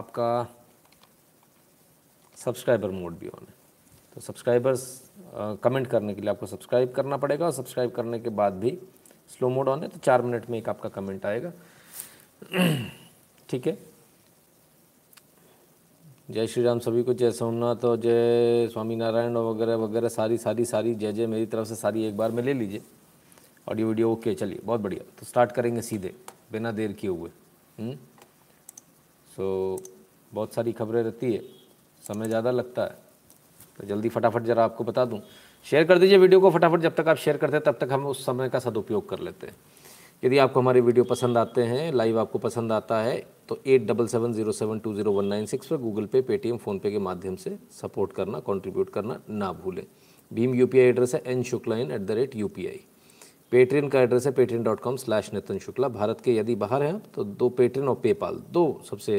आपका subscriber mode भी on है। तो सब्सक्राइबर्स कमेंट करने के लिए आपको सब्सक्राइब करना पड़ेगा और सब्सक्राइब करने के बाद भी स्लो मोड ऑन है तो चार मिनट में एक आपका कमेंट आएगा। ठीक है? जय श्री राम, सभी को जय सोमनाथ और जय स्वामीनारायण और वगैरह वगैरह, सारी सारी सारी, जय जय, मेरी तरफ़ से सारी एक बार में ले लीजिए। ऑडियो वीडियो ओके चलिए, बहुत बढ़िया। तो स्टार्ट करेंगे सीधे, बिना देर किए हुए। हम्म? सो बहुत सारी खबरें रहती है। समय ज़्यादा लगता है। तो जल्दी फटाफट ज़रा आपको बता दूँ। शेयर कर दीजिए वीडियो को फटाफट। जब तक आप शेयर करते हैं, तब तक हम उस समय का सदुपयोग कर लेते हैं। यदि आपको हमारे वीडियो पसंद आते हैं लाइव आपको पसंद आता है तो eight double seven zero seven two zero one nine six पर गूगल पे पेटीएम फ़ोनपे के माध्यम से सपोर्ट करना कंट्रीब्यूट करना ना भूलें। भीम यूपीआई एड्रेस है N Shukla in at the rate U Patreon का एड्रेस है Patreon dot com slash Nitin Shukla Bharat के यदि बाहर हैं तो दो पेट्रियन और पेपाल दो सबसे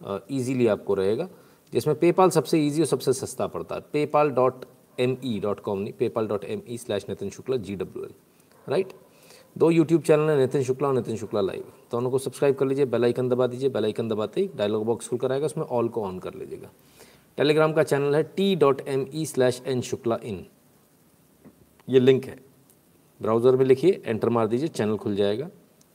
ईजीली आपको रहेगा, जिसमें पेपाल सबसे ईजी और सबसे सस्ता पड़ता है। PayPal dot M E dot com नहीं PayPal dot M E slash Nitin Shukla G W L right दो यूट्यूब चैनल है नितिन शुक्ला और नितिन शुक्ला लाइव दोनों को सब्सक्राइब कर लीजिए बेल आइकन दबा दीजिए बेल आइकन दबाते ही डायलॉग बॉक्स खुल कर आएगा, उसमें ऑल को ऑन कर लीजिएगा। टेलीग्राम का चैनल है T dot M E slash N Shukla in ये लिंक है। ब्राउज़र में लिखिए, एंटर मार दीजिए, चैनल खुल जाएगा।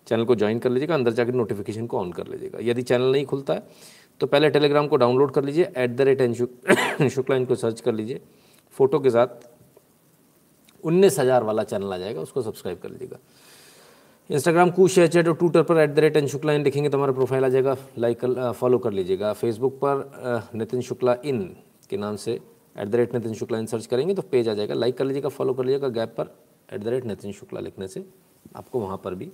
चैनल को ज्वाइन कर लीजिएगा, अंदर जाकर नोटिफिकेशन को ऑन कर लीजिएगा। यदि चैनल नहीं खुलता है तो पहले टेलीग्राम को डाउनलोड कर लीजिए at the rate N Shukla इनको सर्च कर लीजिए। फ़ोटो के साथ उन्नीस हज़ार वाला चैनल आ जाएगा, उसको सब्सक्राइब कर लीजिएगा। इंस्टाग्राम कू शेयर चैट और ट्विटर पर at the rate N Shukla in लिखेंगे तो हमारा प्रोफ़ाइल आ जाएगा। लाइक कर फॉलो कर लीजिएगा। फेसबुक पर नितिन शुक्ला इन के नाम से at the rate Nitin Shukla in search करेंगे तो पेज आ जाएगा। लाइक कर लीजिएगा फॉलो कर लीजिएगा गैप पर। At the rate Nitin Shukla लिखने से आपको वहाँ पर भी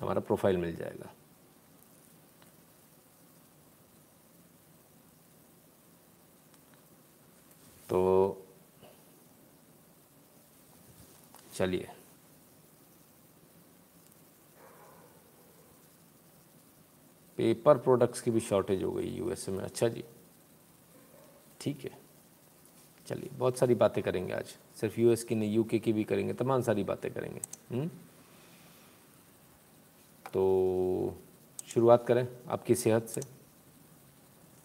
हमारा प्रोफ़ाइल मिल जाएगा। तो चलिए। पेपर प्रोडक्ट्स की भी शॉर्टेज हो गई यूएसए में। अच्छा जी। ठीक है। चलिए, बहुत सारी बातें करेंगे आज। सिर्फ़ यूएस की नहीं यूके की भी करेंगे, तमाम सारी बातें करेंगे? हम्म? तो शुरुआत करें आपकी सेहत से,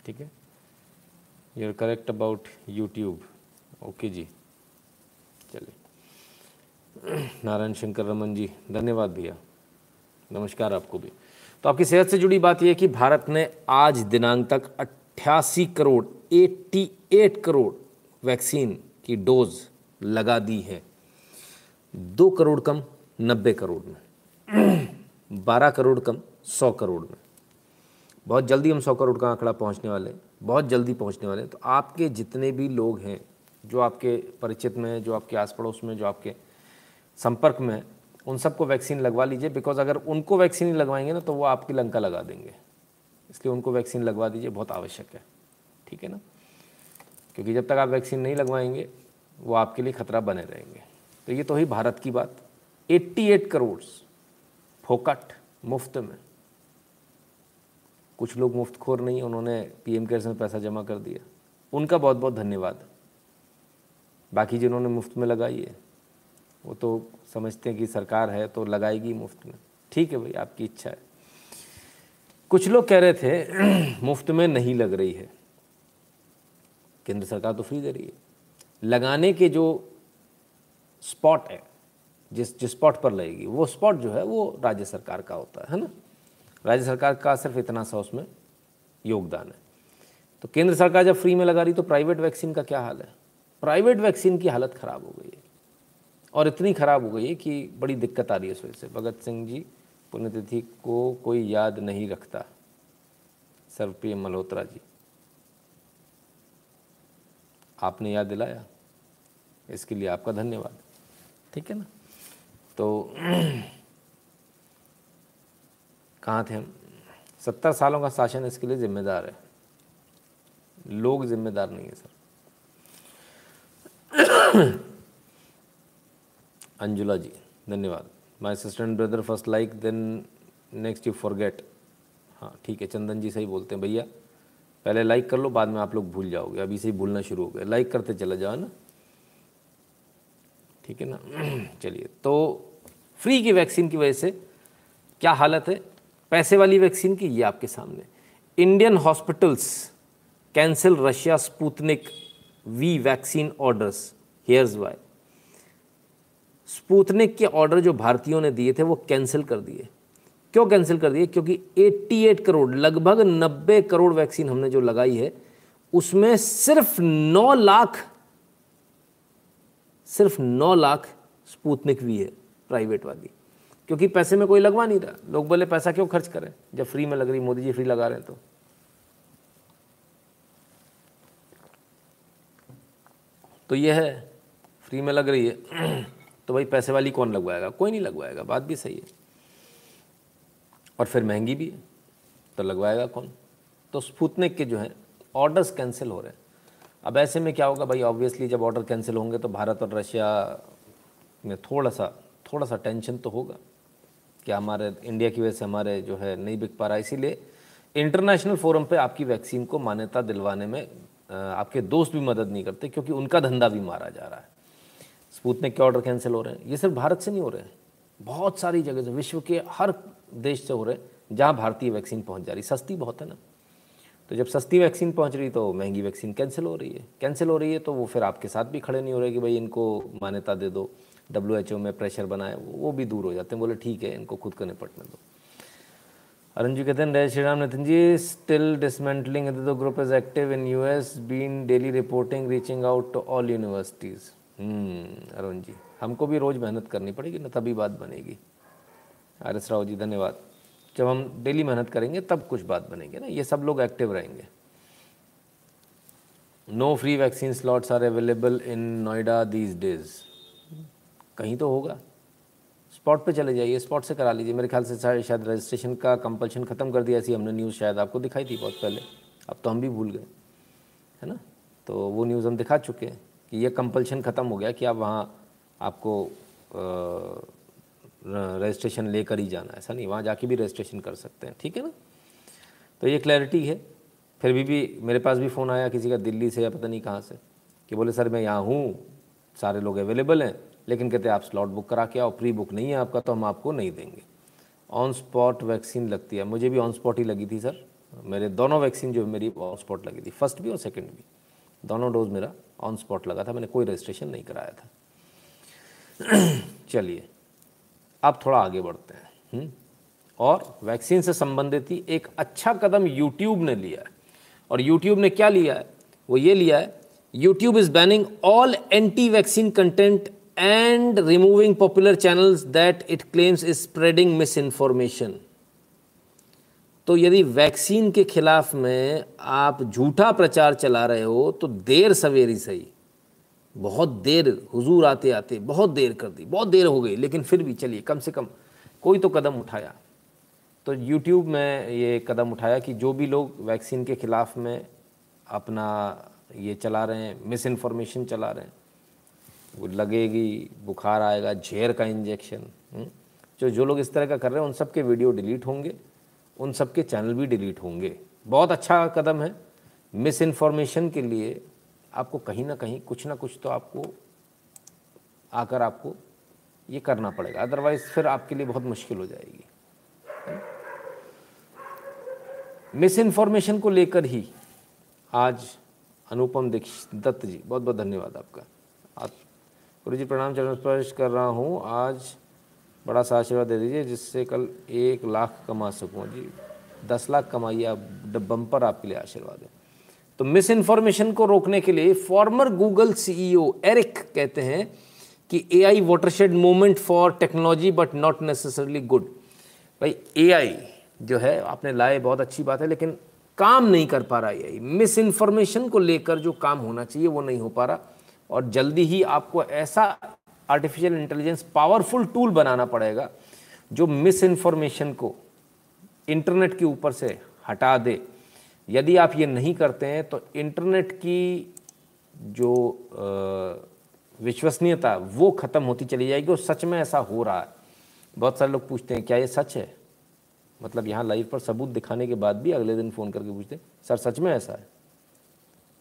ठीक है? You are correct about YouTube okay जी। चलिए। नारायण शंकर रमन जी, धन्यवाद भैया। नमस्कार आपको भी। तो आपकी सेहत से जुड़ी बात यह कि भारत ने आज दिनांक तक अट्ठासी करोड़ 88 करोड़ वैक्सीन की डोज लगा दी है। दो करोड़ कम, नब्बे करोड़ में। बारह करोड़ कम, सौ करोड़ में। बहुत जल्दी हम सौ करोड़ का आंकड़ा पहुँचने वाले हैं। बहुत जल्दी पहुँचने वाले हैं। तो आपके जितने भी लोग हैं, जो आपके परिचित में जो आपके आस पड़ोस में जो आपके संपर्क में उन सबको वैक्सीन लगवा लीजिए, बिकॉज़ अगर उनको वैक्सीन लगवाएँगे ना तो वो आपकी लंका लगा देंगे। इसलिए उनको वैक्सीन लगवा दीजिए, बहुत आवश्यक है। ठीक है ना? क्योंकि जब तक आप वैक्सीन नहीं लगवाएँगे वो आपके लिए खतरा बने रहेंगे। तो ये तो ही भारत की बात। 88 करोड़ फोकट मुफ़्त में। कुछ लोग मुफ़्त खोर नहीं, उन्होंने पीएम केयर्स में पैसा जमा कर दिया। उनका बहुत बहुत धन्यवाद। बाकी जिन्होंने मुफ़्त में लगाई है, वो तो समझते हैं कि सरकार है तो लगाएगी मुफ़्त में। ठीक है भाई, आपकी इच्छा है। कुछ लोग कह रहे थे, मुफ़्त में नहीं लग रही है। केंद्र सरकार तो फ्री दे रही है। लगाने के जो स्पॉट है, जिस जिस स्पॉट पर लगेगी, वो स्पॉट जो है, वो राज्य सरकार का होता है है ना? राज्य सरकार का सिर्फ़ इतना सा उसमें योगदान है। तो केंद्र सरकार जब फ्री में लगा रही तो प्राइवेट वैक्सीन का क्या हाल है? प्राइवेट वैक्सीन की हालत ख़राब हो गई है। और इतनी ख़राब हो गई है कि बड़ी दिक्कत आ रही है इस वजह से। भगत सिंह जी पुण्यतिथि को कोई याद नहीं रखता सर्वप्रिय मल्होत्रा जी। आपने याद दिलाया। इसके लिए आपका धन्यवाद। ठीक है ना? तो कहाँ थे हम? सत्तर सालों का शासन इसके लिए जिम्मेदार है। लोग जिम्मेदार नहीं है, सर। अंजुला जी, धन्यवाद। My assistant brother first like then next you forget हाँ ठीक है, चंदन जी सही बोलते हैं, भैया। पहले लाइक कर लो, बाद में आप लोग भूल जाओगे। अभी से ही भूलना शुरू हो गया। लाइक करते चले जाओ ना। ठीक है ना? चलिए तो फ्री की वैक्सीन की वजह से क्या हालत है? पैसे वाली वैक्सीन की ये आपके सामने। Indian hospitals cancel Russia Sputnik V vaccine orders here's why Sputnik के ऑर्डर जो भारतीयों ने दिए थे, वो कैंसिल कर दिए। क्यों कैंसिल कर दिए? क्योंकि 88 करोड़, लगभग 90 करोड़ वैक्सीन हमने जो लगाई है, उसमें सिर्फ़ 9 लाख, सिर्फ़ 9 लाख स्पूतनिक भी है प्राइवेट वाली। क्योंकि पैसे में कोई लगवा नहीं रहा। लोग बोले, पैसा क्यों खर्च करें? जब फ्री में लग रही, मोदी जी फ्री लगा रहे हैं तो। तो ये है फ्री में लग रही है। तो भाई पैसे वाली कौन लगवाएगा? कोई नहीं लगवाएगा। बात भी सही है। और फिर महँगी भी है तो लगवाएगा कौन? तो स्पूतनिक के जो है ऑर्डर्स कैंसिल हो रहे हैं। अब ऐसे में क्या होगा भाई? ऑब्वियसली जब ऑर्डर कैंसिल होंगे तो भारत और रशिया में थोड़ा सा थोड़ा सा टेंशन तो होगा कि हमारे इंडिया की वजह से हमारे जो है नहीं बिक पा रहा। इसीलिए इंटरनेशनल फोरम पे आपकी वैक्सीन को मान्यता दिलवाने में आपके दोस्त भी मदद नहीं करते, क्योंकि उनका धंधा भी मारा जा रहा है। स्पूतनिक के ऑर्डर कैंसिल हो रहे हैं। ये सिर्फ़ भारत से नहीं हो रहे हैं। बहुत सारी जगह से, विश्व के हर देश से हो रहे, जहाँ भारतीय वैक्सीन पहुँच जा रही सस्ती बहुत है ना? तो जब सस्ती वैक्सीन पहुँच रही तो महँगी वैक्सीन कैंसिल हो रही है। कैंसिल हो रही है तो वो फिर आपके साथ भी खड़े नहीं हो रहे कि भाई इनको मान्यता दे दो डब्ल्यू एच ओ में प्रेशर बनाए, वो भी दूर हो जाते हैं। बोले, ठीक है, इनको खुद को निपटने दो। अरुण जी कहते हैं, Jai Shri Ram, Nitin ji still dismantling the group is active in US been daily reporting reaching out to all universities Arun ji. हमको भी रोज़ मेहनत करनी पड़ेगी, ना तभी बात बनेगी। आर एस राव जी, धन्यवाद। जब हम डेली मेहनत करेंगे, तब कुछ बात बनेगी ना। ये सब लोग एक्टिव रहेंगे। No free vaccine slots are available in Noida these days कहीं तो होगा। स्पॉट पे चले जाइए स्पॉट से करा लीजिए। मेरे ख्याल से शायद रजिस्ट्रेशन का कंपल्शन ख़त्म कर दिया, ऐसी हमने न्यूज़ शायद आपको दिखाई थी बहुत पहले। अब तो हम भी भूल गए, है ना? तो वो न्यूज़ हम दिखा चुके हैं। कि ये कंपल्शन ख़त्म हो गया कि आप वहाँ आपको रजिस्ट्रेशन लेकर ही जाना ऐसा नहीं, वहाँ जाके भी रजिस्ट्रेशन कर सकते हैं। ठीक है ना? तो ये क्लैरिटी है। फिर भी भी मेरे पास भी फ़ोन आया किसी का दिल्ली से या पता नहीं कहाँ से कि बोले, सर, मैं यहाँ हूँ, सारे लोग अवेलेबल हैं, लेकिन कहते आप स्लॉट बुक करा के आओ प्री बुक नहीं है आपका तो हम आपको नहीं देंगे। ऑन स्पॉट वैक्सीन लगती है। मुझे भी ऑन स्पॉट ही लगी थी, सर। मेरे दोनों वैक्सीन जो मेरी ऑन स्पॉट लगी थी फ़र्स्ट भी और सेकेंड भी। दोनों डोज मेरा ऑन स्पॉट लगा था, मैंने कोई रजिस्ट्रेशन नहीं कराया था। चलिए, अब थोड़ा आगे बढ़ते हैं। हम्म? और वैक्सीन से संबंधित ही एक अच्छा कदम यूट्यूब ने लिया है। और यूट्यूब ने क्या लिया है? वो ये लिया है YouTube is banning all anti vaccine content and removing popular channels that it claims is spreading misinformation तो यदि वैक्सीन के खिलाफ में आप झूठा प्रचार चला रहे हो तो देर सवेरी सही। बहुत देर हुजूर आते आते बहुत देर कर दी। बहुत देर हो गई लेकिन फिर भी चलिए कम से कम कोई तो कदम उठाया। तो यूट्यूब में ये कदम उठाया कि जो भी लोग वैक्सीन के ख़िलाफ़ में अपना ये चला रहे हैं मिस इन्फॉर्मेशन चला रहे हैं वो लगेगी बुखार आएगा झेर का इंजेक्शन हम्म, जो जो लोग इस तरह का कर रहे हैं उन सब के वीडियो डिलीट होंगे। उन सब के चैनल भी डिलीट होंगे। बहुत अच्छा कदम है। मिस इन्फॉर्मेशन के लिए आपको कहीं ना कहीं कुछ ना कुछ तो आपको आकर आपको ये करना पड़ेगा। अदरवाइज़ फिर आपके लिए बहुत मुश्किल हो जाएगी। मिस इन्फॉर्मेशन को लेकर ही आज अनुपम दीक्षित दत्त जी बहुत बहुत धन्यवाद आपका। आप गुरु जी प्रणाम, चरण स्पर्श कर रहा हूँ। आज बड़ा सा आशीर्वाद दे दीजिए, जिससे कल एक लाख कमा सकूँ। जी, दस लाख कमाइए आप बम्पर आपके लिए आशीर्वाद है। तो मिस इन्फॉर्मेशन को रोकने के लिए फॉर्मर गूगल सीईओ एरिक कहते हैं कि AI watershed movement for technology but not necessarily good भाई एआई जो है, आपने लाए, बहुत अच्छी बात है, लेकिन काम नहीं कर पा रहा है मिस इन्फॉर्मेशन को लेकर जो काम होना चाहिए, वो नहीं हो पा रहा। और जल्दी ही आपको ऐसा आर्टिफिशियल इंटेलिजेंस पावरफुल टूल बनाना पड़ेगा, जो मिस इन्फॉर्मेशन को इंटरनेट के ऊपर से हटा दे। यदि आप ये नहीं करते हैं तो इंटरनेट की जो विश्वसनीयता, वो ख़त्म होती चली जाएगी और सच में ऐसा हो रहा है। बहुत सारे लोग पूछते हैं, क्या ये सच है? मतलब यहाँ लाइव पर सबूत दिखाने के बाद भी अगले दिन फ़ोन करके पूछते हैं, सर, सच में ऐसा है?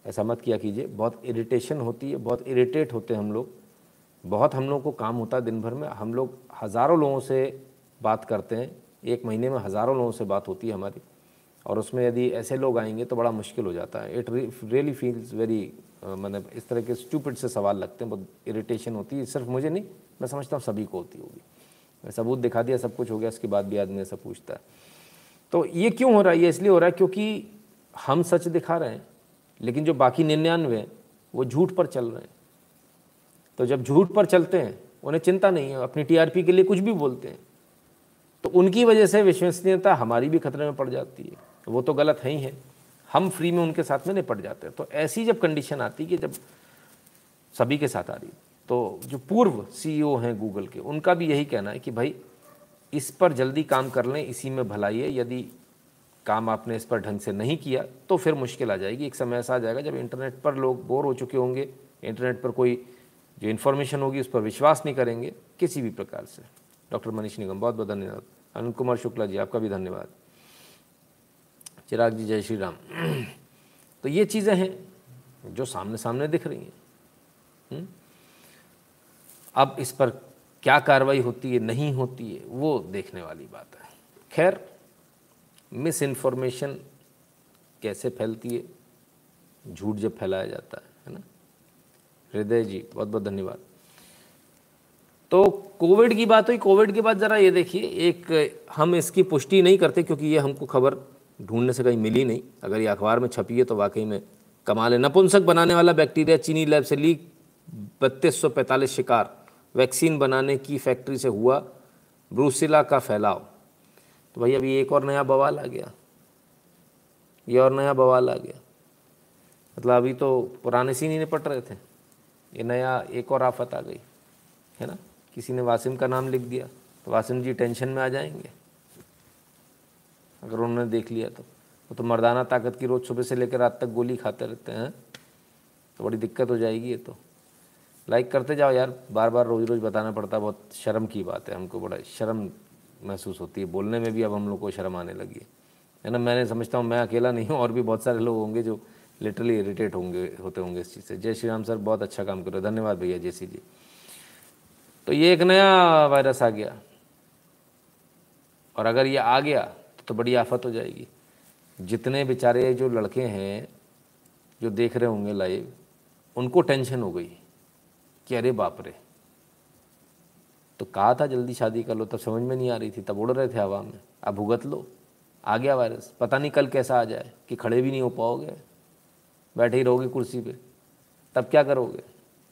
ऐसा मत किया कीजिए। बहुत इरिटेशन होती है, बहुत इरिटेट होते हैं हम लोग। बहुत हम लोग को काम होता है दिन भर में। हम लोग हज़ारों लोगों से बात करते हैं। एक महीने में हज़ारों लोगों से बात होती है हमारी। और उसमें यदि ऐसे लोग आएँगे तो बड़ा मुश्किल हो जाता है। इट रियली फील्स वेरी मतलब इस तरह के स्टूपिड से सवाल लगते हैं। बहुत इरिटेशन होती है। सिर्फ़ मुझे नहीं, मैं समझता हूँ सभी को होती होगी। सबूत दिखा दिया, सब कुछ हो गया, उसके बाद भी आदमी ऐसा पूछता है। तो ये क्यों हो रहा है? ये इसलिए हो रहा है क्योंकि हम सच दिखा रहे हैं, लेकिन जो बाकी निन्यानवे हैं, वो झूठ पर चल रहे हैं। तो जब झूठ पर चलते हैं, उन्हें चिंता नहीं है, अपनी टीआरपी के लिए कुछ भी बोलते हैं तो उनकी वजह से विश्वसनीयता हमारी भी खतरे में पड़ जाती है। वो तो गलत है ही है। हम फ्री में उनके साथ में निपट जाते। हैं तो ऐसी जब कंडीशन आती कि जब सभी के साथ आ रही तो जो पूर्व सीईओ हैं गूगल के, उनका भी यही कहना है कि भाई, इस पर जल्दी काम कर लें, इसी में भलाई है। यदि काम आपने इस पर ढंग से नहीं किया तो फिर मुश्किल आ जाएगी। एक समय ऐसा आ जाएगा जब इंटरनेट पर लोग बोर हो चुके होंगे इंटरनेट पर कोई जो इन्फॉर्मेशन होगी, उस पर विश्वास नहीं करेंगे, किसी भी प्रकार से। डॉक्टर मनीष निगम, बहुत बहुत धन्यवाद। अनंत कुमार शुक्ला जी, आपका भी धन्यवाद। चिराग जी, जय श्री राम। तो ये चीज़ें हैं जो सामने सामने दिख रही हैं। हम्म? अब इस पर क्या कार्रवाई होती है, नहीं होती है, वो देखने वाली बात है। खैर, मिस इन्फॉर्मेशन कैसे फैलती है, झूठ जब फैलाया जाता है हृदय जी, बहुत बहुत धन्यवाद। तो कोविड की बात हुई, कोविड के बाद ज़रा ये देखिए, एक, हम इसकी पुष्टि नहीं करते क्योंकि ये हमको खबर ढूँढने से कहीं मिली नहीं। अगर ये अखबार में छपी है तो वाकई में कमाल है। नपुंसक बनाने वाला बैक्टीरिया चीनी लैब से लीक बत्तीस सौ पैंतालीस शिकार। वैक्सीन बनाने की फैक्ट्री से हुआ ब्रूसिला का फैलाव। तो भाई, अभी एक और नया बवाल आ गया। ये और नया बवाल आ गया। मतलब अभी तो पुराने सीन ही निपट रहे थे। ये नया एक और आफत आ गई, है ना? किसी ने वासिम का नाम लिख दिया तो वासिम जी टेंशन में आ जाएँगे। अगर उन्होंने देख लिया तो। वो तो मर्दाना ताकत की रोज़ सुबह से लेकर रात तक गोली खाते रहते हैं। तो बड़ी दिक्कत हो जाएगी ये तो। लाइक करते जाओ यार बार बार रोज़ रोज़ बताना पड़ता, बहुत शर्म की बात है हमको, बड़ा शर्म महसूस होती है। बोलने में भी अब हम लोग को शर्म आने लगी है ना? मैंने समझता हूँ, मैं अकेला नहीं हूँ, और भी बहुत सारे लोग होंगे जो लिटरली इरीटेट होंगे, होते होंगे इस चीज़ से। जय श्री राम सर, बहुत अच्छा काम कर रहे हो। धन्यवाद भैया जय जी। तो ये एक नया वायरस आ गया। और अगर ये आ गया तो बड़ी आफत हो जाएगी। जितने बेचारे जो लड़के हैं, जो देख रहे होंगे लाइव उनको टेंशन हो गई कि अरे बाप रे। तो कहा था, जल्दी शादी कर लो। तब समझ में नहीं आ रही थी। तब उड़ रहे थे हवा में। अब भुगत लो। आ गया वायरस। पता नहीं कल कैसा आ जाए कि खड़े भी नहीं हो पाओगे। बैठे ही रहोगे कुर्सी पे। तब क्या करोगे?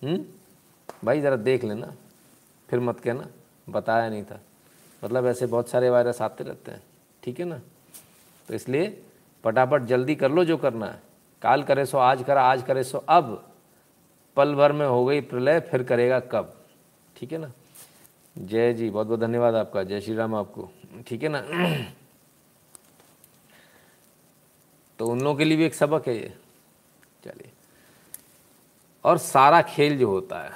हुँ? भाई, ज़रा देख लेना। फिर मत कहना। बताया नहीं था। मतलब ऐसे बहुत सारे वायरस आते रहते हैं। ठीक है ना? तो इसलिए फटाफट जल्दी कर लो जो करना है। काल करे सो, आज करा, आज करे सो। अब पल भर में हो गई प्रलय, फिर करेगा कब? ठीक है ना? जय जी। बहुत बहुत धन्यवाद आपका। जय श्री राम आपको। ठीक है ना? तो उन लोगों के लिए भी एक सबक है ये। और सारा खेल जो होता है,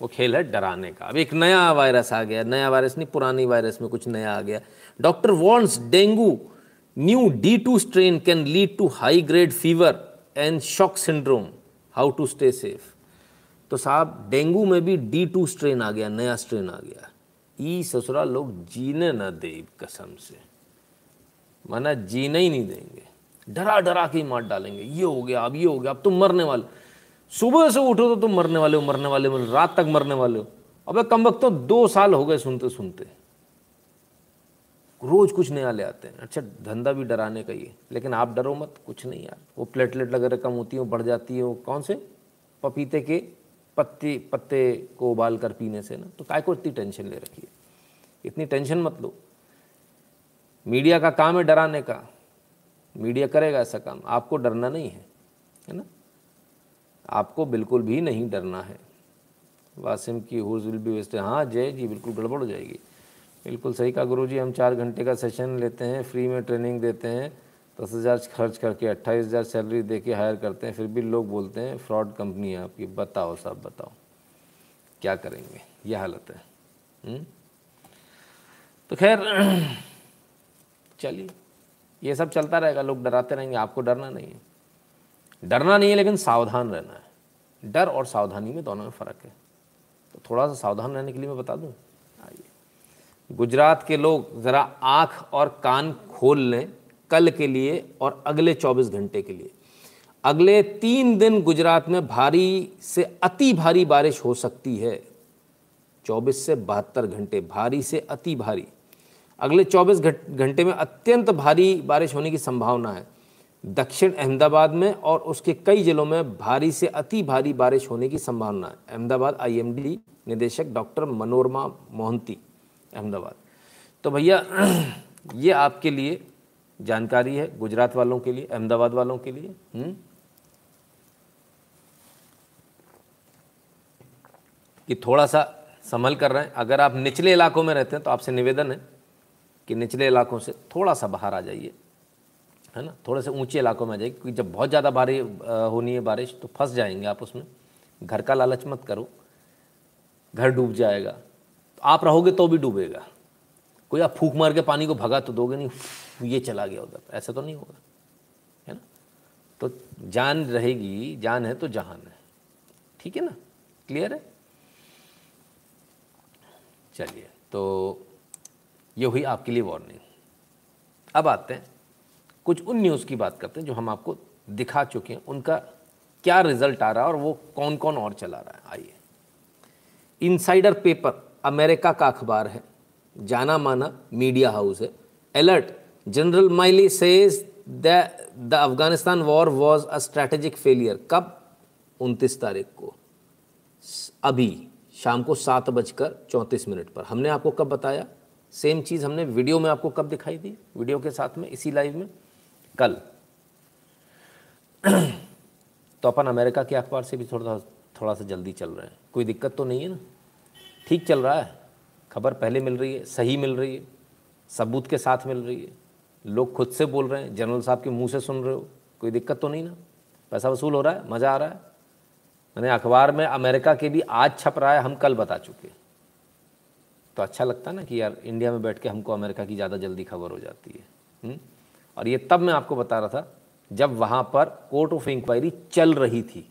वो खेल है डराने का। अब एक नया वायरस आ गया, नया वायरस नहीं, पुरानी वायरस में कुछ नया आ गया। Doctor warns dengue, new D two strain can lead to high grade fever and shock syndrome, how to stay safe. तो साहब, डेंगू में भी डी टू स्ट्रेन आ गया, नया स्ट्रेन आ गया। ई ससुरा लोग जीने न दे कसम से। माना जीने ही नहीं देंगे। डरा डरा के मार डालेंगे। ये हो गया, अब ये हो गया, अब तुम मरने वाले। सुबह से उठो तो तुम मरने वाले हो, मरने वाले हो रात तक मरने वाले हो। अब कम वक्त तो दो साल हो गए सुनते सुनते। रोज कुछ नया ले आते हैं। अच्छा धंधा भी डराने का ही है, लेकिन आप डरो मत, कुछ नहीं यार। वो प्लेटलेट वगैरह कम होती है बढ़ जाती है कौन से? पपीते के पत्ते पत्ते को उबाल कर पीने से ना। तो काय को इतनी टेंशन ले रखी है? इतनी टेंशन मत लो। मीडिया का काम है डराने का। मीडिया करेगा ऐसा काम। आपको डरना नहीं है है ना? आपको बिल्कुल भी नहीं डरना है। वासिम की हुर्ज विल बी वेस्ट हाँ जय जी, बिल्कुल गड़बड़ हो जाएगी। बिल्कुल सही कहा गुरु जी हम चार घंटे का सेशन लेते हैं, फ्री में ट्रेनिंग देते हैं। दस हज़ार खर्च करके अट्ठाईस हज़ार सैलरी दे के हायर करते हैं, फिर भी लोग बोलते हैं, फ्रॉड कंपनी है आपकी, बताओ साहब, बताओ। क्या करेंगे? यह हालत है हुँ? हम्म? तो खैर, चलिए। ये सब चलता रहेगा, लोग डराते रहेंगे, आपको डरना नहीं है। डरना नहीं है, लेकिन सावधान रहना है। डर और सावधानी में दोनों में फ़र्क है। तो थोड़ा सा सावधान रहने के लिए मैं बता दूँ? आइए। गुजरात के लोग ज़रा आँख और कान खोल लें कल के लिए और अगले 24 घंटे के लिए। अगले तीन दिन गुजरात में भारी से अति भारी बारिश हो सकती है। 24 से बहत्तर घंटे, भारी से अति भारी। अगले 24 घंटे में अत्यंत भारी बारिश होने की संभावना है। दक्षिण अहमदाबाद में और उसके कई जिलों में भारी से अति भारी बारिश होने की संभावना है अहमदाबाद आईएमडी निदेशक डॉक्टर मनोरमा मोहंती, अहमदाबाद तो भैया, ये आपके लिए जानकारी है, गुजरात वालों के लिए, अहमदाबाद वालों के लिए हुँ? हम्म? कि थोड़ा सा संभल कर रहे हैं अगर आप निचले इलाकों में रहते हैं तो आपसे निवेदन है कि निचले इलाकों से थोड़ा सा बाहर आ जाइए है ना? थोड़े से ऊँचे इलाकों में आ जाइए क्योंकि जब बहुत ज़्यादा बारी होनी है बारिश तो फंस जाएँगे आप उसमें। घर का लालच मत करो। घर डूब जाएगा। तो आप रहोगे तो भी डूबेगा। कोई आप फूक मार के पानी को भगा तो दोगे नहीं ये चला गया उधर। ऐसा तो नहीं होगा। है ना? तो जान रहेगी, जान है तो जहान है। ठीक है ना? क्लियर है? चलिए तो ये हुई आपके लिए वार्निंग। अब आते हैं। कुछ उन न्यूज़ की बात करते हैं जो हम आपको दिखा चुके हैं। उनका क्या रिज़ल्ट आ रहा है और वो कौन कौन और चला रहा है? आइए। इनसाइडर पेपर अमेरिका का अखबार है। जाना माना मीडिया हाउस है। Alert general Milley says the Afghanistan war was a strategic failure कब? 29 तारीख को। अभी, शाम को सात बजकर चौंतीस मिनट पर। हमने आपको कब बताया? सेम चीज़ हमने वीडियो में आपको कब दिखाई दी? वीडियो के साथ में, इसी लाइव में? कल। तो अपन अमेरिका के अखबार से भी थोड़ा थोड़ा सा जल्दी चल रहे हैं। कोई दिक्कत तो नहीं है ना? ठीक चल रहा है। खबर पहले मिल रही है, सही मिल रही है, सबूत के साथ मिल रही है। लोग खुद से बोल रहे हैं, जनरल साहब के मुँह से सुन रहे हो। कोई दिक्कत तो नहीं ना? पैसा वसूल हो रहा है, मज़ा आ रहा है। मैंने अखबार में अमेरिका के भी आज छप रहा है, हम कल बता चुके तो अच्छा लगता ना कि यार, इंडिया में बैठ के हमको अमेरिका की ज़्यादा जल्दी खबर हो जाती है। हुँ? और ये तब मैं आपको बता रहा था जब वहाँ पर कोर्ट ऑफ़ इंक्वायरी चल रही थी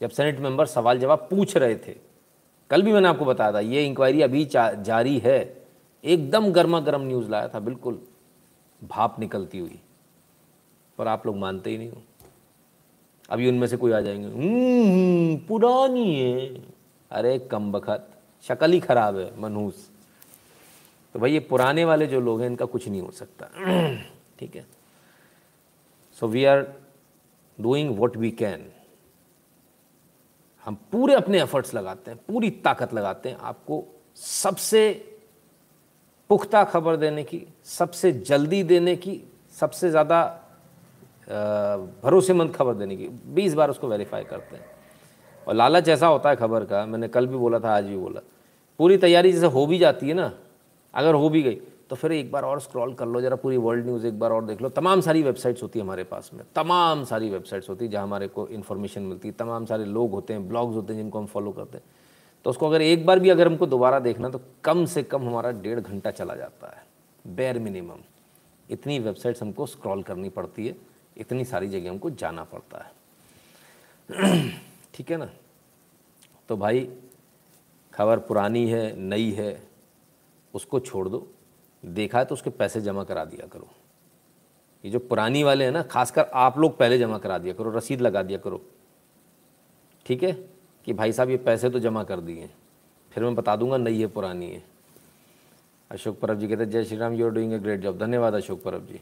जब सेनेट मेंबर सवाल जवाब पूछ रहे थे। कल भी मैंने आपको बताया था ये इंक्वायरी अभी जारी है। एकदम गर्मा गर्म न्यूज़ लाया था बिल्कुल। भाप निकलती हुई। पर आप लोग मानते ही नहीं हो। अभी उनमें से कोई आ जाएँगे हम्म, पुरानी है। अरे कम बखत। शक्ल ही खराब है मनहूस। तो भाई ये पुराने वाले जो लोग हैं इनका कुछ नहीं हो सकता। ठीक है। So we are doing what we can हम पूरे अपने एफर्ट्स लगाते हैं, पूरी ताकत लगाते हैं आपको सबसे पुख्ता खबर देने की, सबसे जल्दी देने की, सबसे ज़्यादा भरोसेमंद खबर देने की, बीस बार उसको वेरीफाई करते हैं। और लालच ऐसा होता है खबर का, मैंने कल भी बोला था, आज भी बोला। पूरी तैयारी जैसे हो भी जाती है ना, अगर हो भी गई तो फिर एक बार और स्क्रॉल कर लो, जरा पूरी वर्ल्ड न्यूज़ एक बार और देख लो। तमाम सारी वेबसाइट्स होती है हमारे पास में। तमाम सारी वेबसाइट्स होती है जहाँ हमारे को इन्फॉर्मेशन मिलती है। तमाम सारे लोग होते हैं ब्लॉग्स होते हैं जिनको हम फॉलो करते हैं। तो उसको अगर एक बार भी अगर हमको दोबारा देखना तो कम से कम हमारा डेढ़ घंटा चला जाता है। बेयर मिनिमम इतनी वेबसाइट्स हमको स्क्रॉल करनी पड़ती है। इतनी सारी जगह हमको जाना पड़ता है। ठीक है ना? तो भाई, खबर पुरानी है, नई है, उसको छोड़ दो। देखा है तो उसके पैसे जमा करा दिया करो। ये जो पुरानी वाले हैं ना, खासकर आप लोग पहले जमा करा दिया करो, रसीद लगा दिया करो। ठीक है? कि भाई साहब, ये पैसे तो जमा कर दिए। फिर मैं बता दूँगा नई है पुरानी है। अशोक परब जी कहते हैं, Jai Shri Ram you are doing a great job धन्यवाद अशोक परब जी।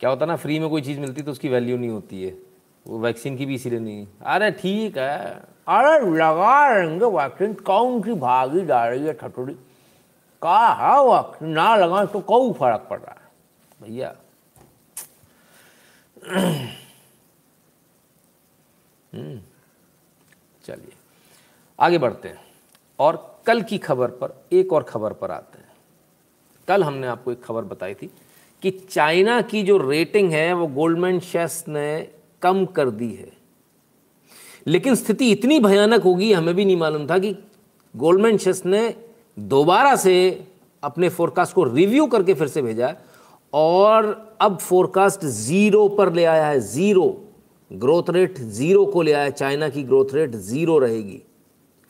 क्या होता ना फ्री में कोई चीज़ मिलती तो उसकी वैल्यू नहीं होती है। वो वैक्सीन की भी इसीलिए नहीं। अरे ठीक है। अरे लगा रहेंगे वैक्सीन कौन सी भागी जा रही है ठटोड़ी कहा है वैक्सीन ना लगा तो कौ फ़र्क पड़ रहा है। भैया। हम्म, चलिए आगे बढ़ते हैं। और कल की खबर पर एक और खबर पर आते हैं। कल हमने आपको एक खबर बताई थी कि चाइना की जो रेटिंग है वो गोल्डमैन शेस ने कम कर दी है। लेकिन स्थिति इतनी भयानक होगी हमें भी नहीं मालूम था कि गोल्डमैन शेस ने दोबारा से अपने फोरकास्ट को रिव्यू करके फिर से भेजा है। और अब फोरकास्ट ज़ीरो पर ले आया है ज़ीरो ग्रोथ रेट ज़ीरो को ले आया चाइना की ग्रोथ रेट ज़ीरो रहेगी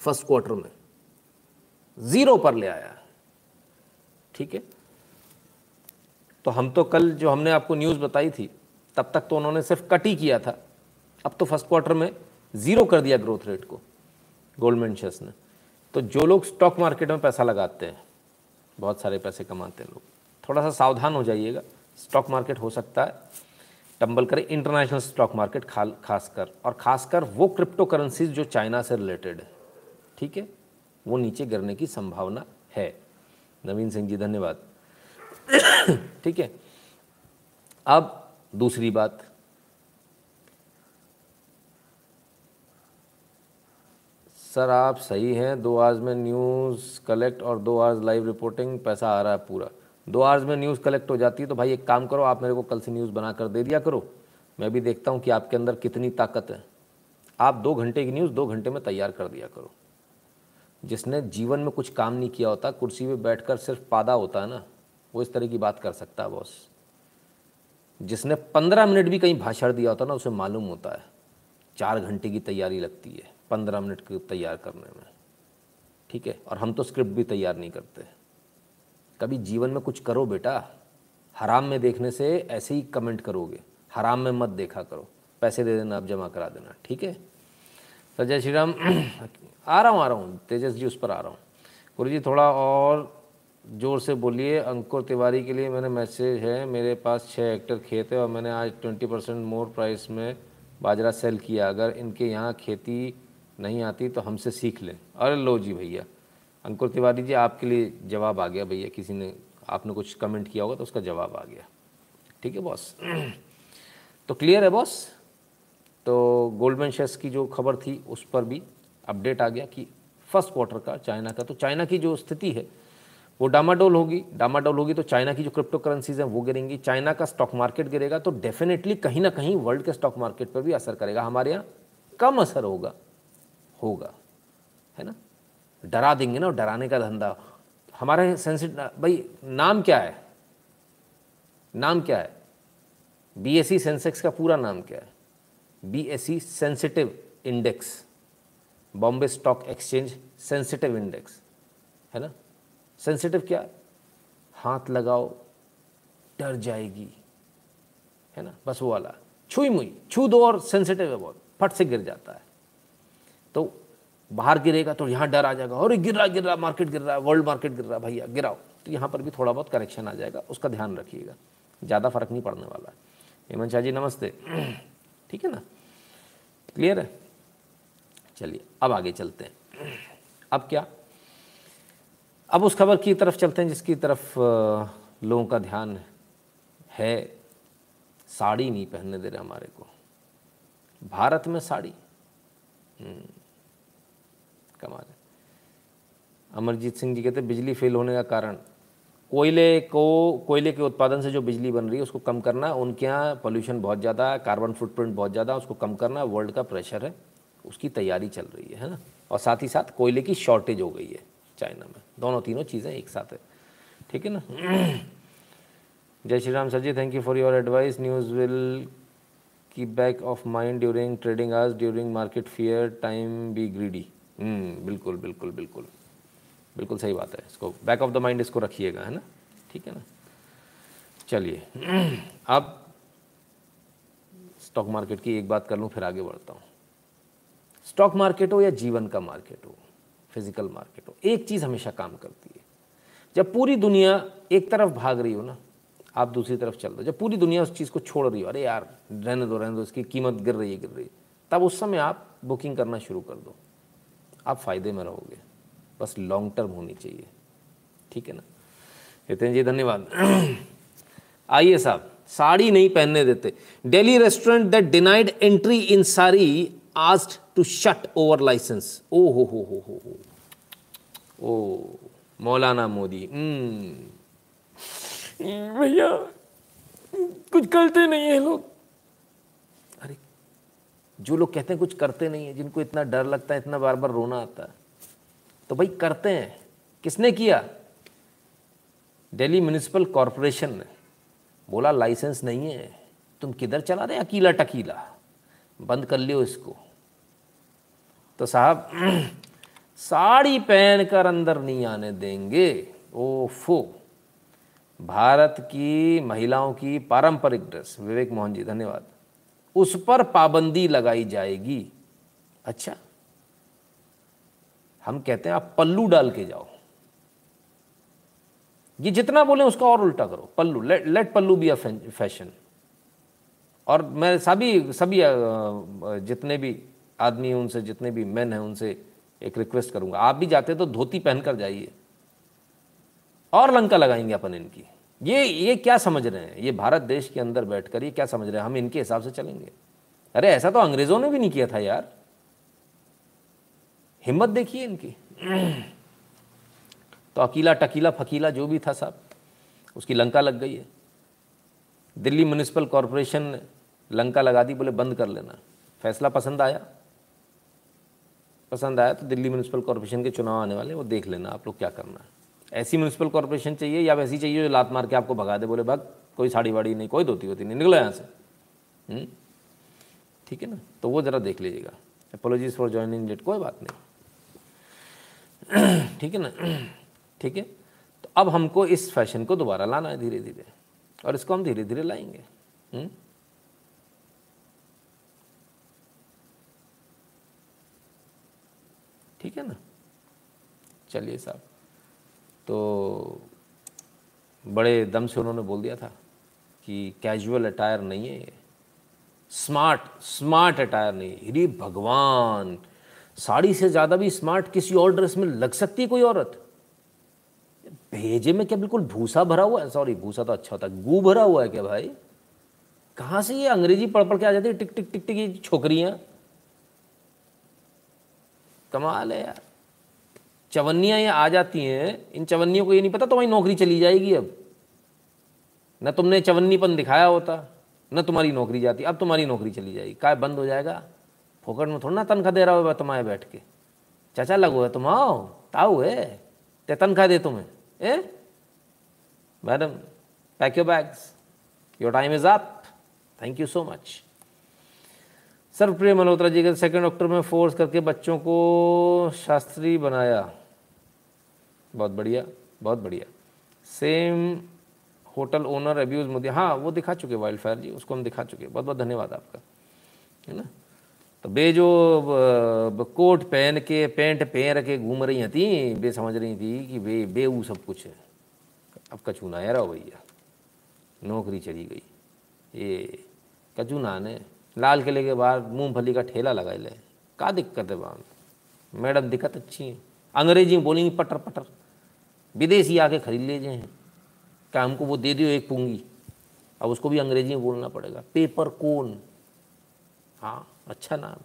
फ़र्स्ट क्वार्टर में। ज़ीरो पर ले आया ठीक है? तो हम तो कल जो हमने आपको न्यूज़ बताई थी, तब तक तो उन्होंने सिर्फ़ कट ही किया था। अब तो फ़र्स्ट क्वार्टर में ज़ीरो कर दिया ग्रोथ रेट को गोल्डमैन शेयर्स ने। तो जो लोग स्टॉक मार्केट में पैसा लगाते हैं, बहुत सारे पैसे कमाते हैं लोग थोड़ा सा सावधान हो जाइएगा। स्टॉक मार्केट हो सकता है। टंबल करें इंटरनेशनल स्टॉक मार्केट खाल, खासकर, और खासकर वो क्रिप्टो करेंसीज जो चाइना से रिलेटेड है, ठीक है? वो नीचे गिरने की संभावना है। नवीन सिंह जी, धन्यवाद। ठीक है? अब दूसरी बात। सर, आप सही हैं। दो आवर्स में न्यूज़ कलेक्ट और दो आवर्स लाइव रिपोर्टिंग पैसा आ रहा है पूरा। दो आवर्स में न्यूज़ कलेक्ट हो जाती है तो भाई एक काम करो, आप मेरे को कल से न्यूज़ बना कर दे दिया करो। मैं भी देखता हूँ कि आपके अंदर कितनी ताकत है। आप दो घंटे की न्यूज़ दो घंटे में तैयार कर दिया करो। जिसने जीवन में कुछ काम नहीं किया होता, कुर्सी पे बैठकर सिर्फ़ पादा होता है ना, वो इस तरह की बात कर सकता है बॉस जिसने पंद्रह मिनट भी कहीं भाषण दिया होता ना, उसे मालूम होता है। चार घंटे की तैयारी लगती है। पंद्रह मिनट की तैयार करने में। ठीक है? और हम तो स्क्रिप्ट भी तैयार नहीं करते। कभी जीवन में कुछ करो बेटा। हराम में देखने से ऐसे ही कमेंट करोगे। हराम में मत देखा करो। पैसे दे देना आप जमा करा देना। ठीक है? तो जय श्री राम। आ रहा हूँ, आ रहा हूँ। तेजस जी उस पर आ रहा हूँ। गुरु जी, थोड़ा और ज़ोर से बोलिए। अंकुर तिवारी के लिए मैंने मैसेज है। मेरे पास छः हेक्टर खेत है और मैंने आज ट्वेंटी परसेंट मोर प्राइस में बाजरा सेल किया। अगर इनके यहाँ खेती नहीं आती तो हमसे सीख लें। अरे लो जी भैया, अंकुर तिवारी जी, आपके लिए जवाब आ गया भैया। किसी ने, आपने कुछ कमेंट किया होगा तो उसका जवाब आ गया। ठीक है बॉस तो क्लियर है बॉस तो गोल्डमैन शेयर्स की जो खबर थी, उस पर भी अपडेट आ गया कि फ़र्स्ट क्वार्टर का चाइना का तो चाइना की जो स्थिति है, वो डामाडोल होगी। डामाडोल होगी तो चाइना की जो क्रिप्टो करेंसीज हैं, वो गिरेंगी। चाइना का स्टॉक मार्केट गिरेगा तो डेफिनेटली कहीं ना कहीं वर्ल्ड के स्टॉक मार्केट पर भी असर करेगा। हमारे यहाँ कम असर होगा। होगा, है ना? डरा देंगे ना डराने का धंधा। हमारे सेंसिटिव भाई, नाम क्या है? नाम क्या है? बीएसई सेंसेक्स का पूरा नाम क्या है? BSE sensitive index Bombay stock exchange sensitive index है ना? सेंसिटिव क्या? हाथ लगाओ, डर जाएगी, है ना? बस वो वाला। छुई मुई छू दो और सेंसिटिव है बहुत, फट से गिर जाता है। बाहर गिरेगा तो यहाँ डर आ जाएगा और गिर रहा गिर रहा मार्केट गिर रहा है वर्ल्ड मार्केट गिर रहा है भैया गिराओ। तो यहाँ पर भी थोड़ा बहुत करेक्शन आ जाएगा उसका ध्यान रखिएगा ज़्यादा फ़र्क नहीं पड़ने वाला है। हेमंत शाह जी नमस्ते। ठीक है ना? क्लियर है? चलिए अब आगे चलते हैं। अब क्या? अब उस खबर की तरफ़ चलते हैं जिसकी तरफ़ लोगों का ध्यान है। साड़ी नहीं पहनने दे रहे हमारे को। भारत में साड़ी? हम्म, कमाल है। अमरजीत सिंह जी कहते हैं, बिजली फेल होने का कारण। कोयले को, कोयले के उत्पादन से जो बिजली बन रही है, उसको कम करना, उनके यहाँ पोल्यूशन बहुत ज़्यादा है कार्बन फुटप्रिंट बहुत ज़्यादा उसको कम करना वर्ल्ड का प्रेशर है, उसकी तैयारी चल रही है है ना? और साथ ही साथ कोयले की शॉर्टेज हो गई है चाइना में। दोनों तीनों चीज़ें एक साथ है। ठीक है ना? जय Shri Ram sir ji thank you for your advice news will keep back of mind during trading hours during market fear time be greedy बिल्कुल बिल्कुल बिल्कुल। बिल्कुल सही बात है इसको। बैक ऑफ़ द माइंड इसको रखिएगा, है ना? ठीक है ना? चलिए। अब स्टॉक मार्केट की एक बात कर लूँ, फिर आगे बढ़ता हूँ। स्टॉक मार्केट हो या जीवन का मार्केट हो फ़िज़िकल मार्केट हो, एक चीज़ हमेशा काम करती है। जब पूरी दुनिया एक तरफ़ भाग रही हो ना, आप दूसरी तरफ़ चल रहे हो, जब पूरी दुनिया उस चीज़ को छोड़ रही हो, अरे यार, रहने दो रहने दो, इसकी कीमत गिर रही है, गिर रही है, तब उस समय आप बुकिंग करना शुरू कर दो। आप फ़ायदे में रहोगे। बस लॉन्ग टर्म होनी चाहिए। ठीक है ना? नितिन जी धन्यवाद। आइए साहब साड़ी नहीं पहनने देते। Delhi restaurant that denied entry in sari asked to shut over licence ओ हो हो ho, ho, ho. Oh, मौलाना मोदी। भैया कुछ करते नहीं है लोग। जो लोग कहते हैं कुछ करते नहीं है, जिनको इतना डर लगता है, इतना बार बार रोना आता है। तो भाई करते हैं। किसने किया? दिल्ली म्यूनिसिपल कॉरपोरेशन ने। बोला, लाइसेंस नहीं है। तुम किधर चला रहे अकीला टकीला। बंद कर लियो इसको। तो साहब, साड़ी पहन कर अंदर नहीं आने देंगे। ओफो। भारत की महिलाओं की पारंपरिक ड्रेस। विवेक मोहन जी, धन्यवाद। उस पर पाबंदी लगाई जाएगी। अच्छा। हम कहते हैं आप पल्लू डाल के जाओ। ये जितना बोले उसका और उल्टा करो। Pallu let let pallu be a fashion और मैं सभी सभी जितने भी आदमी हैं, उनसे, जितने भी मैन हैं, उनसे एक रिक्वेस्ट करूँगा। आप भी जाते तो धोती पहनकर जाइए। और लंका लगाएँगे अपन इनकी। ये ये क्या समझ रहे हैं? ये भारत देश के अंदर बैठकर ये क्या समझ रहे हैं? हम इनके हिसाब से चलेंगे। अरे ऐसा तो अंग्रेज़ों ने भी नहीं किया था यार। हिम्मत देखिए इनकी। तो अकीला टकीला फकीला जो भी था साहब उसकी लंका लग गई है। दिल्ली म्यूनिसिपल कॉरपोरेशन ने लंका लगा दी, बोले बंद कर लेना। फैसला पसंद आया। पसंद आया तो दिल्ली म्यूनिसिपल कॉरपोरेशन के चुनाव आने वाले वो देख लेना आप लोग क्या करना है। ऐसी म्यूनिसिपल कॉरपोरेशन चाहिए या वैसी चाहिए जो लात मार के आपको भगा दे, बोले, भाग, कोई साड़ी वाड़ी नहीं, कोई धोती होती नहीं, निकलो यहाँ से। हम्म? ठीक है ना? तो वो ज़रा देख लीजिएगा। अपोलॉजीज फॉर ज्वाइनिंग लेट कोई बात नहीं। ठीक है ना? ठीक है? तो अब हमको इस फ़ैशन को दोबारा लाना है धीरे धीरे और इसको हम धीरे धीरे लाएँगे। हुँ? ठीक है ना? चलिए साहब। तो बड़े दम से उन्होंने बोल दिया था कि कैजुअल अटायर नहीं है ये। स्मार्ट स्मार्ट अटायर नहीं, है भगवान, साड़ी से ज़्यादा भी स्मार्ट किसी और ड्रेस में लग सकती है कोई औरत? भेजे में क्या बिल्कुल भूसा भरा हुआ है? सॉरी भूसा तो अच्छा होता है, गू भरा हुआ है क्या भाई? कहाँ से ये अंग्रेज़ी पढ़ पढ़ के आ जाती है टिक टिक टिक टिक ये छोकरियाँ? कमाल है यार। चवन्नियाँ ये आ जाती हैं, इन चवन्नियों को ये नहीं पता तुम्हारी नौकरी चली जाएगी अब। न तुमने चवन्नीपन दिखाया होता, न तुम्हारी नौकरी जाती, अब तुम्हारी नौकरी चली जाएगी। काय बंद हो जाएगा? फोकट में थोड़ा ना तनख्वाह दे रहा होगा तुम्हारे बैठ के। चाचा लगो है तुम, आओ, ताऊ है। ते तनख्वाह दे तुम्हें, ए? Madam pack your bags your time is up thank you so much sir, प्रिय मल्होत्रा जी के सेकेंड अक्टूबर में फोर्स करके बच्चों को शास्त्री बनाया। बहुत बढ़िया बहुत बढ़िया। सेम होटल ओनर अब्यूज मुद्दे हाँ वो दिखा चुके वाइल्ड फायर जी, उसको हम दिखा चुके बहुत बहुत धन्यवाद आपका। है ना? तो बे जो कोट पहन के, पैंट पहन के घूम रही थी, बे समझ रही थी कि बे बे वो सब कुछ है। अब कचू ना रहा भैया नौकरी चली गई। ये कचू ना लाल किले के बाहर मूंगफली का ठेला लगा ले। का दिक्कत है वहाँ मैडम दिक्कत अच्छी है। अंग्रेज़ी बोलेंगी पटर पटर विदेशी आके खरीद ले जाए। क्या हमको वो दे दियो एक पूँगी? अब उसको भी अंग्रेज़ी में बोलना पड़ेगा। Paper cone. हाँ अच्छा नाम।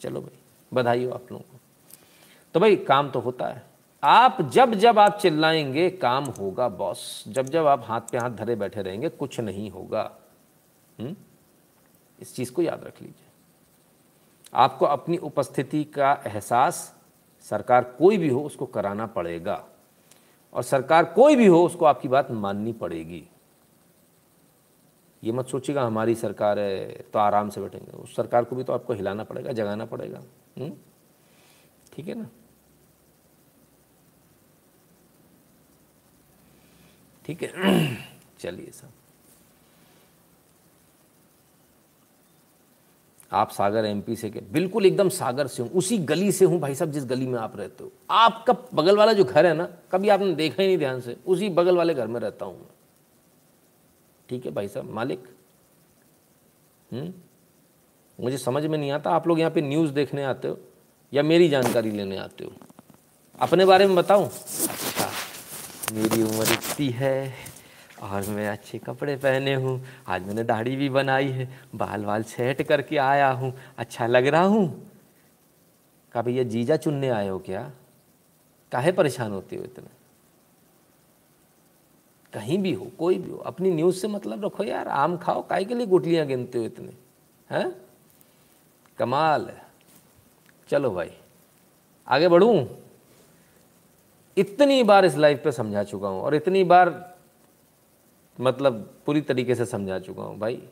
चलो भाई बधाई हो आप लोगों को। तो भाई, काम तो होता है। आप जब जब आप चिल्लाएँगे, काम होगा, बॉस। जब जब आप हाथ पे हाथ धरे बैठे रहेंगे, कुछ नहीं होगा। हुँ? हम्म? इस चीज़ को याद रख लीजिए। आपको अपनी उपस्थिति का एहसास सरकार कोई भी हो, उसको कराना पड़ेगा। और सरकार कोई भी हो, उसको आपकी बात माननी पड़ेगी। ये मत सोचिएगा, हमारी सरकार है तो आराम से बैठेंगे। उस सरकार को भी तो आपको हिलाना पड़ेगा, जगाना पड़ेगा। हम्म? ठीक है ना? ठीक है? चलिए साहब आप सागर एमपी से के बिल्कुल एकदम सागर से हूँ, उसी गली से हूँ भाई साहब, जिस गली में आप रहते हो। आपका बगल वाला जो घर है ना, कभी आपने देखा ही नहीं ध्यान से, उसी बगल वाले घर में रहता हूँ ठीक है भाई साहब, मालिक? हम्म? मुझे समझ में नहीं आता, आप लोग यहाँ पे न्यूज़ देखने आते हो या मेरी जानकारी लेने आते हो? अपने बारे में बताऊँ? अच्छा मेरी उम्र इतनी है। और मैं अच्छे कपड़े पहने हूँ। आज मैंने दाढ़ी भी बनाई है। बाल वाल सेट करके आया हूँ। अच्छा लग रहा हूँ। कहा, भैया, जीजा चुनने आए हो क्या? काहे परेशान होते हो इतने? कहीं भी हो, कोई भी हो, अपनी न्यूज़ से मतलब रखो, यार, आम खाओ काय के लिए गुटलियाँ गिनते हो इतने? हैं? कमाल है। चलो भाई, आगे बढ़ूँ? इतनी बार इस लाइफ पे समझा चुका हूँ और इतनी बार मतलब पूरी तरीके से समझा चुका हूँ, भाई।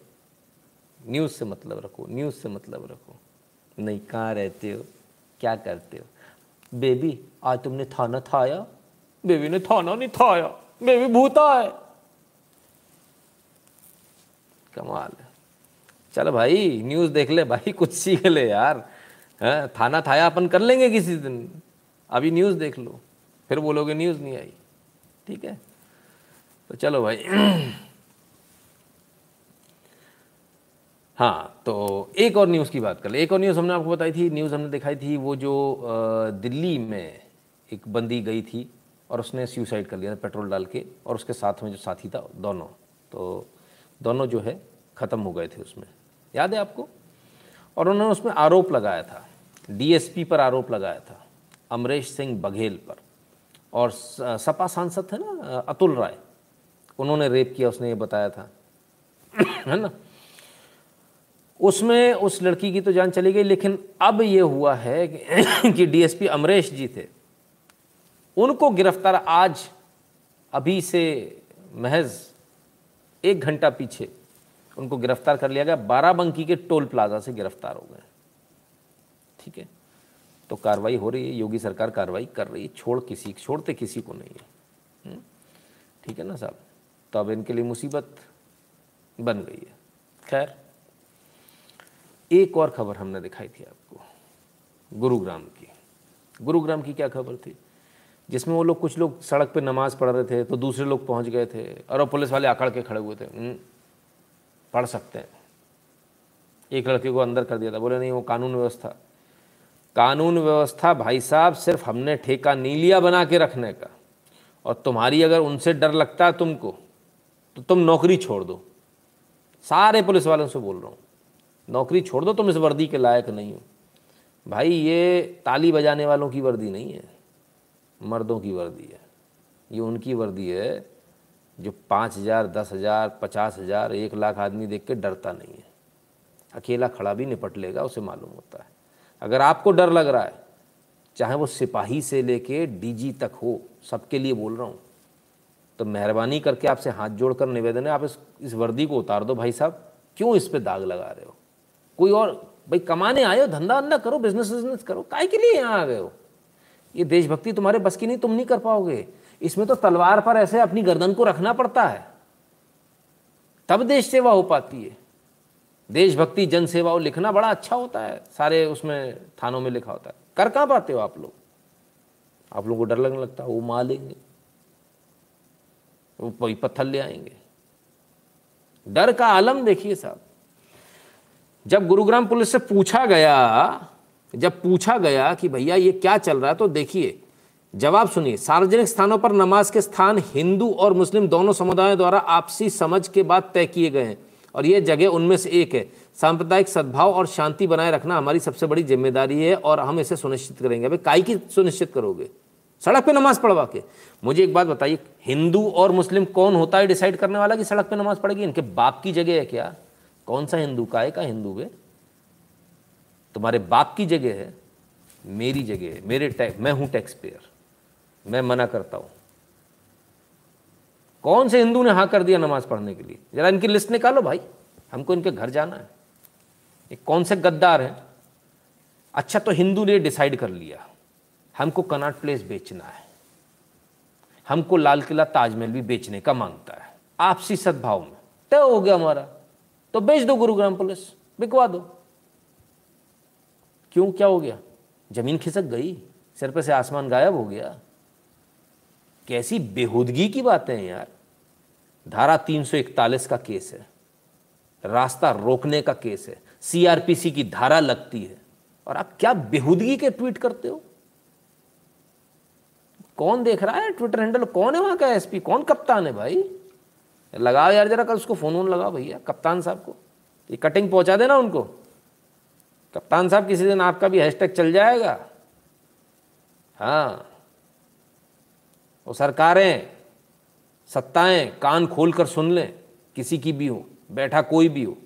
न्यूज़ से मतलब रखो न्यूज़ से मतलब रखो। नहीं, कहाँ रहते हो? क्या करते हो? बेबी आज तुमने थाना थाया? बेबी ने थाना नहीं थाया। बेबी भूता है। कमाल है। चलो भाई न्यूज़ देख ले भाई, कुछ सीख ले यार। है, थाना थाया अपन कर लेंगे किसी दिन। अभी न्यूज़ देख लो। फिर बोलोगे न्यूज़ नहीं आई। ठीक है? तो चलो भाई। हाँ तो एक और न्यूज़ की बात कर ले। एक और न्यूज़ हमने आपको बताई थी न्यूज़ हमने दिखाई थी, वो जो दिल्ली में एक बंदी गई थी और उसने सुसाइड कर लिया था, पेट्रोल डाल के, और उसके साथ में जो साथी था, दोनों। तो दोनों जो है, ख़त्म हो गए थे उसमें। याद है आपको? और उन्होंने उसमें आरोप लगाया था। डीएसपी पर आरोप लगाया था, अमरेश सिंह बघेल पर। और सपा सांसद थे ना अतुल राय। उन्होंने रेप किया उसने ये बताया था। है ना? उसमें उस लड़की की तो जान चली गई लेकिन अब ये हुआ है कि, डीएसपी अमरेश जी थे। उनको गिरफ़्तार आज अभी से महज एक घंटा पीछे उनको गिरफ़्तार कर लिया गया। बाराबंकी के टोल प्लाजा से गिरफ़्तार हो गए। ठीक है? तो कार्रवाई हो रही है योगी सरकार कार्रवाई कर रही है छोड़ किसी छोड़ते किसी को नहीं है। हम्म? ठीक है ना साहब? तो अब इनके लिए मुसीबत बन गई है। खैर एक और खबर हमने दिखाई थी आपको गुरुग्राम की। गुरुग्राम की क्या खबर थी? जिसमें वो लोग कुछ लोग सड़क पे नमाज़ पढ़ रहे थे तो दूसरे लोग पहुँच गए थे और वो पुलिस वाले आकड़ के खड़े हुए थे। हम्म, पढ़ सकते हैं। एक लड़के को अंदर कर दिया था। बोले नहीं वो कानून व्यवस्था। कानून व्यवस्था भाई साहब सिर्फ़ हमने ठेका नीलिया बना के रखने का। और तुम्हारी अगर उनसे डर लगता है तुमको तो तुम नौकरी छोड़ दो। सारे पुलिस वालों से बोल रहा हूँ, नौकरी छोड़ दो, तुम इस वर्दी के लायक नहीं हो। भाई, ये ताली बजाने वालों की वर्दी नहीं है, मर्दों की वर्दी है। ये उनकी वर्दी है जो पाँच हज़ार, दस हज़ार, पचास हज़ार, एक लाख आदमी देख के डरता नहीं है। अकेला खड़ा भी निपट लेगा, उसे मालूम होता है। अगर आपको डर लग रहा है, चाहे वो सिपाही से लेके डीजी तक हो, सबके लिए बोल रहा हूँ तो मेहरबानी करके आपसे हाथ जोड़कर निवेदन है, आप इस इस वर्दी को उतार दो भाई साहब। क्यों इस पर दाग लगा रहे हो? कोई और, भाई कमाने आए हो, धंधा वंदा करो बिज़नेस बिज़नेस करो, काय के लिए यहाँ आ गए हो? ये देशभक्ति तुम्हारे बस की नहीं, तुम नहीं कर पाओगे। इसमें तो तलवार पर ऐसे अपनी गर्दन को रखना पड़ता है। तब देश सेवा हो पाती है। देशभक्ति, जन सेवा लिखना बड़ा अच्छा होता है। सारे उसमें थानों में लिखा होता है। कर कहाँ पाते हो आप लोग? आप लोगों को डर लगने लगता है, वो मार लेंगे वो पत्थर ले आएँगे। डर का आलम देखिए साहब। जब गुरुग्राम पुलिस से पूछा गया, जब पूछा गया कि भैया ये क्या चल रहा है तो देखिए, जवाब सुनिए, सार्वजनिक स्थानों पर नमाज़ के स्थान हिंदू और मुस्लिम दोनों समुदायों द्वारा आपसी समझ के बाद तय किए गए हैं और ये जगह उनमें से एक है। सांप्रदायिक सद्भाव और शांति बनाए रखना हमारी सबसे बड़ी ज़िम्मेदारी है और हम इसे सुनिश्चित करेंगे। अभी काय की सुनिश्चित करोगे? सड़क पे नमाज़ पढ़वा के। मुझे एक बात बताइए, हिंदू और मुस्लिम कौन होता है डिसाइड करने वाला कि सड़क पे नमाज़ पढ़ेगी? इनके बाप की जगह है क्या? कौन सा हिंदू का है, का हिंदू है? तुम्हारे बाप की जगह है, मेरी जगह है, मेरे टैक्स मैं हूँ टैक्स पेयर मैं मना करता हूँ। कौन से हिंदू ने हाँ कर दिया नमाज़ पढ़ने के लिए? जरा इनकी लिस्ट निकालो भाई, हमको इनके घर जाना है। ये कौन से गद्दार हैं? अच्छा तो हिंदू ने डिसाइड कर लिया। हमको कनाट प्लेस बेचना है। हमको लाल किला ताजमहल भी बेचने का माँगता है। आपसी सद्भाव में। तय हो गया हमारा। तो बेच दो गुरुग्राम पुलिस। बिकवा दो। क्यों? क्या हो गया? ज़मीन खिसक गई। सिर पर से आसमान गायब हो गया। कैसी बेहूदगी की बातें हैं यार। धारा 341 का केस है। रास्ता रोकने का केस है। सीआरपीसी की धारा लगती है। और आप क्या बेहूदगी के ट्वीट करते हो? कौन देख रहा है? ट्विटर हैंडल कौन है वहाँ का एसपी कौन कप्तान है भाई? लगाओ यार जरा कल उसको फ़ोन वोन लगाओ भैया, कप्तान साहब को। ये कटिंग पहुँचा देना उनको। कप्तान साहब किसी दिन आपका भी हैशटैग चल जाएगा। हाँ। वो सरकारें, सत्ताएँ कान खोल कर सुन लें, किसी की भी हो, बैठा कोई भी हो।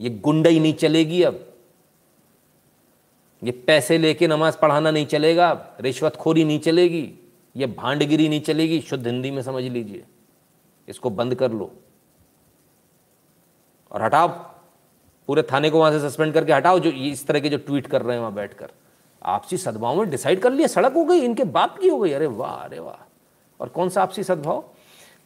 ये गुंडई नहीं चलेगी अब। ये पैसे लेके नमाज़ पढ़ाना नहीं चलेगा, रिश्वतखोरी नहीं चलेगी, ये भांडगिरी नहीं चलेगी, शुद्ध हिंदी में समझ लीजिए। इसको बंद कर लो। और हटाओ। पूरे थाने को वहाँ से सस्पेंड करके हटाओ, जो इस तरह के जो ट्वीट कर रहे हैं वहाँ बैठकर। आपसी सद्भाव में डिसाइड कर लिया, सड़क हो गई, इनके बाप की हो गई। अरे वाह अरे वाह। और कौन सा आपसी सद्भाव?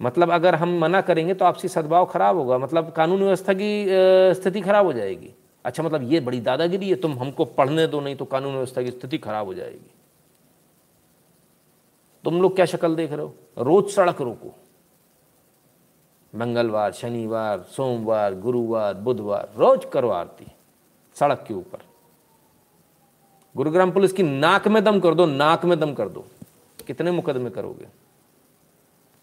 मतलब अगर हम मना करेंगे तो आपसी सद्भाव खराब होगा। मतलब कानून व्यवस्था की स्थिति खराब हो जाएगी। अच्छा मतलब ये बड़ी दादागिरी है, तुम हमको पढ़ने दो, नहीं तो कानून व्यवस्था की स्थिति खराब हो जाएगी। तुम लोग क्या शक्ल देख रहे हो? रोज सड़क रोको। मंगलवार, शनिवार, सोमवार, गुरुवार, बुधवार, रोज करो आरती, सड़क के ऊपर। गुरुग्राम पुलिस की नाक में दम कर दो, नाक में दम कर दो। कितने मुकदमे करोगे?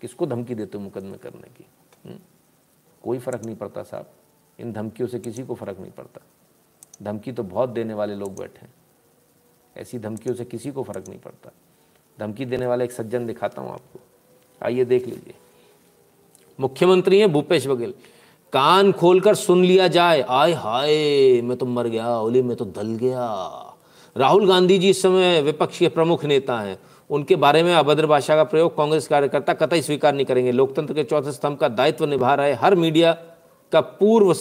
किसको धमकी देते हो मुकदमे करने की? हुँ? हम्म? कोई फ़र्क नहीं पड़ता साहब। इन धमकियों से किसी को फ़र्क नहीं पड़ता। धमकी तो बहुत देने वाले लोग बैठे हैं। ऐसी धमकियों से किसी को फ़र्क नहीं पड़ता। धमकी देने वाले एक सज्जन दिखाता हूँ आपको। आइए देख लीजिए। मुख्यमंत्री हैं भूपेश बघेल। कान खोलकर सुन लिया जाए। आय हाय, मैं तो मर गया, ओली मैं तो दल गया। राहुल गांधी जी इस समय विपक्ष के प्रमुख नेता हैं। उनके बारे में अभद्र भाषा का प्रयोग कांग्रेस कार्यकर्ता कतई स्वीकार नहीं करेंगे। लोकतंत्र के चौथे स्तंभ का दायित्व निभा रहे हर मीडिया का पूर्व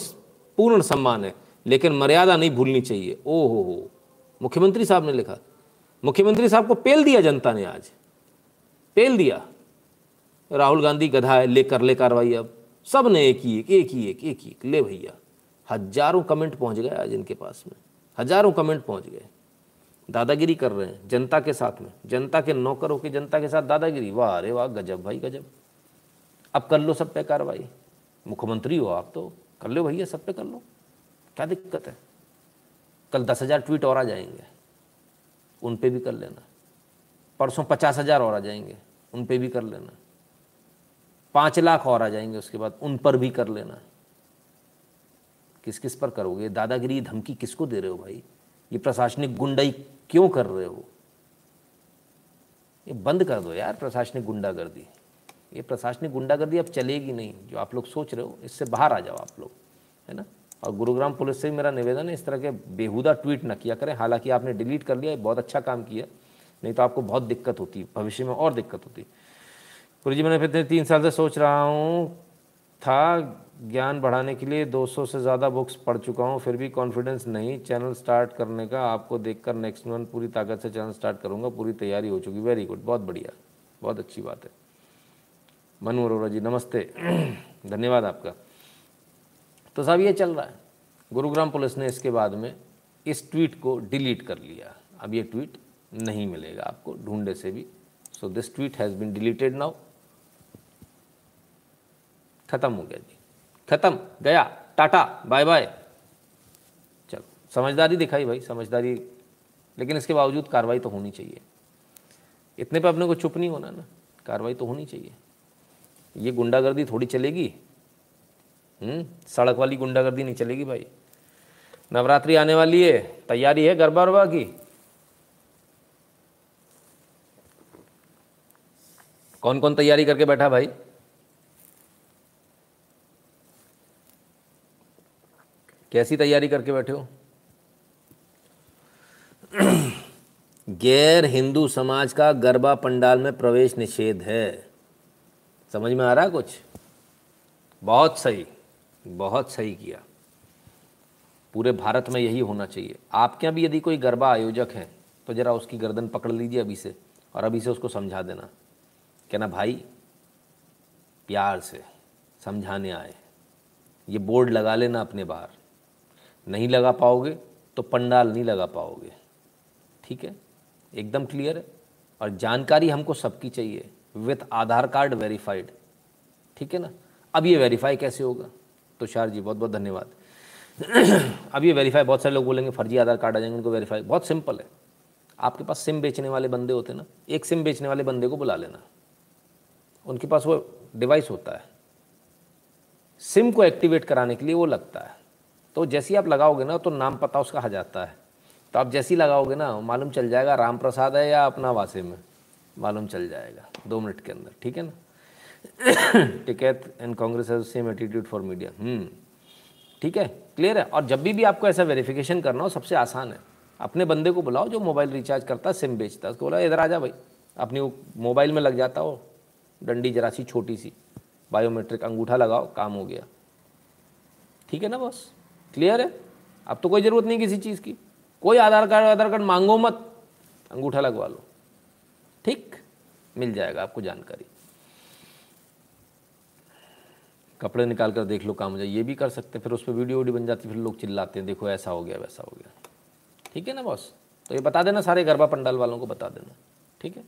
पूर्ण सम्मान है, लेकिन मर्यादा नहीं भूलनी चाहिए। ओ हो। हो मुख्यमंत्री साहब ने लिखा, मुख्यमंत्री साहब को पेल दिया जनता ने आज। पेल दिया। राहुल गांधी गधा है ले कर ले कार्रवाई अब। सबने एक ही, एक एक ही, एक एक ही। ले भैया, हज़ारों कमेंट पहुँच गए आज इनके पास में। हज़ारों कमेंट पहुँच गए। दादागिरी कर रहे हैं, जनता के साथ में। जनता के नौकरों की, जनता के साथ दादागिरी। वाह अरे वाह, गजब भाई, गजब। अब कर लो सब पे कार्रवाई। मुख्यमंत्री हो आप तो कर लो भैया, सब पे कर लो। क्या दिक्कत है? कल दस हज़ार ट्वीट और आ जाएँगे। उन पे भी कर लेना। परसों पचास हज़ार और आ जाएँगे। उन पे भी कर लेना। पाँच लाख और आ जाएँगे उसके बाद उन पर भी कर लेना। किस किस पर करोगे? दादागिरी धमकी किसको दे रहे हो भाई? ये प्रशासनिक गुंडाई क्यों कर रहे हो? ये बंद कर दो यार प्रशासनिक गुंडागर्दी। ये प्रशासनिक गुंडागर्दी अब चलेगी नहीं, जो आप लोग सोच रहे हो, इससे बाहर आ जाओ आप लोग, है ना? और गुरुग्राम पुलिस से मेरा निवेदन है, इस तरह के बेहुदा ट्वीट ना किया करें। हालाँकि आपने डिलीट कर लिया बहुत अच्छा काम किया, नहीं तो आपको बहुत दिक्कत होती, भविष्य में और दिक्कत होती। गुरु जी, मैंने फिर तीन साल से सोच रहा हूँ, था ज्ञान बढ़ाने के लिए 200 से ज़्यादा बुक्स पढ़ चुका हूँ, फिर भी कॉन्फिडेंस नहीं। चैनल स्टार्ट करने का आपको देखकर नेक्स्ट मंथ पूरी ताकत से चैनल स्टार्ट करूँगा, पूरी तैयारी हो चुकी वेरी गुड बहुत बढ़िया, बहुत अच्छी बात है। मनु अरोरा जी, नमस्ते। धन्यवाद आपका। तो साहब, ये चल रहा है। गुरुग्राम पुलिस ने इसके बाद में इस ट्वीट को डिलीट कर लिया। अब ये ट्वीट नहीं मिलेगा आपको, ढूंढे से भी। So this tweet has been deleted now ख़त्म हो गया जी। ख़त्म। गया। टाटा। Bye bye. चलो, समझदारी दिखाई भाई, समझदारी। लेकिन इसके बावजूद कार्रवाई तो होनी चाहिए। इतने पे अपने को चुप नहीं होना ना। कार्रवाई तो होनी चाहिए। ये गुंडागर्दी थोड़ी चलेगी? हम्म, सड़क वाली गुंडागर्दी नहीं चलेगी भाई। नवरात्रि आने वाली है तैयारी है गरबा वरबा की? कौन कौन तैयारी करके बैठा भाई? कैसी तैयारी करके बैठे हो? गैर हिंदू समाज का गरबा पंडाल में प्रवेश निषेध है। समझ में आ रहा कुछ? बहुत सही बहुत सही किया। पूरे भारत में यही होना चाहिए। आपके यहाँ भी यदि कोई गरबा आयोजक है तो ज़रा उसकी गर्दन पकड़ लीजिए अभी से, और अभी से उसको समझा देना। कहना भाई, प्यार से समझाने आए। ये बोर्ड लगा लेना अपने बाहर। नहीं लगा पाओगे तो पंडाल नहीं लगा पाओगे। ठीक है? एकदम क्लियर है? और जानकारी हमको सबकी चाहिए। विथ आधार कार्ड वेरीफाइड ठीक है ना? अब ये वेरीफाई कैसे होगा? तुषार जी बहुत बहुत धन्यवाद। अब ये वेरीफाई बहुत सारे लोग बोलेंगे, फर्जी आधार कार्ड आ जाएँगे, उनको वेरीफाई बहुत सिंपल है। आपके पास सिम बेचने वाले बंदे होते ना, एक सिम बेचने वाले बंदे को बुला लेना। उनके पास वो डिवाइस होता है। सिम को एक्टिवेट कराने के लिए वो लगता है। तो जैसे ही आप लगाओगे ना तो नाम पता उसका आ जाता है। तो आप जैसे ही लगाओगे ना, मालूम चल जाएगा राम प्रसाद है या अपना वासे में। मालूम चल जाएगा, दो मिनट के अंदर, ठीक है ना? Tikait and Congress has same attitude for media ठीक है क्लियर है? और जब भी भी आपको ऐसा वेरिफिकेशन करना हो, सबसे आसान है। अपने बंदे को बुलाओ जो मोबाइल रिचार्ज करता सिम बेचता उसको बोला, इधर आ जा भाई, अपनी मोबाइल में लग जाता हो, डंडी जरा सी छोटी सी बायोमेट्रिक अंगूठा लगाओ, काम हो गया। ठीक है ना बॉस? क्लियर है? अब तो कोई ज़रूरत नहीं किसी चीज़ की। कोई आधार कार्ड आधार कार्ड मांगो मत, अंगूठा लगवा लो। ठीक मिल जाएगा आपको जानकारी। कपड़े निकाल कर देख लो काम हो जाए, ये भी कर सकते फिर उस पर वीडियो वीडियो बन जाती फिर लोग चिल्लाते हैं, देखो ऐसा हो गया, वैसा हो गया। ठीक है ना बॉस? तो ये बता देना सारे गरबा पंडाल वालों को बता देना। ठीक है?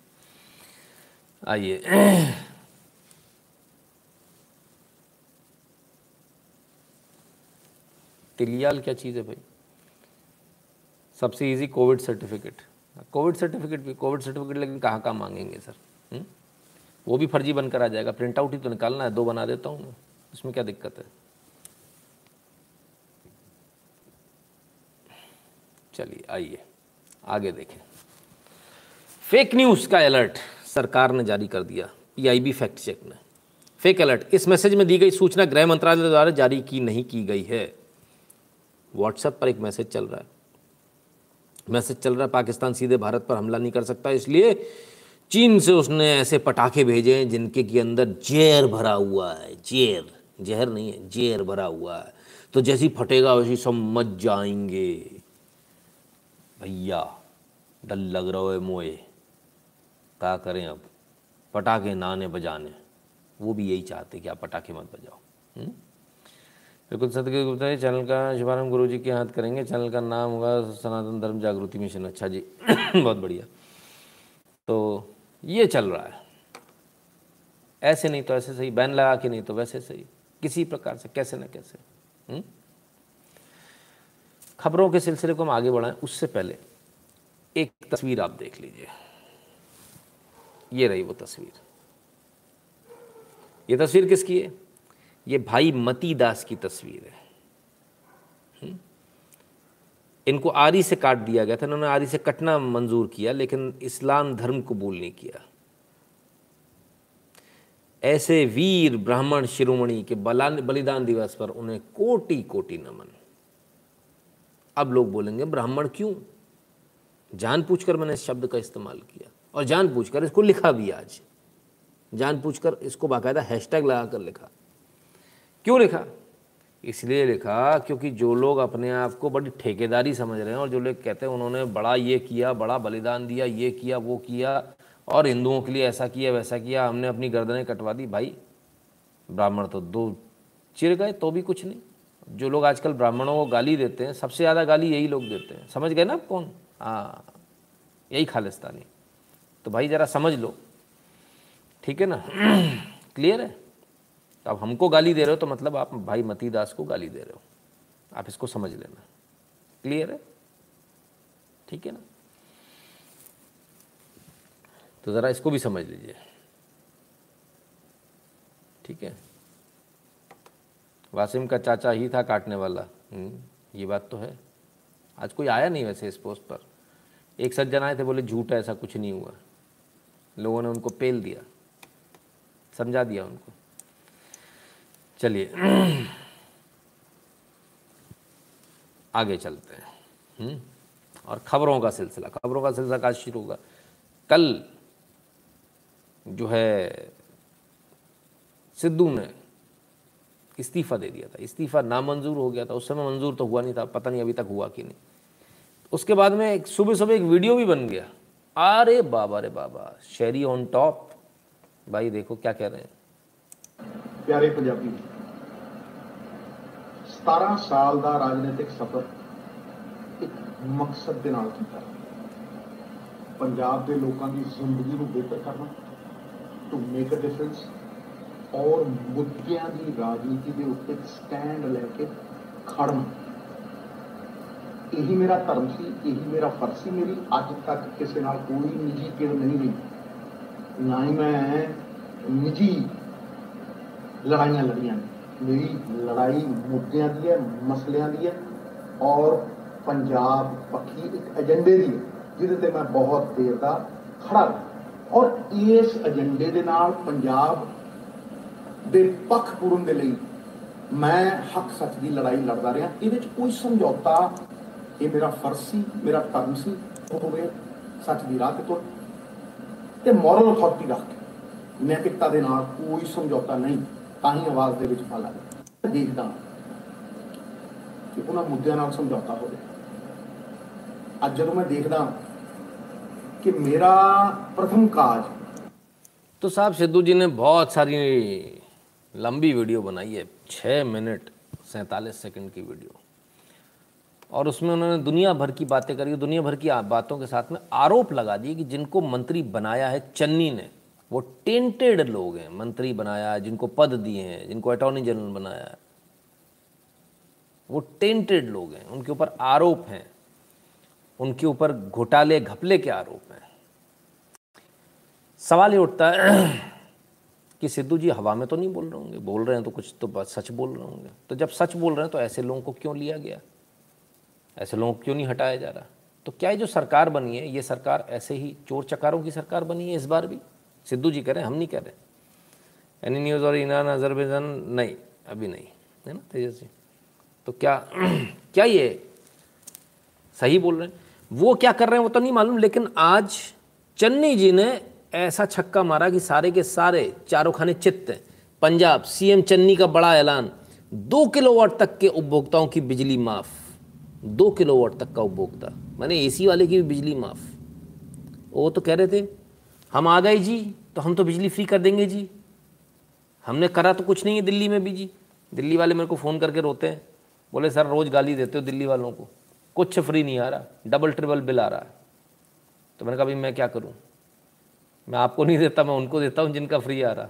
आइए। तिलियाल क्या चीज़ है भाई? सबसे easy covid certificate covid certificate भी, कोविड सर्टिफिकेट लेकिन कहाँ कहाँ मांगेंगे सर? हुँ? हम्म? वो भी फर्जी बनकर आ जाएगा। प्रिंट आउट ही तो निकालना है, दो बना देता हूँ मैं। इसमें क्या दिक्कत है? चलिए, आइए। आगे देखें। फेक न्यूज़ का अलर्ट सरकार ने जारी कर दिया पीआईबी फैक्ट चेक ने फेक अलर्ट इस मैसेज में दी गई सूचना गृह मंत्रालय द्वारा जारी की नहीं की गई है। व्हाट्सएप पर एक मैसेज चल रहा है। मैसेज चल रहा है, पाकिस्तान सीधे भारत पर हमला नहीं कर सकता। इसलिए चीन से उसने ऐसे पटाखे भेजे हैं जिनके के अंदर जेर भरा हुआ है। जेर, जहर नहीं है, जेर भरा हुआ है। तो जैसी फटेगा, वैसी सब मच जाएँगे। भैया डर लग रहा है मोए क्या करें अब? पटाखे नाने बजाने। वो भी यही चाहते कि आप पटाखे मत बजाओ। हम्म? बिल्कुल सत्य गुप्ता है चैनल का शुभारंभ गुरु जी के हाथ करेंगे। चैनल का नाम होगा सनातन धर्म जागृति मिशन। अच्छा जी, बहुत बढ़िया। तो ये चल रहा है। ऐसे नहीं तो ऐसे सही, बैन लगा के नहीं तो वैसे सही। किसी प्रकार से, कैसे ना कैसे। हम्म? खबरों के सिलसिले को हम आगे बढ़ाएँ। उससे पहले एक तस्वीर आप देख लीजिए। ये रही वो तस्वीर। ये तस्वीर किसकी है? ये भाई मती दास की तस्वीर है। हम्म? इनको आरी से काट दिया गया था, इन्होंने आरी से कटना मंजूर किया, लेकिन इस्लाम धर्म कबूल नहीं किया। ऐसे वीर ब्राह्मण शिरोमणि के बलिदान दिवस पर उन्हें कोटि कोटि नमन। अब लोग बोलेंगे, ब्राह्मण क्यों? जान पूछकर मैंने इस शब्द का इस्तेमाल किया, और जान पूछकर इसको लिखा भी आज। जान पूछकर इसको बाकायदा हैशटैग लगाकर लिखा। क्यों लिखा? इसलिए लिखा क्योंकि जो लोग अपने आप को बड़ी ठेकेदारी समझ रहे हैं और जो लोग कहते हैं उन्होंने बड़ा ये किया, बड़ा बलिदान दिया, ये किया, वो किया और हिंदुओं के लिए ऐसा किया, वैसा किया, हमने अपनी गर्दनें कटवा दी। भाई, ब्राह्मण तो दो चिर गए तो भी कुछ नहीं। जो लोग आजकल ब्राह्मणों को गाली देते हैं, सबसे ज़्यादा गाली यही लोग देते हैं। समझ गए ना आप कौन? हाँ यही खालिस्तानी। तो भाई ज़रा समझ लो। ठीक है ना? क्लियर है? तो आप हमको गाली दे रहे हो तो मतलब आप भाई मती दास को गाली दे रहे हो। आप इसको समझ लेना। क्लियर है? ठीक है ना? तो ज़रा इसको भी समझ लीजिए। ठीक है? वासिम का चाचा ही था काटने वाला। हम्म, ये बात तो है। आज कोई आया नहीं वैसे इस पोस्ट पर। एक सज्जन आए थे बोले झूठ ऐसा कुछ नहीं हुआ। लोगों ने उनको पेल दिया। समझा दिया उनको। चलिए। आगे चलते हैं। हम्म। और ख़बरों का सिलसिला। खबरों का सिलसिला का शुरू होगा। कल जो है सिद्धू ने इस्तीफ़ा दे दिया था। इस्तीफ़ा नामंजूर हो गया था। उस समय मंजूर तो हुआ नहीं था। पता नहीं अभी तक हुआ कि नहीं। उसके बाद में एक सुबह सुबह एक वीडियो भी बन गया। अरे बाबा रे बाबा। शेरी ऑन टॉप भाई देखो क्या कह रहे हैं। प्यारे पंजाबी। 17 ਸਾਲ ਦਾ ਰਾਜਨੀਤਿਕ ਸਫ਼ਰ ਇੱਕ ਮਕਸਦ ਦੇ ਨਾਲ ਕੀਤਾ। ਪੰਜਾਬ ਦੇ ਲੋਕਾਂ ਦੀ ਜ਼ਿੰਦਗੀ ਨੂੰ ਬਿਹਤਰ ਕਰਨਾ ਟੂ ਮੇਕ ਅ ਡਿਫਰੈਂਸ ਔਰ ਮੁੱਦਿਆਂ ਦੀ ਰਾਜਨੀਤੀ ਦੇ ਉੱਤੇ ਸਟੈਂਡ ਲੈ ਕੇ ਖੜਨਾ। ਇਹੀ ਮੇਰਾ ਧਰਮ ਸੀ, ਇਹੀ ਮੇਰਾ ਫਰਜ਼ ਸੀ, ਮੇਰੀ ਅੱਜ ਤੱਕ ਕਿਸੇ ਨਾਲ ਕੋਈ ਨਿੱਜੀ ਕਿੜ ਨਹੀਂ ਰਹੀ। ਨਾ ਹੀ ਮੈਂ ਨਿੱਜੀ ਲੜਾਈਆਂ ਲੜੀਆਂ ਮੇਰੀ ਲੜਾਈ ਮੁੱਦਿਆਂ ਦੀ ਹੈ, ਮਸਲਿਆਂ ਦੀ ਹੈ ਔਰ ਪੰਜਾਬ ਪੱਖੀ ਇੱਕ ਏਜੰਡੇ ਦੀ ਹੈ, ਜਿਹਦੇ ਤੇ ਮੈਂ ਬਹੁਤ ਦੇਰ ਦਾ ਖੜਾ ਔਰ ਇਸ ਏਜੰਡੇ ਦੇ ਨਾਲ ਪੰਜਾਬ ਦੇ ਪੱਖ ਪੂਰਨ ਦੇ ਲਈ ਮੈਂ ਹੱਕ ਸੱਚ ਦੀ ਲੜਾਈ ਲੜਦਾ ਰਿਹਾ। ਇਹਦੇ ਵਿੱਚ ਕੋਈ ਸਮਝੌਤਾ, ਇਹ ਮੇਰਾ ਫਰਜ਼ ਸੀ, ਮੇਰਾ ਧਰਮ ਸੀ ਹੋਵੇ ਸੱਚ ਦੀ ਰਾਹ ਤੇ ਤੁਰ। ਤੇ ਮੋਰਲ ਅਥਾਰਟੀ ਰੱਖ ਕੇ ਨੈਤਿਕਤਾ ਦੇ ਨਾਲ ਕੋਈ ਸਮਝੌਤਾ ਨਹੀਂ। ਤਾਂ ਹੀ ਆਵਾਜ਼ ਦੇ ਵਿੱਚ ਪਾ ਲਾਂਗੇ ਦੇਖਦਾ ਕਿ ਉਹਨਾਂ ਮੁੱਦਿਆਂ ਨਾਲ ਸਮਝੌਤਾ ਹੋਵੇ ਅੱਜ ਜਦੋਂ ਮੈਂ ਦੇਖਦਾ कि मेरा प्रथम काज तो साहब सिद्धू जी ने बहुत सारी लंबी वीडियो बनाई है छः मिनट सैंतालीस सेकंड की वीडियो और उसमें उन्होंने दुनिया भर की बातें करी दुनिया भर की बातों के साथ में आरोप लगा दिए कि जिनको मंत्री बनाया है चन्नी ने वो टेंटेड लोग हैं, मंत्री बनाया, जिनको पद दिए हैं, जिनको अटॉर्नी जनरल बनाया। वो टेंटेड लोग हैं, उनके ऊपर आरोप हैं, उनके ऊपर घोटाले, घपले के आरोप हैं। सवाल ये उठता है कि सिद्धू जी हवा में तो नहीं बोल रहे होंगे? बोल रहे हैं तो कुछ तो सच बोल रहे होंगे। तो जब सच बोल रहे हैं तो ऐसे लोगों को क्यों लिया गया? ऐसे लोगों को क्यों नहीं हटाया जा रहा? तो क्या ये जो सरकार बनी है, ये सरकार ऐसे ही चोर चकारों की सरकार बनी है इस बार भी? सिद्धू जी कह रहे हैं, हम नहीं कह रहे। एनी न्यूज़ और ईरान, अजरबैजान, नहीं, अभी नहीं, है ना तेजस्वी तो क्या क्या ये सही बोल रहे हैं? वो क्या कर रहे हैं वो तो नहीं मालूम, लेकिन आज चन्नी जी ने ऐसा छक्का मारा कि सारे के सारे चारों खाने चित्त, पंजाब, सीएम चन्नी का बड़ा ऐलान, दो किलोवाट तक के उपभोक्ताओं की बिजली माफ़, दो किलोवाट तक का उपभोक्ता, मैंने एसी वाले की भी बिजली माफ़। वो तो कह रहे थे हम आ गए जी तो हम तो बिजली फ्री कर देंगे जी। हमने करा तो कुछ नहीं है दिल्ली में भी जी। दिल्ली वाले मेरे को फ़ोन करके रोते हैं। बोले, सर, रोज़ गाली देते हो दिल्ली वालों को। कुछ फ्री नहीं आ रहा। डबल ट्रिपल बिल आ रहा है। तो मैंने कहा, भाई, मैं क्या करूँ? मैं आपको नहीं देता, मैं उनको देता हूँ जिनका फ्री आ रहा।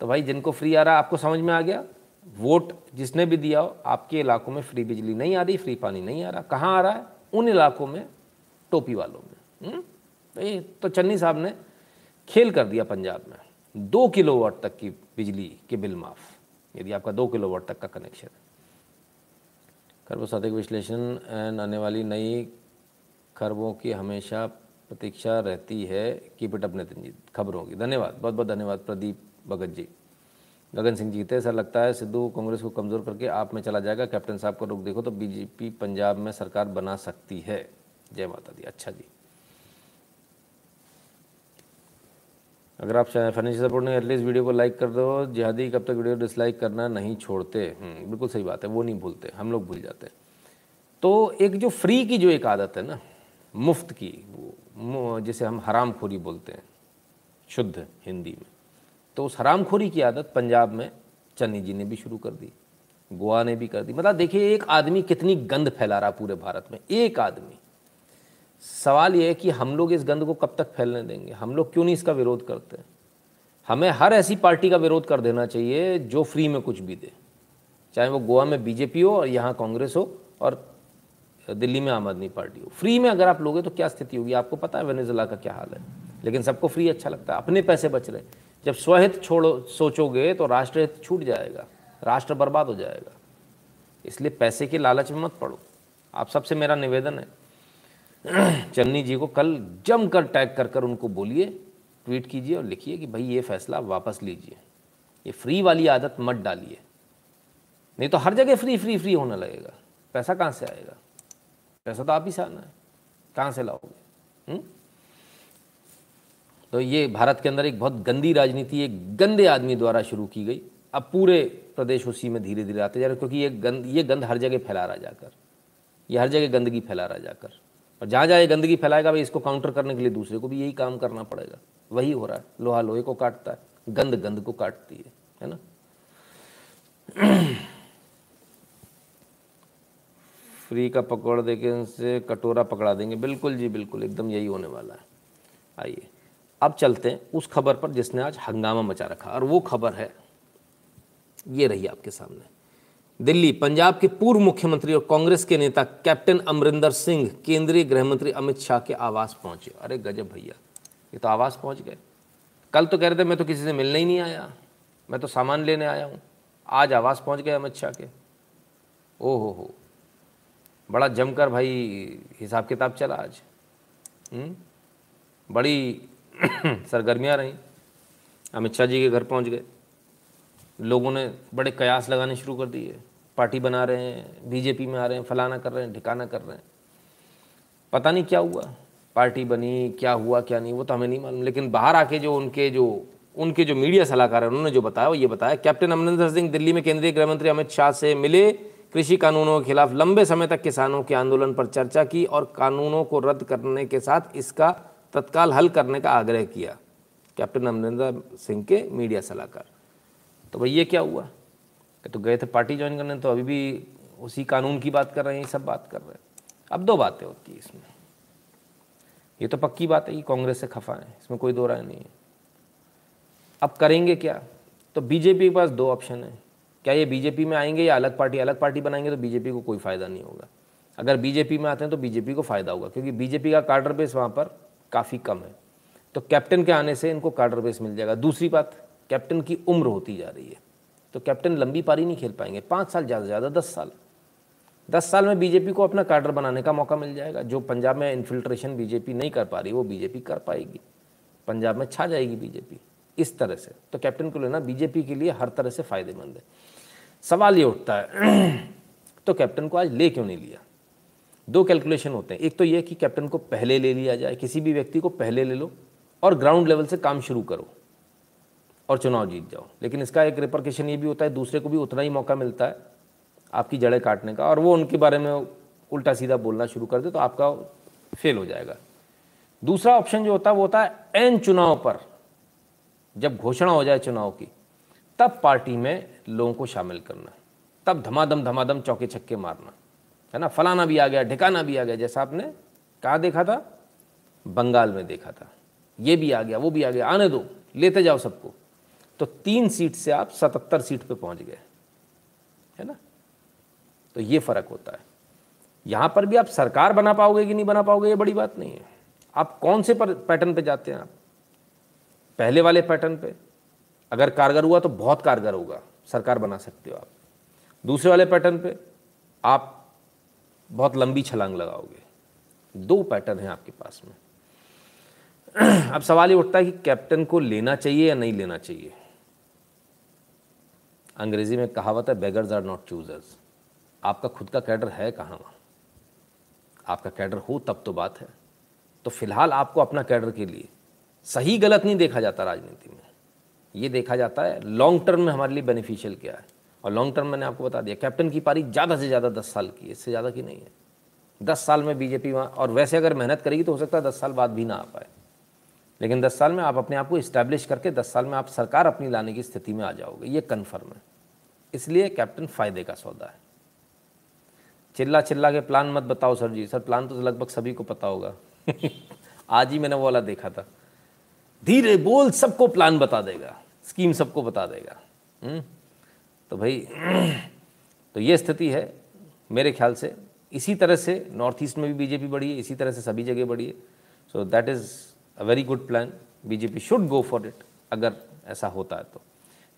तो भाई, जिनको फ्री आ रहा, आपको समझ में आ गया? वोट जिसने भी दिया हो, आपके इलाकों में फ्री बिजली नहीं आ रही फ्री पानी नहीं आ रहा। कहाँ आ रहा है? उन इलाकों में, टोपी वालों में। हम्म? तो तो चन्नी साहब ने खेल कर दिया पंजाब में। दो किलो वाट तक की बिजली के बिल माफ़। यदि आपका दो किलो वाट तक का कनेक्शन है। कर्मसाधिक विश्लेषण, एंड आने वाली नई खरबों की हमेशा प्रतीक्षा रहती है। Keep it up Nitin ji, खबरों की। धन्यवाद बहुत बहुत धन्यवाद, प्रदीप भगत जी। गगन सिंह जीते ऐसा लगता है सिद्धू कांग्रेस को कमज़ोर करके आप में चला जाएगा। कैप्टन साहब का रुख देखो तो बीजेपी पंजाब में सरकार बना सकती है। जय माता दी। अच्छा जी। अगर आप फाइनेंशियल सपोर्ट नहीं एटलीस्ट वीडियो को लाइक कर दो। जिहादी कब तक वीडियो डिसलाइक करना नहीं छोड़ते। हम्म, बिल्कुल सही बात है वो नहीं भूलते हम लोग भूल जाते तो एक जो फ्री की जो एक आदत है ना मुफ़्त की वो जिसे हम हराम खोरी बोलते हैं शुद्ध हिंदी में। तो उस हराम खोरी की आदत पंजाब में चन्नी जी ने भी शुरू कर दी गोवा ने भी कर दी। मतलब देखिए एक आदमी कितनी गंद फैला रहा पूरे भारत में एक आदमी। सवाल ये है कि हम लोग इस गंद को कब तक फैलने देंगे? हम लोग क्यों नहीं इसका विरोध करते? हमें हर ऐसी पार्टी का विरोध कर देना चाहिए जो फ्री में कुछ भी दे। चाहे वो गोवा में बीजेपी हो और यहाँ कांग्रेस हो और दिल्ली में आम आदमी पार्टी हो। फ्री में अगर आप लोगे तो क्या स्थिति होगी? आपको पता है वेनेजुला का क्या हाल है। लेकिन सबको फ्री अच्छा लगता है। अपने पैसे बच रहे जब स्वहित छोड़ो, सोचोगे तो राष्ट्रहित छूट जाएगा। राष्ट्र बर्बाद हो जाएगा। इसलिए पैसे के लालच में मत पड़ो। आप सबसे मेरा निवेदन है चन्नी जी को कल जम कर टैग कर कर उनको बोलिए, ट्वीट कीजिए और लिखिए कि भाई ये फैसला वापस लीजिए। ये फ्री वाली आदत मत डालिए। नहीं तो हर जगह फ्री फ्री फ्री होने लगेगा। पैसा कहाँ से आएगा? पैसा तो आप ही से आना है। कहाँ से लाओगे? हम्म? तो ये भारत के अंदर एक बहुत गंदी राजनीति, एक गंदे आदमी द्वारा शुरू की गई। अब पूरे प्रदेश उसी में धीरे धीरे आते जा रहे क्योंकि ये गंद ये गंद हर जगह फैला रहा जाकर। ये हर जगह गंदगी फैला रहा जाकर। और जहाँ जहाँ ये गंदगी फैलाएगा, भाई, इसको काउंटर करने के लिए दूसरे को भी यही काम करना पड़ेगा। वही हो रहा है। लोहा लोहे को काटता है। गंद गंद को काटती है है ना? फ्री का पकौड़ देके से कटोरा पकड़ा देंगे। बिल्कुल जी, बिल्कुल, एकदम यही होने वाला है। आइए, अब चलते हैं उस खबर पर जिसने आज हंगामा मचा रखा। और वो खबर है, ये रही आपके सामने। दिल्ली, पंजाब के पूर्व मुख्यमंत्री और कांग्रेस के नेता कैप्टन अमरिंदर सिंह, केंद्रीय गृह मंत्री अमित शाह के आवास पहुँचे। अरे गजब भैया, ये तो आवास पहुँच गए। कल तो कह रहे थे, मैं तो किसी से मिलने ही नहीं आया। मैं तो सामान लेने आया हूँ। आज आवास पहुँच गए अमित शाह के। ओ हो हो बड़ा जमकर भाई हिसाब किताब चला आज। हुँ? हम्म? बड़ी सरगर्मियाँ रहीं। अमित शाह जी के घर पहुँच गए। लोगों ने बड़े कयास लगाने शुरू कर दिए। पार्टी बना रहे हैं, बीजेपी में आ रहे हैं, फलाना कर रहे हैं ठिकाना कर रहे हैं। पता नहीं क्या हुआ। पार्टी बनी, क्या हुआ, क्या नहीं, वो तो हमें नहीं मालूम। लेकिन बाहर आके जो उनके जो उनके जो मीडिया सलाहकार हैं, उन्होंने जो बताया, वो ये बताया, कैप्टन अमरिंदर सिंह दिल्ली में केंद्रीय गृह मंत्री अमित शाह से मिले। कृषि कानूनों के खिलाफ लंबे समय तक किसानों के आंदोलन पर चर्चा की और कानूनों को रद्द करने के साथ इसका तत्काल हल करने का आग्रह किया। कैप्टन अमरिंदर सिंह के मीडिया सलाहकार। तो भाई ये क्या हुआ? कि तो गए थे पार्टी ज्वाइन करने तो अभी भी उसी कानून की बात कर रहे हैं, ये सब बात कर रहे हैं। अब दो बातें होती है इसमें। ये तो पक्की बात है कि कांग्रेस से खफा है, इसमें कोई दो राय नहीं है। अब करेंगे क्या? तो बीजेपी के पास दो ऑप्शन है। क्या ये बीजेपी में आएँगे या अलग पार्टी अलग पार्टी बनाएँगे तो बीजेपी को कोई फ़ायदा नहीं होगा। अगर बीजेपी में आते हैं तो बीजेपी को फ़ायदा होगा, क्योंकि बीजेपी का कार्डर बेस वहाँ पर काफ़ी कम है। तो कैप्टन के आने से इनको कार्डर बेस मिल जाएगा। दूसरी बात कैप्टन की उम्र होती जा रही है। तो कैप्टन लंबी पारी नहीं खेल पाएँगे। पाँच साल ज़्यादा से ज़्यादा, दस साल। दस साल में बीजेपी को अपना कार्डर बनाने का मौका मिल जाएगा। जो पंजाब में इन्फिल्ट्रेशन बीजेपी नहीं कर पा रही, वो बीजेपी कर पाएगी। पंजाब में छा जाएगी बीजेपी इस तरह से। तो कैप्टन को लेना बीजेपी के लिए हर तरह से फ़ायदेमंद है। सवाल ये उठता है तो कैप्टन को आज ले क्यों नहीं लिया? दो कैलकुलेशन होते हैं। एक तो ये कि कैप्टन को पहले ले लिया जाए, किसी भी व्यक्ति को पहले ले लो और ग्राउंड लेवल से काम शुरू करो। और चुनाव जीत जाओ। लेकिन इसका एक रिप्रकेशन ये भी होता है, दूसरे को भी उतना ही मौका मिलता है आपकी जड़ें काटने का और वो उनके बारे में उल्टा सीधा बोलना शुरू कर दे तो आपका फेल हो जाएगा। दूसरा ऑप्शन जो होता है, वो होता है एन चुनाव पर जब घोषणा हो जाए चुनाव की, तब पार्टी में लोगों को शामिल करना, तब धमाधम धमाधम चौके छक्के मारना, है ना? फलाना भी आ गया, ढिकाना भी आ गया, जैसा आपने कहा देखा था, बंगाल में देखा था, ये भी आ गया, वो भी आ गया, आने दो, लेते जाओ सबको। तो तीन सीट से आप सतहत्तर सीट पे पहुँच गए। है ना? तो ये फ़र्क होता है। यहाँ पर भी आप सरकार बना पाओगे कि नहीं बना पाओगे, ये बड़ी बात नहीं है। आप कौन से पैटर्न पे जाते हैं आप? पहले वाले पैटर्न पे। अगर कारगर हुआ तो बहुत कारगर होगा। सरकार बना सकते हो आप। दूसरे वाले पैटर्न पे आप बहुत लंबी छलांग लगाओगे। दो पैटर्न हैं आपके पास में। अब सवाल ये उठता है कि कैप्टन को लेना चाहिए या नहीं लेना चाहिए? अंग्रेज़ी में कहावत है बेगर्स आर नॉट चूजर्स आपका खुद का कैडर है कहाँ? वहाँ आपका कैडर हो, तब तो बात है। तो फ़िलहाल आपको अपना कैडर के लिए सही गलत नहीं देखा जाता राजनीति में। ये देखा जाता है लॉन्ग टर्म में हमारे लिए बेनिफिशियल क्या है? और लॉन्ग टर्म मैंने आपको बता दिया कैप्टन की पारी ज़्यादा से ज़्यादा दस साल की है, इससे ज़्यादा की नहीं है। दस साल में बीजेपी वहाँ, और वैसे अगर मेहनत करेगी तो हो सकता है दस साल बाद भी ना आ पाए। लेकिन दस साल में आप अपने आप को इस्टेब्लिश करके दस साल में आप सरकार अपनी लाने की स्थिति में आ जाओगे, ये कन्फर्म है। इसलिए कैप्टन फ़ायदे का सौदा है। चिल्ला चिल्ला के प्लान मत बताओ, सर जी। सर प्लान तो लगभग सभी को पता होगा। आज ही मैंने वो वाला देखा था। धीरे बोल सबको प्लान बता देगा। स्कीम सबको बता देगा। हुँ? हम्म? तो भाई तो ये स्थिति है मेरे ख्याल से। इसी तरह से नॉर्थ ईस्ट में भी बीजेपी बढ़ी है, इसी तरह से सभी जगह बढ़ी है। So that is a very good plan BJP should go for it अगर ऐसा होता है तो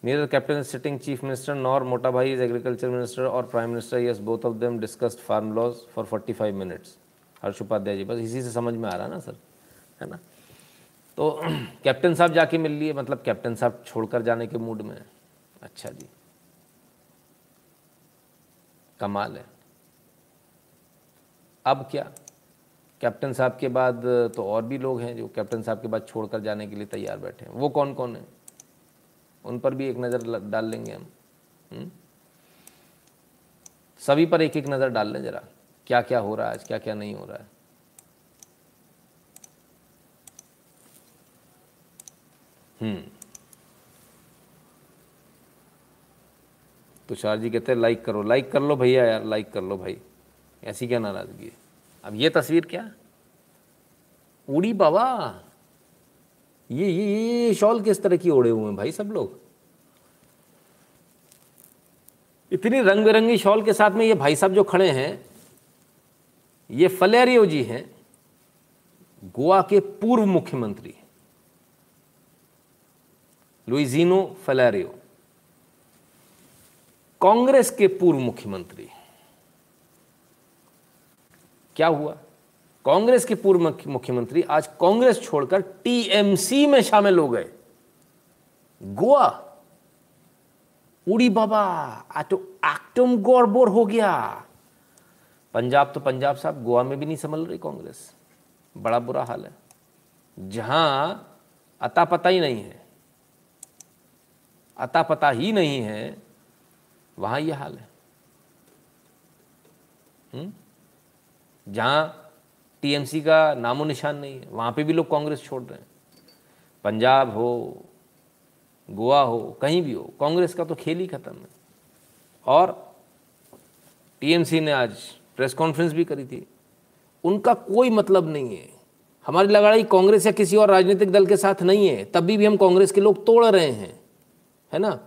neither captain sitting chief minister nor Mota Bhai is agriculture minister और prime minister yes both of them discussed farm laws for forty five minutes Harsh Upadhyay ji बस इसी से समझ में आ रहा ना सर है ना तो कैप्टन साहब जाके मिल लिए मतलब कैप्टन साहब छोड़कर जाने के मूड में अच्छा जी कमाल है अब क्या कैप्टन साहब के बाद तो और भी लोग हैं जो कैप्टन साहब के बाद छोड़कर जाने के लिए तैयार बैठे हैं। वो कौन कौन है? उन पर भी एक नज़र डाल लेंगे हम? हम्म? सभी पर एक एक नज़र डाल लें ज़रा। क्या क्या हो रहा है आज क्या क्या नहीं हो रहा है। हम्म। तुषार जी कहते हैं, लाइक करो, लाइक कर लो भैया यार, लाइक कर लो भाई। ऐसी क्या नाराज़गी है? अब ये तस्वीर क्या? उड़ी बाबा। ये ये ये शॉल किस तरह की ओढ़े हुए हैं भाई सब लोग? इतनी रंग बिरंगी शॉल के साथ में ये भाई साहब जो खड़े हैं, ये फलेरियो जी हैं, गोवा के पूर्व मुख्यमंत्री। लुइजिनो फलेरियो। कांग्रेस के पूर्व मुख्यमंत्री। क्या हुआ? कांग्रेस के पूर्व मुख्यमंत्री आज कांग्रेस छोड़कर टीएमसी में शामिल हो गए। गोवा। उड़ी बाबा, आ तो गौरबोर हो गया। पंजाब तो पंजाब साहब, गोवा में भी नहीं संभल रही कांग्रेस। बड़ा बुरा हाल है। जहाँ अता पता ही नहीं है अता पता ही नहीं है, वहाँ यह हाल है। हम्म? जहाँ टीएमसी का नामो निशान नहीं है, वहाँ पे भी लोग कांग्रेस छोड़ रहे हैं। पंजाब हो, गोवा हो, कहीं भी हो, कांग्रेस का तो खेल ही खत्म है। और टीएमसी ने आज प्रेस कॉन्फ्रेंस भी करी थी। उनका कोई मतलब नहीं है। हमारी लड़ाई कांग्रेस या किसी और राजनीतिक दल के साथ नहीं है, तभी भी हम कांग्रेस के लोग तोड़ रहे हैं। है ना?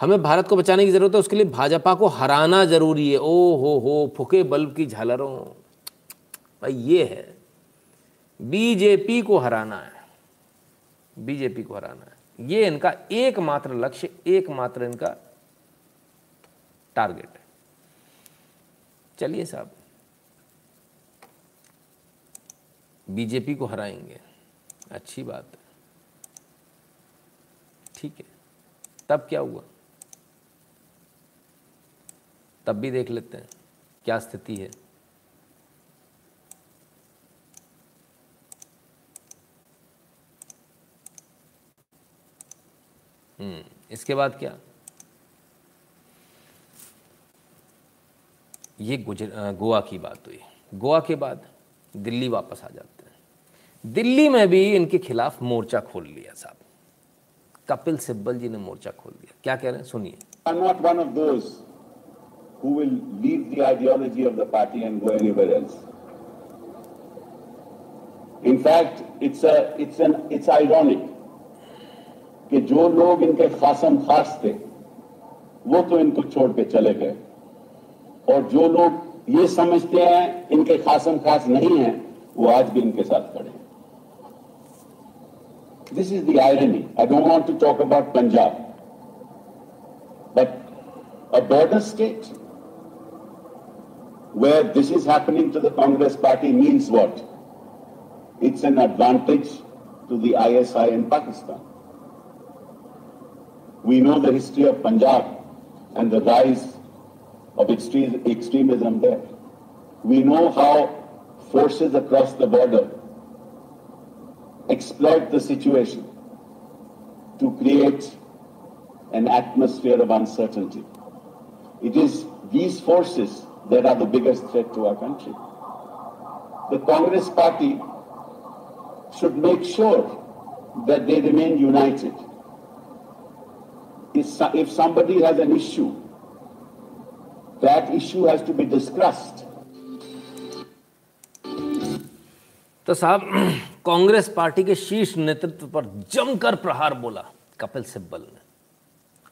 हमें भारत को बचाने की ज़रूरत है, उसके लिए भाजपा को हराना ज़रूरी है। ओ हो हो, फुके बल्ब की झालरों। भाई ये है बीजेपी को हराना है बीजेपी को हराना है। ये इनका एकमात्र लक्ष्य, एकमात्र इनका टारगेट है। चलिए साहब बीजेपी को हराएँगे। अच्छी बात है। ठीक है। तब क्या हुआ? तब भी देख लेते हैं, क्या स्थिति है। हम्म, इसके बाद क्या? ये गुजर गोवा की बात हुई। गोवा के बाद दिल्ली वापस आ जाते हैं। दिल्ली में भी इनके खिलाफ मोर्चा खोल लिया साहब। कपिल सिब्बल जी ने मोर्चा खोल दिया। क्या कह रहे हैं? सुनिए। Ideology of the party and go anywhere else In fact, it's a, it's an, it's ironic. कि जो लोग इनके खासम खास थे, वो तो इनको छोड़ के चले गए। और जो लोग ये समझते हैं इनके खासम खास नहीं है, वो आज भी इनके साथ खड़े हैं। This is the irony I don't want to talk about Punjab but a border state where this is happening to the Congress party means what it's an advantage to the I S I in Pakistan We know the history of Punjab and the rise of extremism there. We know how forces across the border exploit the situation to create an atmosphere of uncertainty. It is these forces that are the biggest threat to our country. The Congress party should make sure that they remain united. If if somebody has an issue, that issue has to be discussed. तो साहब Congress party के शीर्ष नेतृत्व पर जमकर प्रहार बोला कपिल सिब्बल ने।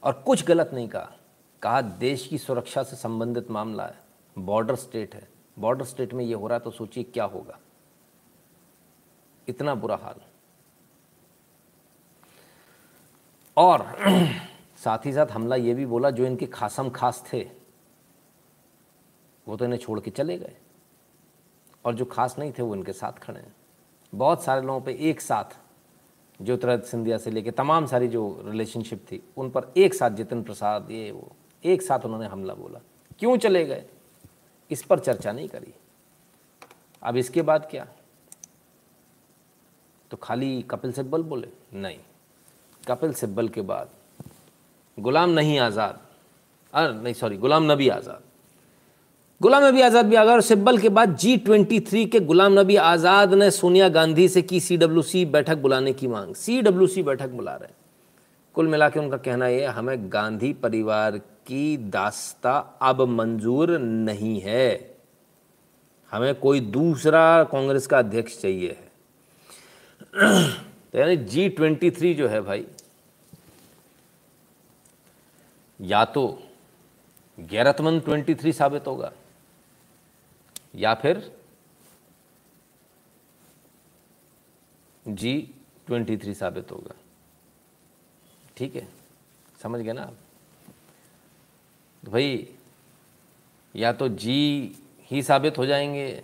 और कुछ गलत नहीं कहा। कहा देश की सुरक्षा से संबंधित मामला है बॉर्डर स्टेट है। बॉर्डर स्टेट में ये हो रहा है तो सोचिए क्या होगा। इतना बुरा हाल। और साथ ही साथ हमला ये भी बोला, जो इनके खासम खास थे, वो तो इन्हें छोड़ के चले गए। और जो खास नहीं थे, वो इनके साथ खड़े हैं। बहुत सारे लोगों पे एक साथ ज्योतिरादित्य सिंधिया से लेके तमाम सारी जो रिलेशनशिप थी, उन पर एक साथ जितिन प्रसाद, ये, वो, एक साथ उन्होंने हमला बोला। क्यों चले गए? इस पर चर्चा नहीं करी। अब इसके बाद क्या? तो खाली कपिल सिब्बल बोले, नहीं। कपिल सिब्बल के बाद गुलाम नहीं आज़ाद। अरे, नहीं सॉरी गुलाम नबी आज़ाद। गुलाम नबी आज़ाद भी आ गए और सिब्बल के बाद जी ट्वेंटी थ्री के गुलाम नबी आज़ाद ने सोनिया गांधी से की सी डब्ल्यू सी बैठक बुलाने की मांग। सी डब्ल्यू सी बैठक बुला रहे कुल मिला के उनका कहना यह हमें गांधी परिवार की दास्ता अब मंजूर नहीं है। हमें कोई दूसरा कांग्रेस का अध्यक्ष चाहिए है। तो यानी जी ट्वेंटी थ्री जो है भाई या तो गैरतमंद ट्वेंटी थ्री साबित होगा, या फिर जी ट्वेंटी थ्री साबित होगा। ठीक है? समझ गए ना आप? तो भाई, या तो जी ही साबित हो जाएँगे,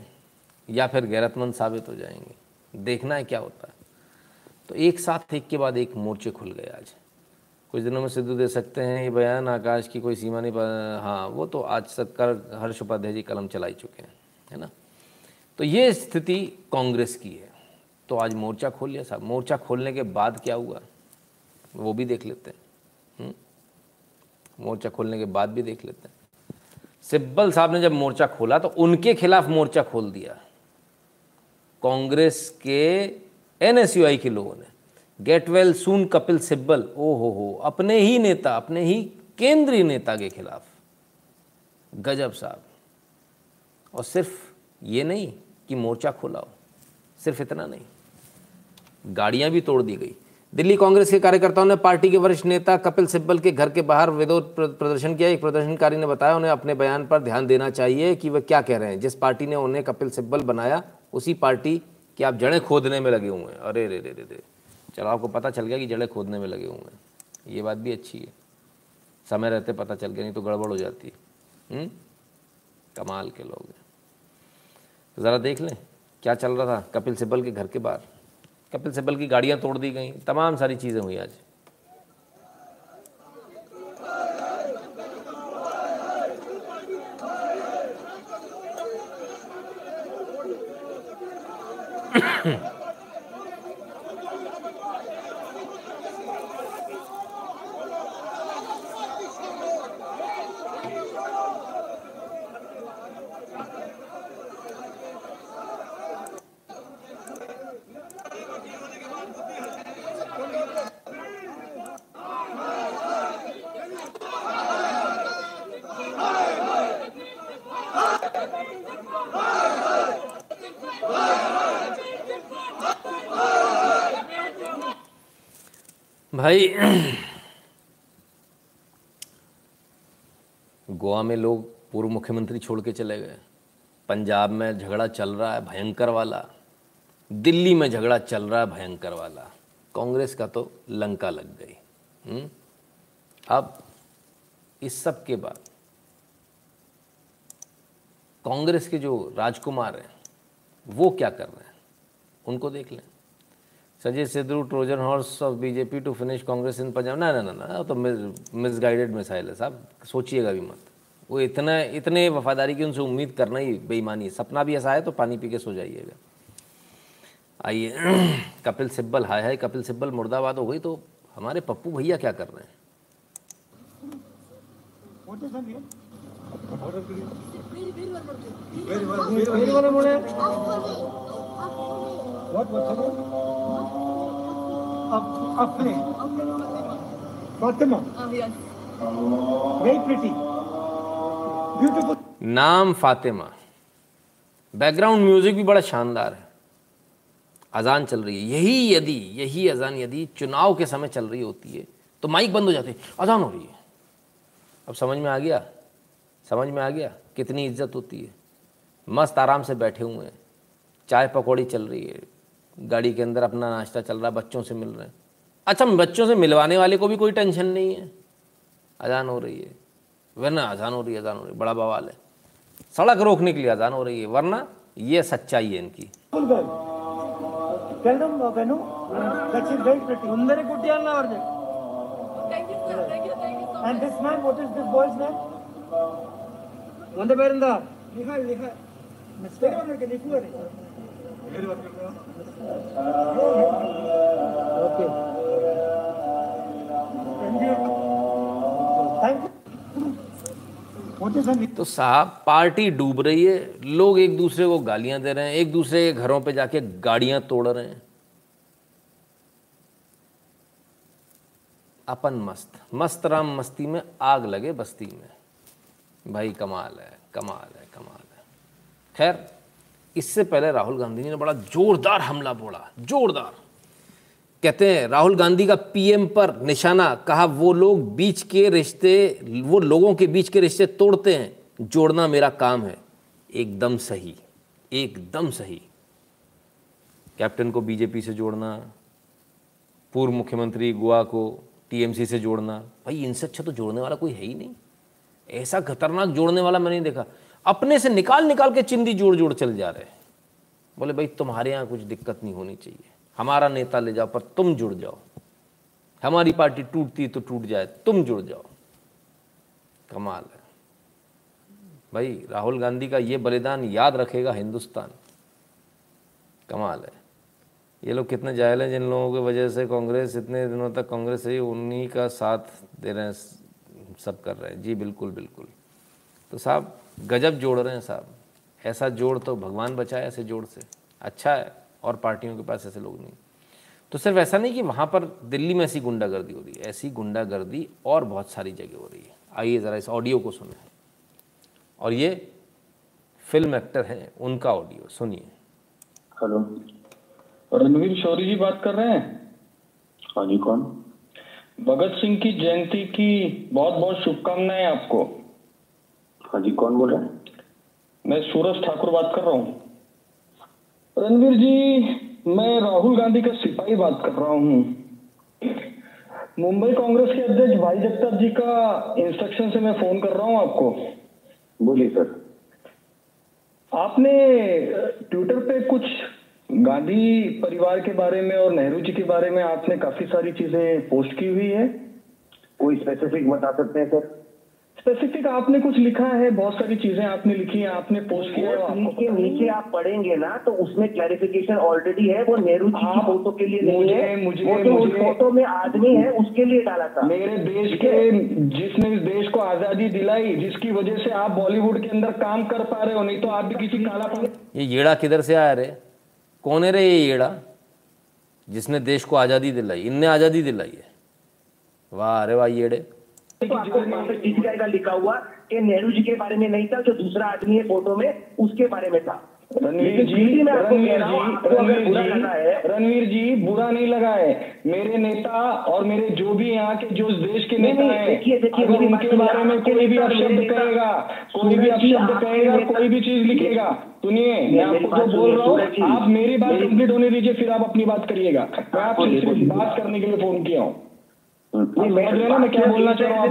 या फिर गैरतमंद साबित हो जाएँगे। देखना है क्या होता है। तो एक साथ एक के बाद एक मोर्चे खुल गए आज। कुछ दिनों में सिद्धू दे सकते हैं ये बयान, आकाश की कोई सीमा नहीं हाँ वो तो आज सरकार हर्ष उपाध्याय जी कलम चला ही चुके हैं, है ना? तो ये स्थिति कांग्रेस की है। तो आज मोर्चा खोल लिया साहब। मोर्चा खोलने के बाद क्या हुआ? वो भी देख लेते हैं। हम्म? मोर्चा खोलने के बाद भी देख लेते हैं। सिब्बल साहब ने जब मोर्चा खोला तो उनके खिलाफ मोर्चा खोल दिया। कांग्रेस के एनएसयूआई के लोगों ने। Get well soon Kapil Sibal ओ हो हो अपने ही नेता, अपने ही केंद्रीय नेता के खिलाफ। गजब साहब। और सिर्फ़ ये नहीं कि मोर्चा खोला हो, सिर्फ़ इतना नहीं, गाड़ियाँ भी तोड़ दी गई। दिल्ली कांग्रेस के कार्यकर्ताओं ने पार्टी के वरिष्ठ नेता कपिल सिब्बल के घर के बाहर विरोध प्रदर्शन किया। एक प्रदर्शनकारी ने बताया, उन्हें अपने बयान पर ध्यान देना चाहिए कि वह क्या कह रहे हैं। जिस पार्टी ने उन्हें कपिल सिब्बल बनाया, उसी पार्टी की आप जड़ें खोदने में लगे हुए हैं। अरे रे रे रे रे। चलो आपको पता चल गया कि जड़ें खोदने में लगे हुए हैं ये बात भी अच्छी है समय रहते पता चल गया नहीं तो गड़बड़ हो जाती है हम्म? कमाल के लोग हैं तो ज़रा देख लें क्या चल रहा था कपिल सिब्बल के घर के बाहर कपिल सिब्बल की गाड़ियाँ तोड़ दी गई तमाम सारी चीज़ें हुई आज भाई गोवा में लोग पूर्व मुख्यमंत्री छोड़ के चले गए। पंजाब में झगड़ा चल रहा है भयंकर वाला। दिल्ली में झगड़ा चल रहा है भयंकर वाला। कांग्रेस का तो लंका लग गई। हुँ? अब इस सब के बाद कांग्रेस के जो राजकुमार हैं, वो क्या कर रहे हैं? उनको देख लें। Sanjay Sidhu Trojan horse of BJP to finish Congress in Punjab. ना ना ना ना तो मिस गाइडेड मिसाइल है साहब। सोचिएगा भी मत। वो इतना, इतने वफादारी की उनसे उम्मीद करना ही बेईमानी है सपना भी ऐसा है तो पानी पी के सो जाइएगा आइए, कपिल सिब्बल, हाय हाय कपिल सिब्बल, मुर्दाबाद हो गई तो हमारे पप्पू भैया क्या कर रहे हैं. Fatima. Very pretty. नाम फातिमा। बैकग्राउंड म्यूज़िक भी बड़ा शानदार है। अजान चल रही है। यही यदि, यही अजान यदि चुनाव के समय चल रही होती है तो माइक बंद हो जाते अजान हो रही है। अब समझ में आ गया? समझ में आ गया? कितनी इज़्ज़त होती है। मस्त आराम से बैठे हुए हैं। चाय पकौड़ी चल रही है। गाड़ी के अंदर अपना नाश्ता चल रहा है, बच्चों से मिल रहे हैं। अच्छा बच्चों से मिलवाने वाले को भी कोई टेंशन नहीं है। अजान हो रही है। वरना अजान हो रही अजान हो रही बड़ा बवाल है। सड़क रोकने के लिए अजान हो रही है, वरना ये सच्चाई है इनकी। Okay. तो साहब, पार्टी डूब रही है। लोग एक दूसरे को गालियाँ दे रहे हैं, एक दूसरे के घरों पे जाके गाड़ियाँ तोड़ रहे हैं। अपन मस्त मस्त राम मस्ती में आग लगे बस्ती में। भाई, कमाल है कमाल है कमाल है। खैर, इससे पहले राहुल गांधी जी ने बड़ा जोरदार हमला बोला, जोरदार। कहते हैं, राहुल गांधी का पीएम पर निशाना, कहा वो लोग बीच के रिश्ते, वो लोगों के बीच के रिश्ते तोड़ते हैं, जोड़ना मेरा काम है। एकदम सही एकदम सही। कैप्टन को बीजेपी से जोड़ना, पूर्व मुख्यमंत्री गोवा को टीएमसी से जोड़ना, भाई इनसे अच्छा तो जोड़ने वाला कोई है ही नहीं। ऐसा खतरनाक जोड़ने वाला मैंने देखा। अपने से निकाल निकाल के चिंदी जोड़ जोड़ चल जा रहे हैं। बोले, भाई तुम्हारे यहाँ कुछ दिक्कत नहीं होनी चाहिए। हमारा नेता ले जाओ पर तुम जुड़ जाओ। हमारी पार्टी टूटती तो टूट जाए, तुम जुड़ जाओ। कमाल है। भाई, राहुल गांधी का ये बलिदान याद रखेगा हिंदुस्तान। कमाल है। ये लोग कितने जायल हैं जिन लोगों की वजह से कांग्रेस इतने दिनों तक कांग्रेस ही उन्हीं का साथ दे रहे हैं, सब कर रहे हैं। जी, बिल्कुल बिल्कुल। तो साहब, गजब जोड़ रहे हैं साहब। ऐसा जोड़ तो भगवान बचाए ऐसे जोड़ से। अच्छा है। और पार्टियों के पास ऐसे लोग नहीं। तो सिर्फ़ ऐसा नहीं कि वहाँ पर दिल्ली में ऐसी गुंडागर्दी हो रही है ऐसी गुंडागर्दी और बहुत सारी जगह हो रही है। आइए ज़रा इस ऑडियो को सुने। और ये फ़िल्म एक्टर हैं उनका ऑडियो सुनिए। हेलो। रणवीर शौरी जी बात कर रहे हैं? हाँ जी कौन? भगत सिंह की जयंती की बहुत बहुत शुभकामनाएँ आपको। हाँ जी कौन बोल रहे हैं? मैं सूरज ठाकुर बात कर रहा हूँ। रणवीर जी मैं राहुल गांधी का सिपाही बात कर रहा हूँ। मुंबई कांग्रेस के अध्यक्ष भाई जगताप जी का इंस्ट्रक्शन से मैं फ़ोन कर रहा हूँ आपको। बोलिए सर। आपने ट्विटर पे कुछ गांधी परिवार के बारे में और नेहरू जी के बारे में आपने काफ़ी सारी चीज़ें पोस्ट की हुई है? कोई स्पेसिफिक बता सकते हैं सर? स्पेसिफिक आपने कुछ लिखा है? बहुत सारी चीज़ें आपने लिखी है आपने पोस्ट किया है आपको नीचे नीचे आप पढ़ेंगे ना तो उसमें क्लैरिफिकेशन ऑलरेडी है वो नेहरू जी की फ़ोटो के लिए नहीं है मुझे- वो तो मुझे- फ़ोटो में आदमी है उसके लिए डाला था। मेरे देश के जिसने इस देश को आज़ादी दिलाई जिसकी वजह से आप बॉलीवुड के अंदर काम कर पा रहे हो नहीं तो आप भी किसी काला ये येड़ा किधर से आया रे? कौन है रे ये येड़ा? जिसने देश को आज़ादी दिलाई इनने आज़ादी दिलाई है। वाह अरे वाह येड़े। आपको वहाँ पे दिख जाएगा लिखा हुआ कि नेहरू जी के बारे में नहीं था जो दूसरा आदमी है फ़ोटो में उसके बारे में था। रणवीर जी आपको रणवीर जी रणवीर जी है रणवीर जी बुरा नहीं लगा है। मेरे नेता और मेरे जो भी यहाँ के जो देश के नेता हैं देखिए, देखिए, अगर उनके बारे में कोई भी अपशब्द कहेगा कोई भी अपशब्द कहेगा कोई भी चीज़ लिखेगा। सुनिए मैं आपको जो बोल रहा हूँ आप मेरी बात कंप्लीट होने दीजिए फिर आप अपनी बात करिएगा। मैं आपसे बात करने के लिए फ़ोन किया हूँ। नहीं, समझ रहे ना मैं क्या बोलना चाह रहा हूँ।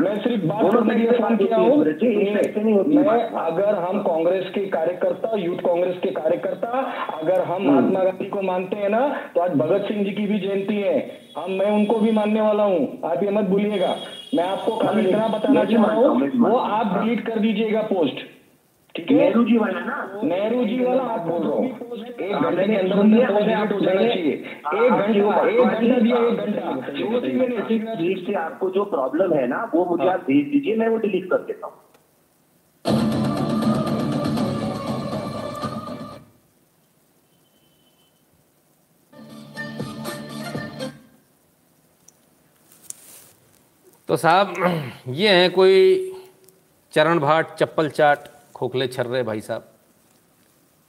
मैं सिर्फ़ बात करने के लिए फ़ोन किया हूँ। मैं अगर हम कांग्रेस के कार्यकर्ता यूथ कांग्रेस के कार्यकर्ता अगर हम महात्मा गांधी को मानते हैं ना तो आज भगत सिंह जी की भी जयंती है। हम मैं उनको भी मानने वाला हूँ। आप ये मत भूलिएगा। मैं आपको खाली इतना बताना चाह रहा हूँ वो आप डिलीट कर दीजिएगा पोस्ट। ठीक है? नेहरू जी वाला ना नेहरू जी वाला आप बोल रहा हूँ एक घंटे के अंदर अंदर हो। जाना चाहिए एक घंटा एक घंटा दिया एक घंटा। में से आपको जो प्रॉब्लम है ना वो मुझे आप भेज दीजिए मैं वो डिलीट कर देता हूँ। तो साहब ये हैं कोई चरण भाट चप्पल चाट। खोखले छर रहे भाई साहब।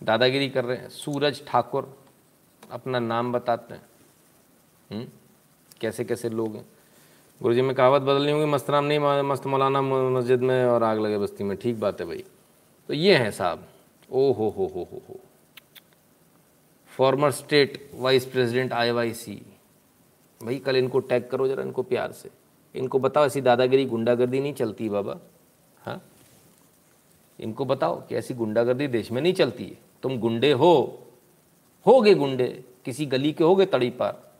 दादागिरी कर रहे हैं। सूरज ठाकुर अपना नाम बताते हैं। हम्म? कैसे कैसे लोग हैं? गुरुजी, में कहावत बदलनी होगी मस्त नाम नहीं मस्त मौलाना मस्जिद में और आग लगे बस्ती में। ठीक बात है भाई। तो ये हैं साहब। ओ हो हो हो हो हो। Former state vice president I भाई, कल इनको टैग करो जरा इनको प्यार से। इनको बताओ, ऐसी दादागिरी, गुंडागर्दी नहीं चलती बाबा। इनको बताओ कि ऐसी गुंडागर्दी देश में नहीं चलती है। तुम गुंडे हो हो गए गुंडे, किसी गली के हो गए तड़ी पार।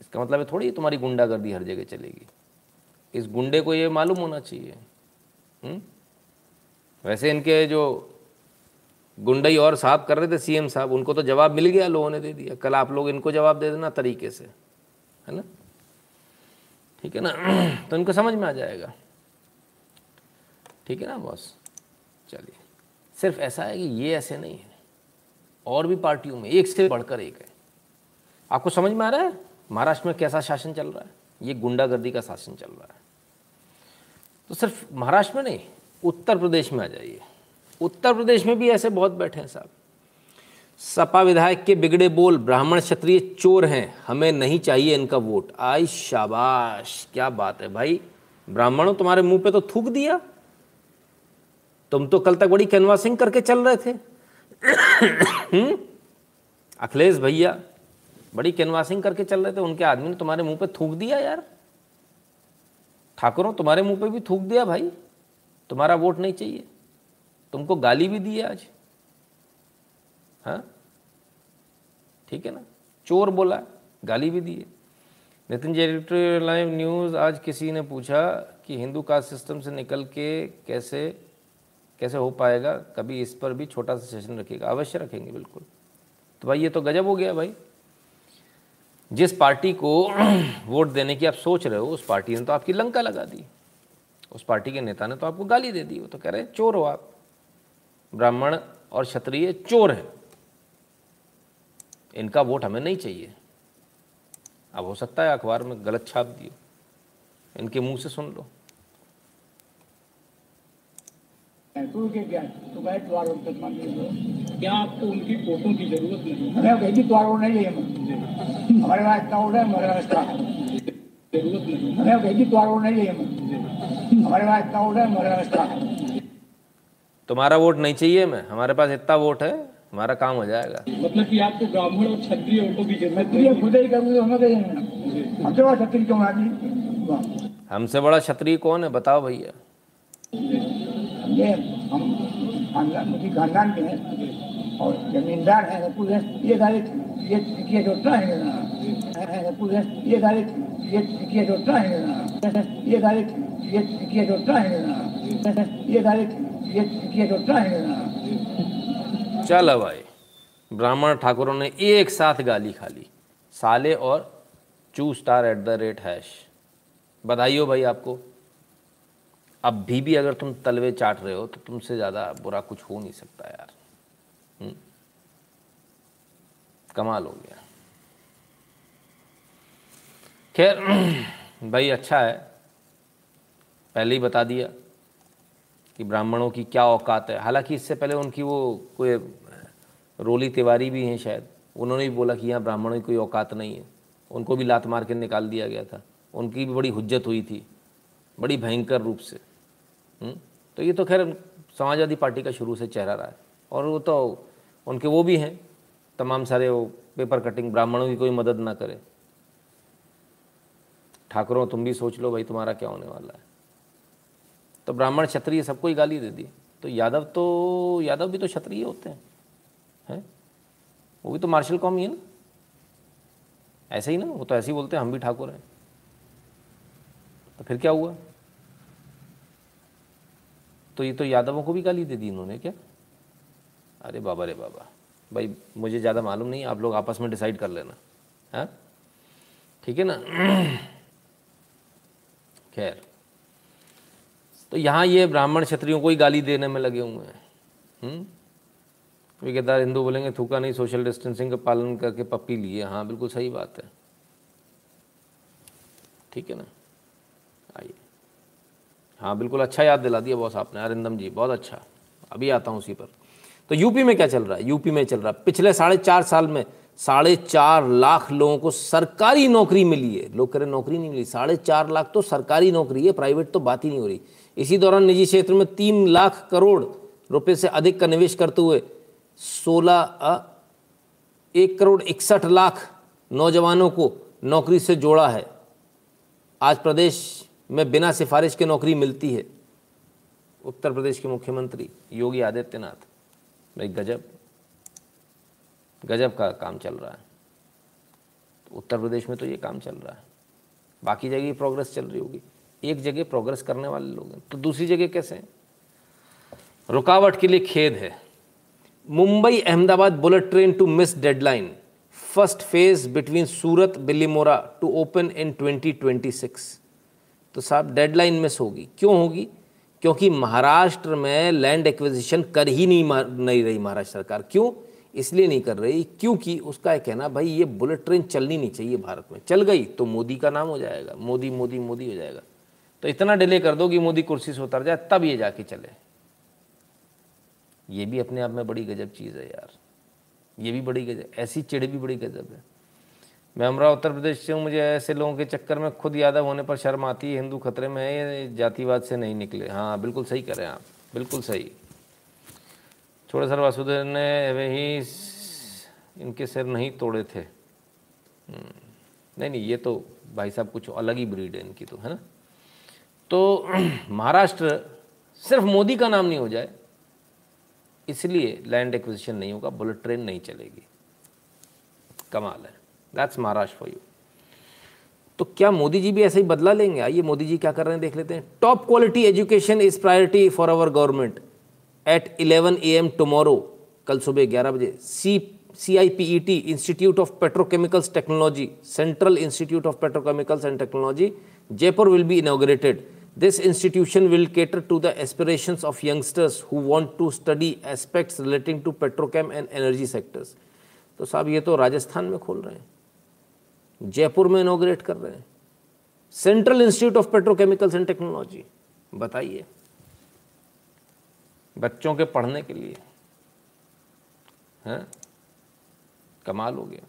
इसका मतलब है थोड़ी तुम्हारी गुंडागर्दी हर जगह चलेगी। इस गुंडे को ये मालूम होना चाहिए हुँ? वैसे इनके जो गुंडई और साहब कर रहे थे, सीएम साहब, उनको तो जवाब मिल गया, लोगों ने दे दिया। कल आप लोग इनको जवाब दे देना तरीके से, है ना? ठीक है ना? तो इनको समझ में आ जाएगा। ठीक है ना, बॉस? चलिए। सिर्फ़ ऐसा है कि ये ऐसे नहीं है। और भी पार्टियों में एक से बढ़कर एक है। आपको समझ में आ रहा है? महाराष्ट्र में कैसा शासन चल रहा है? ये गुंडागर्दी का शासन चल रहा है। तो सिर्फ़ महाराष्ट्र में नहीं, उत्तर प्रदेश में आ जाइए। उत्तर प्रदेश में भी ऐसे बहुत बैठे हैं साहब। सपा विधायक के बिगड़े बोल, ब्राह्मण क्षत्रिय चोर हैं, हमें नहीं चाहिए इनका वोट। आई शाबाश, क्या बात है भाई। ब्राह्मणों तुम्हारे मुँह पे तो थूक दिया। तुम तो कल तक बड़ी कैनवासिंग करके चल रहे थे। हम्म? अखिलेश भैया, बड़ी कैनवासिंग करके चल रहे थे। उनके आदमी ने तुम्हारे मुँह पे थूक दिया यार। ठाकुरों, तुम्हारे मुँह पे भी थूक दिया भाई। तुम्हारा वोट नहीं चाहिए। तुमको गाली भी दी है आज। हाँ? ठीक है ना? चोर बोला, गाली भी दी नितिन जी लाइव न्यूज़, आज किसी ने पूछा कि हिंदू कास्ट सिस्टम से निकल के कैसे कैसे हो पाएगा, कभी इस पर भी छोटा सा सेशन रखिएगा। अवश्य रखेंगे, बिल्कुल। तो भाई, ये तो गजब हो गया भाई। जिस पार्टी को वोट देने की आप सोच रहे हो, उस पार्टी ने तो आपकी लंका लगा दी। उस पार्टी के नेता ने तो आपको गाली दे दी। वो तो कह रहे हैं, चोर हो आप। ब्राह्मण और क्षत्रिय चोर हैं। इनका वोट हमें नहीं चाहिए। अब हो सकता है अखबार में गलत छाप दियो। इनके मुँह से सुन लो। तू के तू तक मंदिर क्या आपको उनकी फ़ोटो की ज़रूरत नहीं है? कहीं द्वार नहीं है। हमारे पास इतना है हमारे पास ज़रूरत नहीं है। हमें कहीं द्वार नहीं है। हमारे पास इतना है हमारे पास तुम्हारा वोट नहीं चाहिए मैं हमारे पास इतना वोट है हमारा काम हो जाएगा। मतलब कि आपको ब्राह्मण और क्षत्रिय वोटों की ज़रूरत मैं नहीं खुद ही करूँगी हमें कहीं हमसे बड़ा छत्री क्यों आदमी हमसे बड़ा क्षत्रिय कौन है बताओ भैया। ये हम खानदान मुझे खानदान के हैं। और जमींदार हैं पूरे ये गाड़ी ये ये जोता है ना पूरे ये गाड़ी ये ये जोता है ये गाड़ी ये ये जोता है ये गाड़ी ये ये जोता है चलो भाई ब्राह्मण ठाकुरों ने एक साथ गाली खा ली। साले और चू star at the rate hash बधाई हो भाई आपको। अब भी भी अगर तुम तलवे चाट रहे हो तो तुमसे ज़्यादा बुरा कुछ हो नहीं सकता यार। हम्म? कमाल हो गया। खैर, भाई अच्छा है। पहले ही बता दिया कि ब्राह्मणों की क्या औकात है। हालाँकि इससे पहले उनकी वो कोई रोली तिवारी भी हैं शायद। उन्होंने भी बोला कि यहाँ ब्राह्मणों की कोई औकात नहीं है। उनको भी लात मार के निकाल दिया गया था। उनकी भी बड़ी हुज्जत हुई थी। बड़ी भयंकर रूप से। तो ये तो खैर समाजवादी पार्टी का शुरू से चेहरा रहा है। और वो तो उनके वो भी हैं, तमाम सारे वो पेपर कटिंग ब्राह्मणों की कोई मदद ना करे। ठाकुरों तुम भी सोच लो भाई तुम्हारा क्या होने वाला है। तो ब्राह्मण क्षत्रिय सबको ही गाली दे दी। तो यादव तो यादव भी तो क्षत्रिय होते हैं हैं? वो भी तो मार्शल कॉम ही है ना। ऐसे ही ना, वो तो ऐसे ही बोलते हैं, हम भी ठाकुर हैं। तो फिर क्या हुआ? तो ये तो यादवों को भी गाली दे दी इन्होंने क्या? अरे बाबा, रे बाबा। भाई, मुझे ज़्यादा मालूम नहीं, आप लोग आपस में डिसाइड कर लेना। हाँ? ठीक है ना? खैर। तो यहाँ ये ब्राह्मण क्षत्रियों को ही गाली देने में लगे हुए हैं। हम्म? विकेदार हिंदू बोलेंगे, थूका नहीं सोशल डिस्टेंसिंग का पालन करके पप्पी लिए। हाँ बिल्कुल सही बात है। ठीक है ना? हाँ बिल्कुल अच्छा याद दिला दिया बॉस आपने, अरिंदम जी, बहुत अच्छा। अभी आता हूँ उसी पर। तो यूपी में क्या चल रहा है? यूपी में चल रहा है। पिछले साढ़े चार साल में साढ़े चार लाख लोगों को सरकारी नौकरी मिली है। लोग कह रहे नौकरी नहीं मिली। साढ़े चार लाख तो सरकारी नौकरी है, प्राइवेट तो बात ही नहीं हो रही। इसी दौरान निजी क्षेत्र में तीन लाख करोड़ रुपए से अधिक का निवेश करते हुए सोलह एक करोड़ इकसठ लाख नौजवानों को नौकरी से जोड़ा है। आज प्रदेश में बिना सिफारिश के नौकरी मिलती है। उत्तर प्रदेश के मुख्यमंत्री योगी आदित्यनाथ भाई गजब गजब का काम चल रहा है। तो उत्तर प्रदेश में तो ये काम चल रहा है। बाकी जगह प्रोग्रेस चल रही होगी। एक जगह प्रोग्रेस करने वाले लोग हैं। तो दूसरी जगह कैसे हैं? रुकावट के लिए खेद है। Mumbai Ahmedabad bullet train to miss deadline first phase between Surat Bilimora to open in 2026 तो साहब डेडलाइन मिस होगी। क्यों होगी? क्योंकि महाराष्ट्र में लैंड एक्विजिशन कर ही नहीं नहीं रही महाराष्ट्र सरकार। क्यों? इसलिए नहीं कर रही, क्योंकि उसका कहना भाई, ये बुलेट ट्रेन चलनी नहीं चाहिए भारत में। चल गई तो मोदी का नाम हो जाएगा। मोदी मोदी मोदी हो जाएगा। तो इतना डिले कर दो कि मोदी कुर्सी से उतर जाए, तब ये जाके चले। ये भी अपने आप में बड़ी गजब चीज़ है यार। ये भी बड़ी गजब, ऐसी चिड़ भी बड़ी गजब है। मैं अमरा उत्तर प्रदेश से हूँ मुझे ऐसे लोगों के चक्कर में खुद यादव होने पर शर्म आती है हिंदू खतरे में है ये जातिवाद से नहीं निकले। हाँ बिल्कुल सही करें आप बिल्कुल सही। छोटे सर वासुदेव ने वे ही इनके सिर नहीं तोड़े थे। हम्म, नहीं नहीं ये तो भाई साहब कुछ अलग ही ब्रीड है इनकी तो है ना? तो महाराष्ट्र सिर्फ़ मोदी का नाम नहीं हो जाए इसलिए लैंड एक्विजिशन नहीं होगा बुलेट ट्रेन नहीं चलेगी। कमाल है। दैट्स महाराष्ट्र फॉर यू तो क्या मोदी जी भी ऐसे ही बदला लेंगे? आइए मोदी जी क्या कर रहे हैं, देख लेते हैं। Top quality education is priority for our government at 11 A M tomorrow कल सुबह 11 बजे C C I P E T institute of petrochemicals technology central institute of petrochemicals and technology Jaipur will be inaugurated This institution will cater to the aspirations of youngsters who want to study aspects relating to petrochem and energy sectors. तो साहब, ये तो राजस्थान में खोल रहे हैं। जयपुर में इनोग्रेट कर रहे हैं। Central institute of petrochemicals and technology बताइए। बच्चों के पढ़ने के लिए। हैं? कमाल हो गया।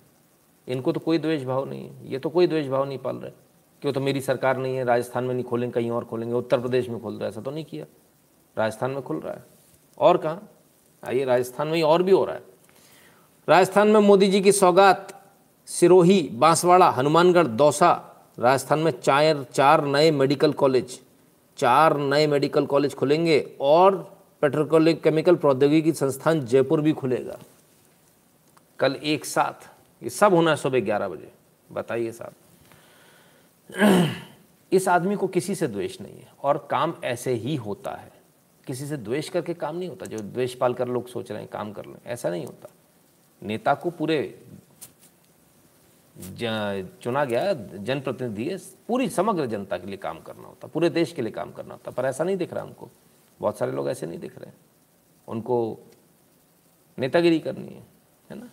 इनको तो कोई द्वेष भाव नहीं है। ये तो कोई द्वेष भाव नहीं पाल रहे। क्यों तो मेरी सरकार नहीं है, राजस्थान में नहीं खोलेंगे, कहीं और खोलेंगे, उत्तर प्रदेश में खोल रहा है। ऐसा तो नहीं किया। राजस्थान में खुल रहा है। और कहाँ? आइए, राजस्थान में और भी हो रहा है। राजस्थान में मोदी जी की सौगात सिरोही, बांसवाड़ा, हनुमानगढ़, दौसा, राजस्थान में चार चार नए मेडिकल कॉलेज, चार नए मेडिकल कॉलेज खुलेंगे और पेट्रोकेमिकल प्रौद्योगिकी संस्थान जयपुर भी खुलेगा। कल एक साथ, ये सब होना है सुबह ग्यारह बजे। बताइए साहब। इस आदमी को किसी से द्वेष नहीं है और काम ऐसे ही होता है। किसी से द्वेष करके काम नहीं होता। जो द्वेष पाल कर लोग सोच रहे हैं, काम कर लें, ऐसा नहीं होता। नेता को पूरे चुना गया जनप्रतिनिधि है। पूरी समग्र जनता के लिए काम करना होता, पूरे देश के लिए काम करना होता, पर ऐसा नहीं दिख रहा उनको बहुत सारे लोग ऐसे नहीं दिख रहे। उनको नेतागिरी करनी है है ना?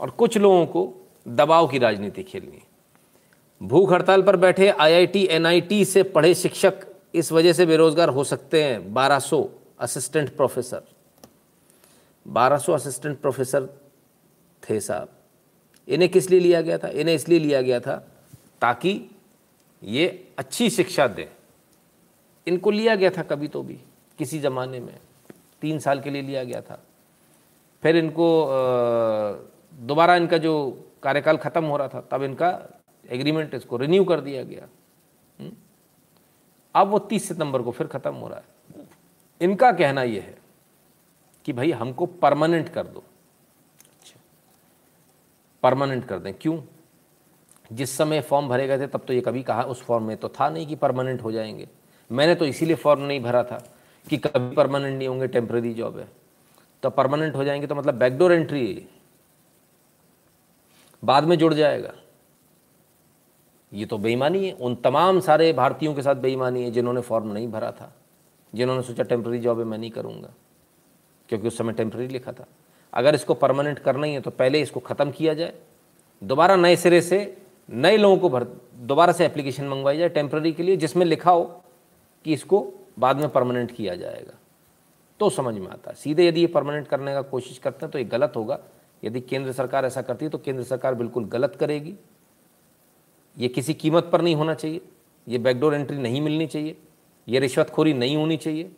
और कुछ लोगों को दबाव की राजनीति खेलनी है। भूख हड़ताल पर बैठे आईआईटी एनआईटी से पढ़े शिक्षक इस वजह से बेरोजगार हो सकते हैं। 1200 असिस्टेंट प्रोफेसर 1200 असिस्टेंट प्रोफेसर थे साहब। इन्हें किस लिए लिया गया था? इन्हें इसलिए लिया गया था ताकि ये अच्छी शिक्षा दें। इनको लिया गया था कभी तो भी, किसी ज़माने में। तीन साल के लिए लिया गया था। फिर इनको दोबारा इनका जो कार्यकाल ख़त्म हो रहा था, तब इनका एग्रीमेंट इसको रिन्यू कर दिया गया। हम्म? अब वो तीस सितंबर को फिर ख़त्म हो रहा है। इनका कहना यह है कि भाई हमको परमानेंट कर दो। परमानेंट कर दें। क्यों? जिस समय फॉर्म भरे गए थे, तब तो ये कभी कहा उस फॉर्म में तो था नहीं कि परमानेंट हो जाएँगे। मैंने तो इसीलिए फॉर्म नहीं भरा था कि कभी परमानेंट नहीं होंगे टेम्प्रेरी जॉब है। तो परमानेंट हो जाएँगे तो मतलब बैकडोर एंट्री है बाद में जुड़ जाएगा। ये तो बेईमानी है। उन तमाम सारे भारतीयों के साथ बेईमानी है जिन्होंने फॉर्म नहीं भरा था। जिन्होंने सोचा टेम्प्रेरी जॉब है, मैं नहीं करूँगा। क्योंकि उस समय टेम्प्रेरी लिखा था। अगर इसको परमानेंट करना ही है तो पहले इसको ख़त्म किया जाए। दोबारा नए सिरे से, नए लोगों को भर, दोबारा से एप्लीकेशन मंगवाई जाए टेम्प्रेरी के लिए, जिसमें लिखा हो कि इसको बाद में परमानेंट किया जाएगा। तो समझ में आता है। सीधे यदि ये परमानेंट करने का कोशिश करते हैं तो ये गलत होगा। यदि केंद्र सरकार ऐसा करती है तो केंद्र सरकार बिल्कुल गलत करेगी। ये किसी कीमत पर नहीं होना चाहिए। ये बैकडोर एंट्री नहीं मिलनी चाहिए। ये रिश्वतखोरी नहीं होनी चाहिए।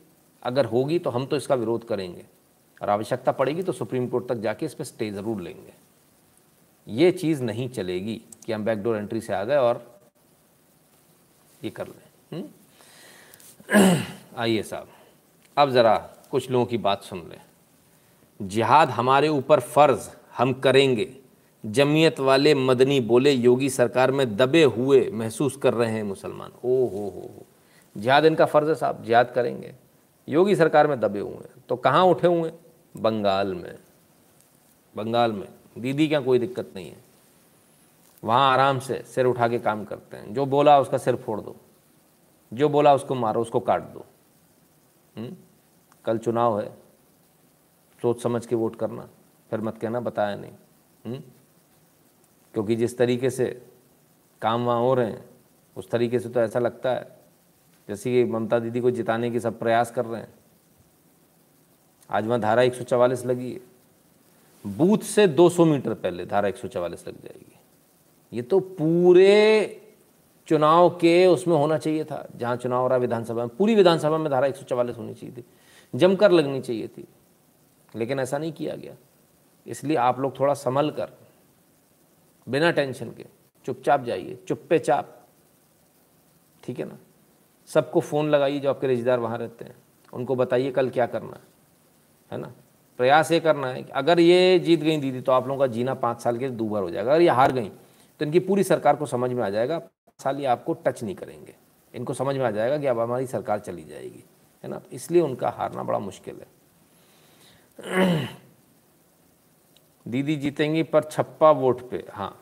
अगर होगी तो हम तो इसका विरोध करेंगे। और आवश्यकता पड़ेगी तो सुप्रीम कोर्ट तक जाके इस पर स्टे ज़रूर लेंगे। ये चीज़ नहीं चलेगी कि हम बैकडोर एंट्री से आ गए और ये कर लें। हम्म? आइए साहब, अब ज़रा कुछ लोगों की बात सुन लें। जिहाद हमारे ऊपर फ़र्ज़, हम करेंगे। जमीयत वाले मदनी बोले, योगी सरकार में दबे हुए महसूस कर रहे हैं मुसलमान। ओ हो हो हो। जिहाद इनका फ़र्ज़ है साहब, जिहाद करेंगे। योगी सरकार में दबे हुए हैं। तो कहाँ उठे हुए हैं? बंगाल में। बंगाल में। दीदी क्या कोई दिक्कत नहीं है। वहाँ आराम से सिर उठा के काम करते हैं। जो बोला उसका सिर फोड़ दो। जो बोला उसको मारो, उसको काट दो। हुँ? हम्म? कल चुनाव है। सोच समझ के वोट करना। फिर मत कहना, बताया नहीं। हुँ? हम्म? क्योंकि जिस तरीके से काम वहाँ हो रहे हैं, उस तरीके से तो ऐसा लगता है। जैसे कि ममता दीदी को जिताने की सब प्रयास कर रहे हैं। आज वहाँ धारा एक लगी है। बूथ से 200 मीटर पहले धारा एक लग जाएगी। ये तो पूरे चुनाव के उसमें होना चाहिए था, जहाँ चुनाव हो रहा विधानसभा में। पूरी विधानसभा में धारा एक होनी चाहिए थी। जमकर लगनी चाहिए थी। लेकिन ऐसा नहीं किया गया। इसलिए आप लोग थोड़ा संभल कर, बिना टेंशन के, चुपचाप जाइए चुप्पे चाप ठीक है ना? सबको फ़ोन लगाइए जो आपके रिश्तेदार वहाँ रहते हैं। उनको बताइए कल क्या करना है। है ना? प्रयास ये करना है कि अगर ये जीत गई दीदी तो आप लोगों का जीना पाँच साल के दूभर हो जाएगा। अगर ये हार गई तो इनकी पूरी सरकार को समझ में आ जाएगा, पाँच साल ये आपको टच नहीं करेंगे। इनको समझ में आ जाएगा कि अब हमारी सरकार चली जाएगी, है ना? इसलिए उनका हारना बड़ा मुश्किल है। दीदी जीतेंगी पर छप्पा वोट पे। हाँ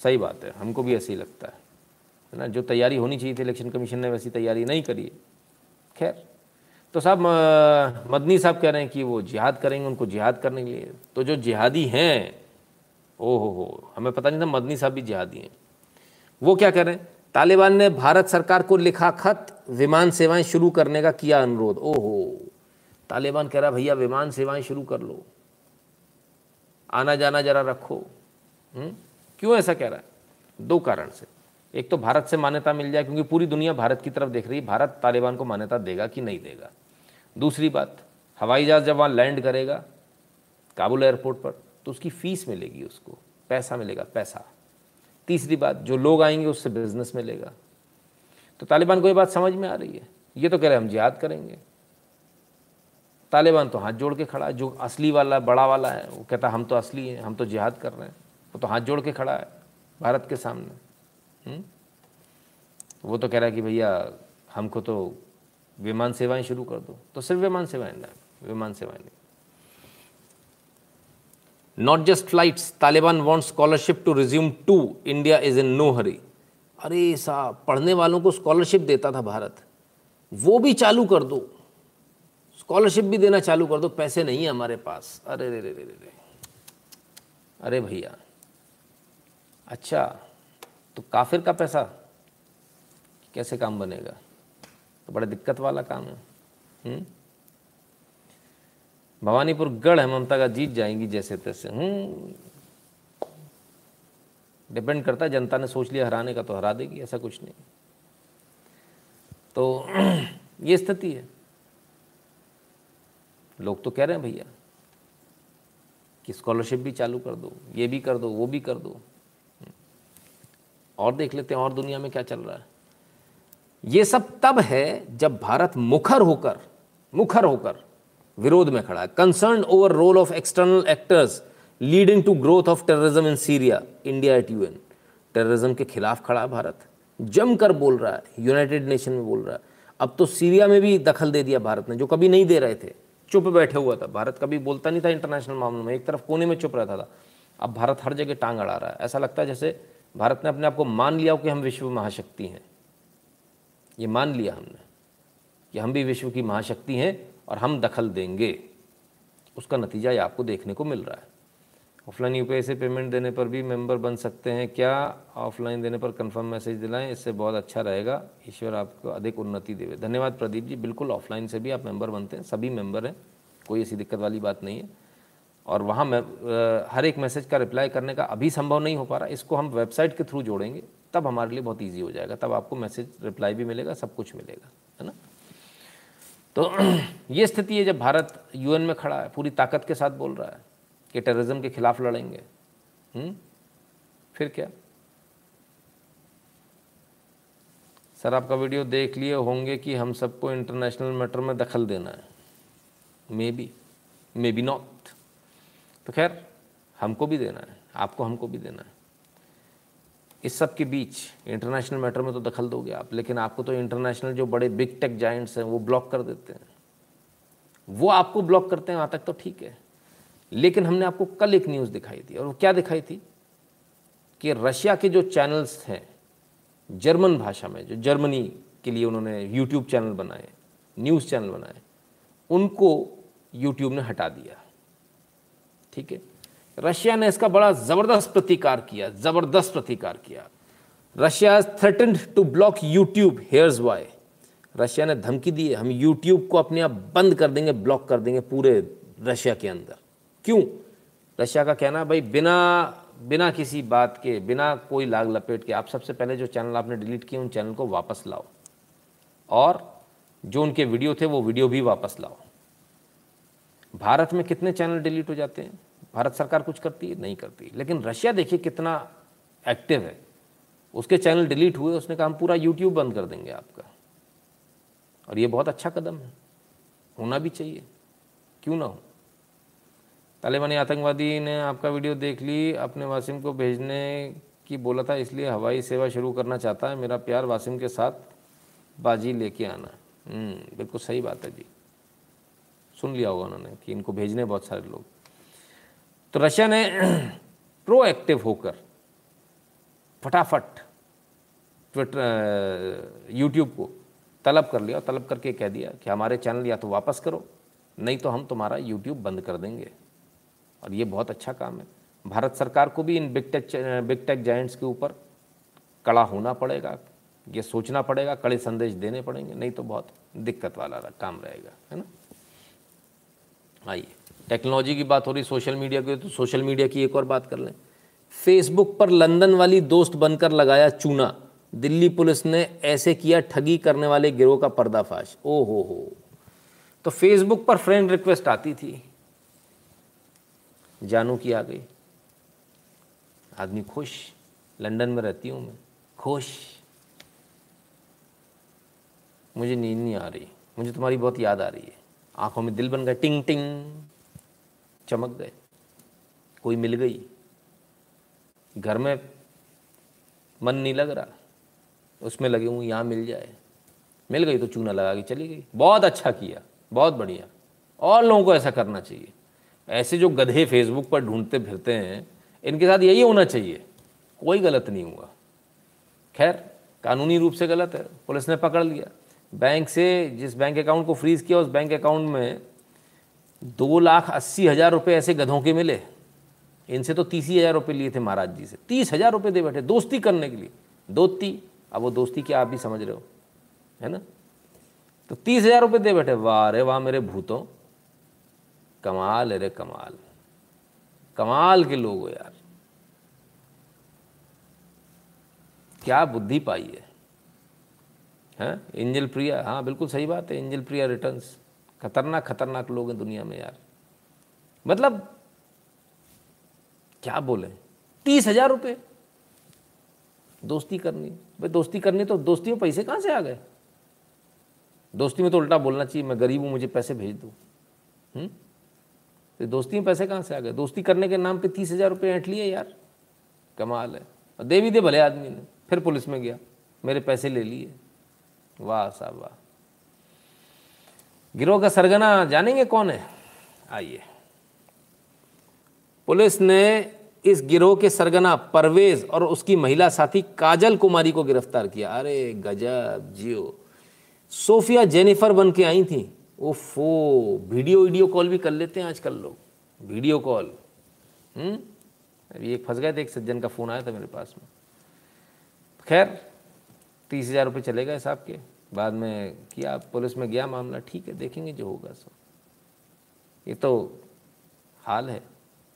सही बात है, हमको भी ऐसे ही लगता है है ना? जो तैयारी होनी चाहिए थी इलेक्शन कमीशन ने, वैसी तैयारी नहीं करी है। खैर तो साहब मदनी साहब कह रहे हैं कि वो जिहाद करेंगे, उनको जिहाद करने के लिए। तो जो जिहादी हैं ओ हो हो हमें पता नहीं था मदनी साहब भी जिहादी हैं। वो क्या कर रहे हैं? तालिबान ने भारत सरकार को लिखा खत विमान सेवाएँ शुरू करने का किया अनुरोध। ओहो, तालिबान कह रहा भैया, विमान सेवाएँ शुरू कर लो। आना जाना जरा रखो। हुँ? क्यों ऐसा कह रहा है? दो कारण से। एक तो भारत से मान्यता मिल जाए, क्योंकि पूरी दुनिया भारत की तरफ़ देख रही है। भारत तालिबान को मान्यता देगा कि नहीं देगा? दूसरी बात, हवाई जहाज़ जब वहाँ लैंड करेगा, काबुल एयरपोर्ट पर तो उसकी फ़ीस मिलेगी उसको, पैसा मिलेगा, पैसा। तीसरी बात, जो लोग आएँगे उससे बिज़नेस मिलेगा। तो तालिबान को ये बात समझ में आ रही है। ये तो कह रहे हम जिहाद करेंगे। तालिबान तो हाथ जोड़ के खड़ा है, जो असली वाला, बड़ा वाला है, वो कहता हम तो असली हैं, हम तो जिहाद कर रहे हैं। वो तो हाथ जोड़ के खड़ा है, भारत के सामने। हुँ? वो तो कह रहा है कि भैया, हमको तो विमान सेवाएँ शुरू कर दो। तो सिर्फ़ विमान सेवाएँ ना विमान सेवाएँ नहीं। Not just flights Taliban want scholarship to resume to India is in no hurry अरे साहब, पढ़ने वालों को स्कॉलरशिप देता था भारत। वो भी चालू कर दो। स्कॉलरशिप भी देना चालू कर दो। पैसे नहीं है हमारे पास। अरे रे रे रे रे अरे भैया। अच्छा तो काफिर का पैसा कैसे काम बनेगा? बड़ा दिक्कत वाला काम है। हुँ? भवानीपुर गढ़ है, ममता का जीत जाएँगी जैसे तैसे। डिपेंड करता है, जनता ने सोच लिया, हराने का तो हरा देगी, ऐसा कुछ नहीं। तो ये स्थिति है। लोग तो कह रहे हैं, भैया, कि स्कॉलरशिप भी चालू कर दो, ये भी कर दो, वो भी कर दो। और देख लेते हैं, और दुनिया में क्या चल रहा है। ये सब तब है जब भारत मुखर होकर मुखर होकर विरोध में खड़ा है। Concern over role of external actors leading to growth of terrorism in Syria India at UN terrorism के खिलाफ खड़ा है भारत। जमकर बोल रहा है यूनाइटेड नेशन में बोल रहा है। अब तो सीरिया में भी दखल दे दिया भारत ने, जो कभी नहीं दे रहे थे। चुप बैठे हुआ था। भारत कभी बोलता नहीं था इंटरनेशनल मामलों में। एक तरफ़ कोने में चुप रहता था। अब भारत हर जगह टांग अड़ा रहा है। ऐसा लगता है जैसे भारत ने अपने आप को मान लिया हो कि हम विश्व महाशक्ति हैं। ये मान लिया हमने कि हम भी विश्व की महाशक्ति हैं और हम दखल देंगे। उसका नतीजा ये आपको देखने को मिल रहा है। ऑफलाइन यूपीआई से पेमेंट देने पर भी मेंबर बन सकते हैं क्या? ऑफलाइन देने पर कंफर्म मैसेज दिलाएँ, इससे बहुत अच्छा रहेगा। ईश्वर आपको अधिक उन्नति देवे। धन्यवाद प्रदीप जी। बिल्कुल ऑफलाइन से भी आप मेंबर बनते हैं, सभी मेंबर हैं, कोई ऐसी दिक्कत वाली बात नहीं है। और वहाँ हर एक मैसेज का रिप्लाई करने का अभी संभव नहीं हो पा रहा। इसको हम वेबसाइट के थ्रू जोड़ेंगे। तब हमारे लिए बहुत ईजी हो जाएगा। तब आपको मैसेज रिप्लाई भी मिलेगा, सब कुछ मिलेगा, है ना? तो ये स्थिति है जब भारत यूएन में खड़ा है, पूरी ताकत के साथ बोल रहा है कि टेररिज्म के खिलाफ लड़ेंगे। हुँ? फिर क्या? सर, आपका वीडियो देख लिए होंगे कि हम सबको इंटरनेशनल मैटर में दखल देना है। Maybe maybe not तो खैर, हमको भी देना है, आपको हमको भी देना है। इस सब के बीच इंटरनेशनल मैटर में तो दखल दोगे आप, लेकिन आपको तो इंटरनेशनल जो बड़े बिग टेक जाइंट्स हैं, वो ब्लॉक कर देते हैं। वो आपको ब्लॉक करते हैं, वहाँ तक तो ठीक है। लेकिन हमने आपको कल एक न्यूज़ दिखाई थी, और वो क्या दिखाई थी? कि रशिया के जो चैनल्स हैं, जर्मन भाषा में, जो जर्मनी के लिए उन्होंने यूट्यूब चैनल बनाए न्यूज़ चैनल बनाए, उनको यूट्यूब ने हटा दिया। ठीक है? रशिया ने इसका बड़ा ज़बरदस्त प्रतिकार किया, ज़बरदस्त प्रतिकार किया। Russia threatened to block YouTube here's why Russia ने धमकी दी, हम यूट्यूब को अपने आप बंद कर देंगे ब्लॉक कर देंगे पूरे रशिया के अंदर। क्यों? रशिया का कहना, भाई, बिना बिना किसी बात के, बिना कोई लाग लपेट के, आप सबसे पहले जो चैनल आपने डिलीट किए उन चैनल को वापस लाओ। और जो उनके वीडियो थे, वो वीडियो भी वापस लाओ। भारत में कितने चैनल डिलीट हो जाते हैं? भारत सरकार कुछ करती है, नहीं करती लेकिन रशिया देखिए कितना एक्टिव है। उसके चैनल डिलीट हुए, उसने कहा हम पूरा यूट्यूब बंद कर देंगे आपका। और ये बहुत अच्छा कदम है। होना भी चाहिए। क्यों ना हो? तालिबानी आतंकवादी ने आपका वीडियो देख ली, अपने वासिम को भेजने की बोला था, इसलिए हवाई सेवा शुरू करना चाहता है। मेरा प्यार वासिम के साथ बाजी लेके आना। बिल्कुल सही बात है जी। सुन लिया होगा उन्होंने कि इनको भेजने बहुत सारे लोग। तो रशिया ने प्रोएक्टिव होकर, फटाफट ट्विटर यूट्यूब को तलब कर लिया और तलब करके कह दिया कि हमारे चैनल या तो वापस करो, नहीं तो हम तुम्हारा यूट्यूब बंद कर देंगे। और ये बहुत अच्छा काम है। भारत सरकार को भी इन big tech big tech giants के ऊपर कड़ा होना पड़ेगा, ये सोचना पड़ेगा, कड़े संदेश देने पड़ेंगे, नहीं तो बहुत दिक्कत वाला काम रहेगा, है ना? आइए। टेक्नोलॉजी की बात हो रही, सोशल मीडिया की तो सोशल मीडिया की एक और बात कर लें। फेसबुक पर लंदन वाली दोस्त बनकर लगाया चूना। दिल्ली पुलिस ने ऐसे किया ठगी करने वाले गिरोह का पर्दाफाश। ओ हो। हो तो फेसबुक पर फ्रेंड रिक्वेस्ट आती थी। जानू की आ गई। आदमी खुश। लंदन में रहती हूँ मैं। खुश। मुझे नींद नहीं आ रही। मुझे तुम्हारी बहुत याद आ रही है। आँखों में दिल बन गए टिंग टिंग चमक गए। कोई मिल गई। घर में मन नहीं लग रहा। उसमें लगे हूँ यहाँ मिल जाए। मिल गई तो चूना लगा के चली गई। बहुत अच्छा किया। बहुत बढ़िया। और लोगों को ऐसा करना चाहिए। ऐसे जो गधे फेसबुक पर ढूंढते फिरते हैं, इनके साथ यही होना चाहिए। कोई गलत नहीं हुआ। खैर, कानूनी रूप से गलत है। पुलिस ने पकड़ लिया। बैंक से जिस बैंक अकाउंट को फ्रीज़ किया, उस बैंक अकाउंट में दो लाख अस्सी हज़ार रुपये ऐसे गधों के मिले। इनसे तो तीस हज़ार रुपये लिए थे महाराज जी से। तीस हज़ार रुपये दे बैठे, दोस्ती करने के लिए। दोस्ती, अब वो दोस्ती क्या आप भी समझ रहे हो, है ना? तो तीस हज़ार रुपये दे बैठे, वाह अरे वाह मेरे भूतों, कमाल अरे कमाल। कमाल के लोग हो यार। क्या बुद्धि पाई है, हैं? एंजल प्रिया हाँ बिल्कुल सही बात है, एंजल प्रिया रिटर्न्स। खतरनाक खतरनाक लोग हैं दुनिया में यार। मतलब क्या बोले? तीस हज़ार रुपये दोस्ती करनी। भाई, दोस्ती करनी तो दोस्ती में पैसे कहाँ से आ गए? दोस्ती में तो उल्टा बोलना चाहिए, मैं गरीब हूँ, मुझे पैसे भेज दूँ। तो दोस्ती में पैसे कहाँ से आ गए? दोस्ती करने के नाम पे तीस हज़ार रुपये ऐंठ लिए यार। कमाल है। और दे भी दे, भले आदमी ने। फिर पुलिस में गया। मेरे पैसे ले लिए। वाह साहब, वाह। गिरोह का सरगना जानेंगे कौन है? आइए। पुलिस ने इस गिरोह के सरगना परवेज और उसकी महिला साथी काजल कुमारी को गिरफ़्तार किया। अरे, गजब, जियो। सोफिया जेनिफर बन के आई थी। ओफो, वीडियो वीडियो कॉल भी कर लेते हैं आजकल लोग। Video call. हम्म? अभी एक फंस गए थे, एक सज्जन का फ़ोन आया था मेरे पास में। खैर, तीस हज़ार रुपये चले गए साहब के। बाद में किया पुलिस में गया मामला, ठीक है, देखेंगे जो होगा सो। ये तो हाल है।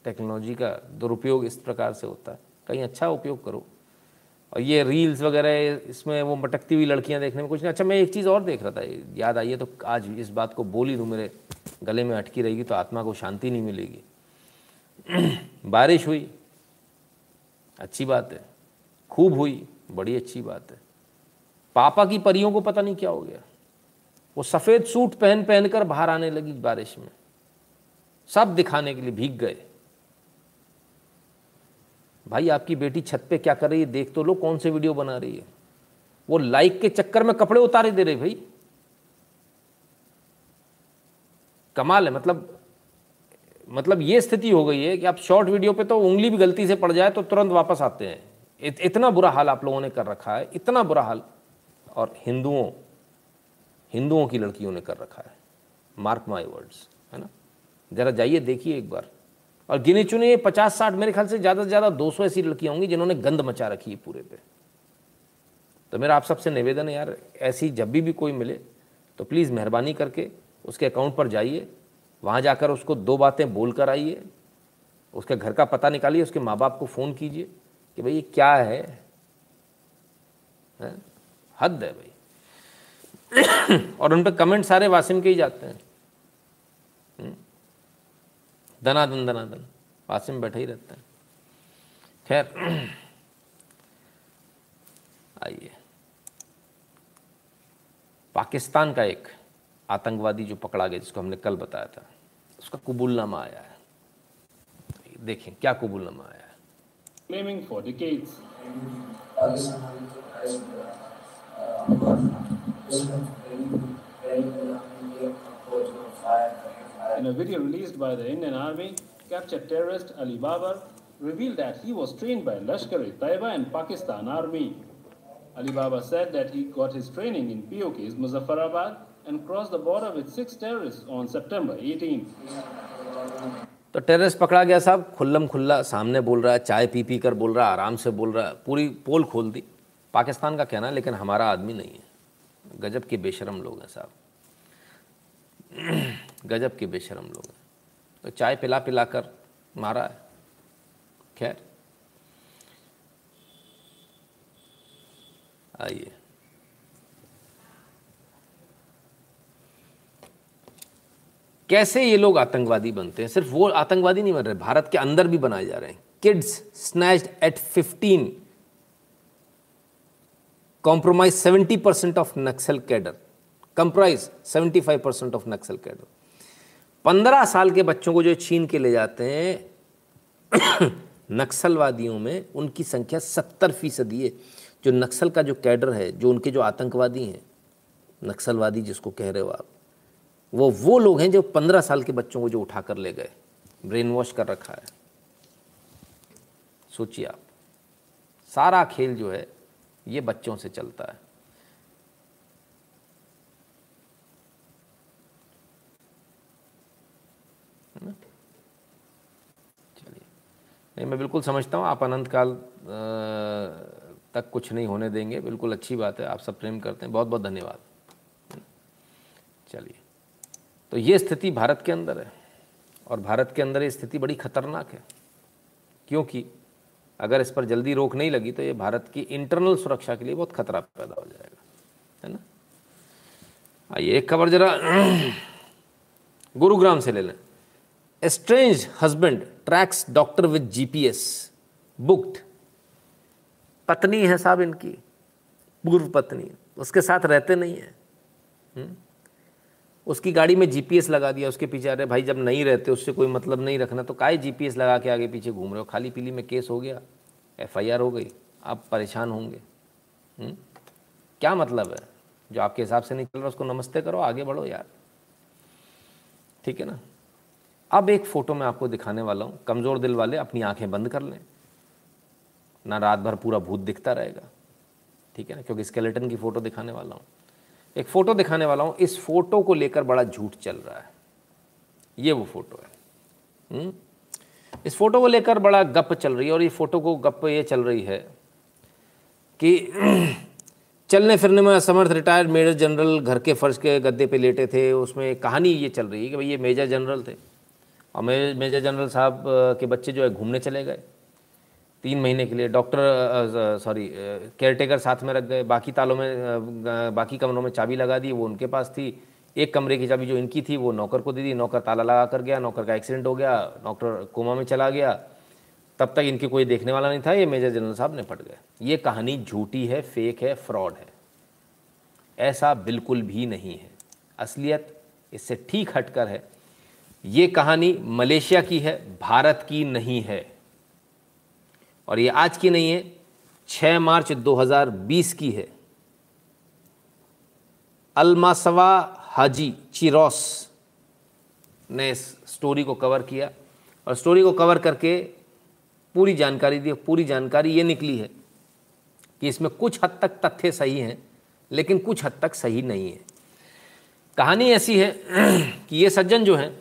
टेक्नोलॉजी का दुरुपयोग इस प्रकार से होता है। कहीं अच्छा उपयोग करो। और ये रील्स वगैरह, इसमें वो मटकती हुई लड़कियाँ देखने में कुछ नहीं। अच्छा मैं एक चीज़ और देख रहा था। याद आई है तो आज इस बात को बोल ही दूँ, मेरे गले में अटकी रहेगी तो आत्मा को शांति नहीं मिलेगी। बारिश हुई। अच्छी बात है। खूब हुई। बड़ी अच्छी बात है। पापा की परियों को पता नहीं क्या हो गया। वो सफ़ेद सूट पहन पहन कर बाहर आने लगी बारिश में। सब दिखाने के लिए भीग गए। भाई आपकी बेटी छत पे क्या कर रही है? देख तो लो कौन से वीडियो बना रही है। वो लाइक के चक्कर में कपड़े उतारे दे रहे भाई। कमाल है मतलब मतलब ये स्थिति हो गई है कि आप शॉर्ट वीडियो पे तो उंगली भी गलती से पड़ जाए तो तुरंत वापस आते हैं। इत, इतना बुरा हाल आप लोगों ने कर रखा है इतना बुरा हाल। और हिंदुओं हिंदुओं की लड़कियों ने कर रखा है। मार्क माई वर्ड्स है ना? ज़रा जाइए देखिए एक बार। और गिने चुने पचास साठ मेरे ख्याल से ज़्यादा से ज़्यादा दो सौ ऐसी लड़कियाँ होंगी जिन्होंने गंद मचा रखी है पूरे पे। तो मेरा आप सबसे निवेदन है यार ऐसी जब भी भी कोई मिले तो प्लीज़ मेहरबानी करके उसके अकाउंट पर जाइए वहाँ जाकर उसको दो बातें बोल कर आइए उसके घर का पता निकालिए उसके माँ बाप को फ़ोन कीजिए कि भाई ये क्या है, है? हद है भाई। और उन पर कमेंट सारे वासिम के ही जाते हैं। हम्म? दनादन दनादन। वासिम बैठे ही रहते हैं। खैर। आइए। पाकिस्तान का एक आतंकवादी जो पकड़ा गया जिसको हमने कल बताया था उसका कबूलनामा आया है। देखें क्या कबूलनामा आया है? Claiming for decades. In a video released by the Indian Army, captured terrorist Ali Babar revealed that he was trained by Lashkar-e-Taiba and Pakistan Army. Ali Baba said that he got his training in POK's Muzaffarabad and crossed the border with six terrorists on September 18. तो terrorist पकड़ा गया साहब खुल्लम खुल्ला सामने बोल रहा है चाय पी पी कर बोल रहा है आराम से बोल रहा है पूरी पोल खोल दी पाकिस्तान का कहना, लेकिन हमारा आदमी नहीं है। गजब के बेशरम लोग हैं साहब। गजब के बेशरम लोग हैं। तो चाय पिला पिला कर मारा है। खैर। आइए। कैसे ये लोग आतंकवादी बनते हैं? सिर्फ़ वो आतंकवादी नहीं बन रहे, भारत के अंदर भी बनाए जा रहे हैं। Kids snatched at 15 compromise 70 percent of Naxal cadre comprise 75 percent of Naxal cadre पंद्रह साल के बच्चों को जो छीन के ले जाते हैं, नक्सलवादियों में उनकी संख्या सत्तर फ़ीसदी है। जो नक्सल का जो कैडर है, जो उनके जो आतंकवादी हैं, नक्सलवादी जिसको कह रहे हो आप, वो वो लोग हैं जो पंद्रह साल के बच्चों को जो उठा कर ले गए ब्रेन वॉश कर रखा है। सोचिए आप, सारा खेल जो है ये बच्चों से चलता है। चलिए। नहीं, मैं बिल्कुल समझता हूँ, आप अनंत काल तक कुछ नहीं होने देंगे। बिल्कुल अच्छी बात है, आप सब प्रेम करते हैं। बहुत बहुत धन्यवाद। चलिए। तो ये स्थिति भारत के अंदर है और भारत के अंदर ये स्थिति बड़ी खतरनाक है। क्योंकि अगर इस पर जल्दी रोक नहीं लगी तो ये भारत की इंटरनल सुरक्षा के लिए बहुत खतरा पैदा हो जाएगा, है ना? आइए, एक खबर जरा गुरुग्राम से ले लें। Strange husband tracks doctor with GPS booked पत्नी है साहब इनकी, पूर्व पत्नी, उसके साथ रहते नहीं है। हुँ? उसकी गाड़ी में जीपीएस लगा दिया, उसके पीछे अरे भाई, जब नहीं रहते, उससे कोई मतलब नहीं रखना। तो काहे जीपीएस लगा के आगे पीछे घूम रहे हो? खाली पीली में केस हो गया एफआईआर हो गई, आप परेशान होंगे। हुँ? क्या मतलब है? जो आपके हिसाब से नहीं चल रहा, उसको नमस्ते करो, आगे बढ़ो यार। ठीक है ना? अब एक फ़ोटो मैं आपको दिखाने वाला हूँ। कमज़ोर दिल वाले अपनी आँखें बंद कर लें। ना रात भर पूरा भूत दिखता रहेगा। ठीक है ना? क्योंकि स्केलेटन की फ़ोटो दिखाने वाला हूँ। एक फ़ोटो दिखाने वाला हूँ, इस फ़ोटो को लेकर बड़ा झूठ चल रहा है। ये वो फ़ोटो है। हुँ? इस फ़ोटो को लेकर बड़ा गप चल रही है और ये फ़ोटो को गप ये चल रही है कि चलने फिरने में असमर्थ रिटायर्ड मेजर जनरल घर के फर्श के गद्दे पे लेटे थे, उसमें कहानी ये चल रही है कि भाई ये मेजर जनरल थे। और मेजर जनरल साहब के बच्चे जो है घूमने चले गए। तीन महीने के लिए डॉक्टर सॉरी केयरटेकर साथ में रख गए, बाकी तालों में बाकी कमरों में चाबी लगा दी, वो उनके पास थी। एक कमरे की चाबी जो इनकी थी, वो नौकर को दे दी, नौकर ताला लगा कर गया, नौकर का एक्सीडेंट हो गया नौकर कोमा में चला गया। तब तक इनके कोई देखने वाला नहीं था, ये मेजर जनरल साहब निपट गए। ये कहानी झूठी है, फेक है, फ्रॉड है। ऐसा बिल्कुल भी नहीं है। असलियत इससे ठीक हटकर है। ये कहानी मलेशिया की है, भारत की नहीं है। और ये आज की नहीं है 6 मार्च 2020 की है। अलमासवा हाजी चिरोस ने इस स्टोरी को कवर किया और स्टोरी को कवर करके पूरी जानकारी दी, पूरी जानकारी ये निकली है कि इसमें कुछ हद तक तथ्य सही हैं, लेकिन कुछ हद तक सही नहीं है। कहानी ऐसी है कि ये सज्जन जो हैं,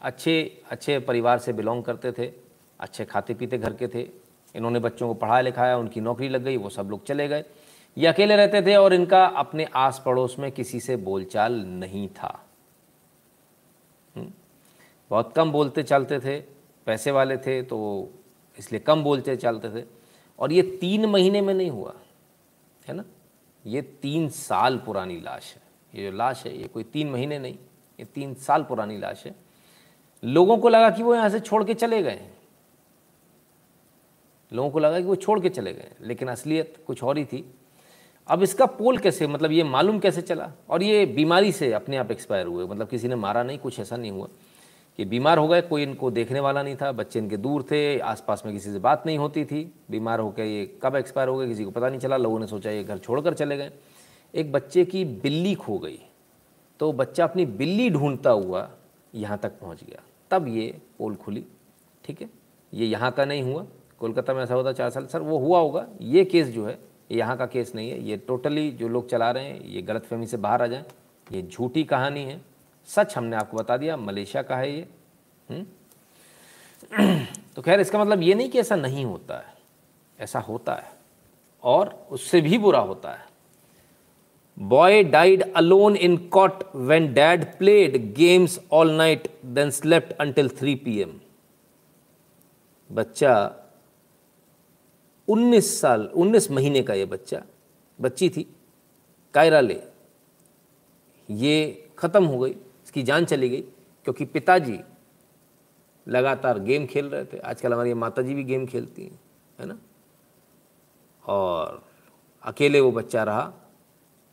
अच्छे अच्छे परिवार से बिलोंग करते थे, अच्छे खाते पीते घर के थे इन्होंने बच्चों को पढ़ाया लिखाया, उनकी नौकरी लग गई, वो सब लोग चले गए। ये अकेले रहते थे और इनका अपने आस पड़ोस में किसी से बोलचाल नहीं था। बहुत कम बोलते चलते थे, पैसे वाले थे तो इसलिए कम बोलते चलते थे। और ये तीन महीने में नहीं हुआ, है ना? ये तीन साल पुरानी लाश है। ये जो लाश है, ये कोई तीन महीने नहीं, ये तीन साल पुरानी लाश है। लोगों को लगा कि वो यहाँ से छोड़ के चले गए। लोगों को लगा कि वो छोड़ के चले गए लेकिन असलियत कुछ और ही थी। अब इसका पोल कैसे मतलब ये मालूम कैसे चला? और ये बीमारी से अपने आप एक्सपायर हुए मतलब किसी ने मारा नहीं, कुछ ऐसा नहीं हुआ कि बीमार हो गए, कोई इनको देखने वाला नहीं था, बच्चे इनके दूर थे, आसपास में किसी से बात नहीं होती थी, बीमार होकर ये कब एक्सपायर हो गए, किसी को पता नहीं चला, लोगों ने सोचा ये घर छोड़कर चले गए। एक बच्चे की बिल्ली खो गई तो बच्चा अपनी बिल्ली ढूंढता हुआ यहाँ तक पहुँच गया। तब ये पोल खुली, ठीक है? ये यहाँ का नहीं हुआ कोलकाता में ऐसा होता चार साल। सर, वो हुआ होगा। ये केस जो है यहाँ का केस नहीं है। ये टोटली जो लोग चला रहे हैं, ये गलत फहमी से बाहर आ जाएँ। ये झूठी कहानी है। सच हमने आपको बता दिया, मलेशिया का है ये। हुँ? तो खैर, इसका मतलब ये नहीं कि ऐसा नहीं होता है। ऐसा होता है। और उससे भी बुरा होता है। Boy died alone in cot when dad played games all night then slept until three P M बच्चा 19 साल 19 महीने का ये बच्चा, बच्ची थी, कायरा ले। ये ख़त्म हो गई, इसकी जान चली गई, क्योंकि पिताजी लगातार गेम खेल रहे थे। आजकल हमारी माता जी भी गेम खेलती हैं, है ना? और अकेले वो बच्चा रहा,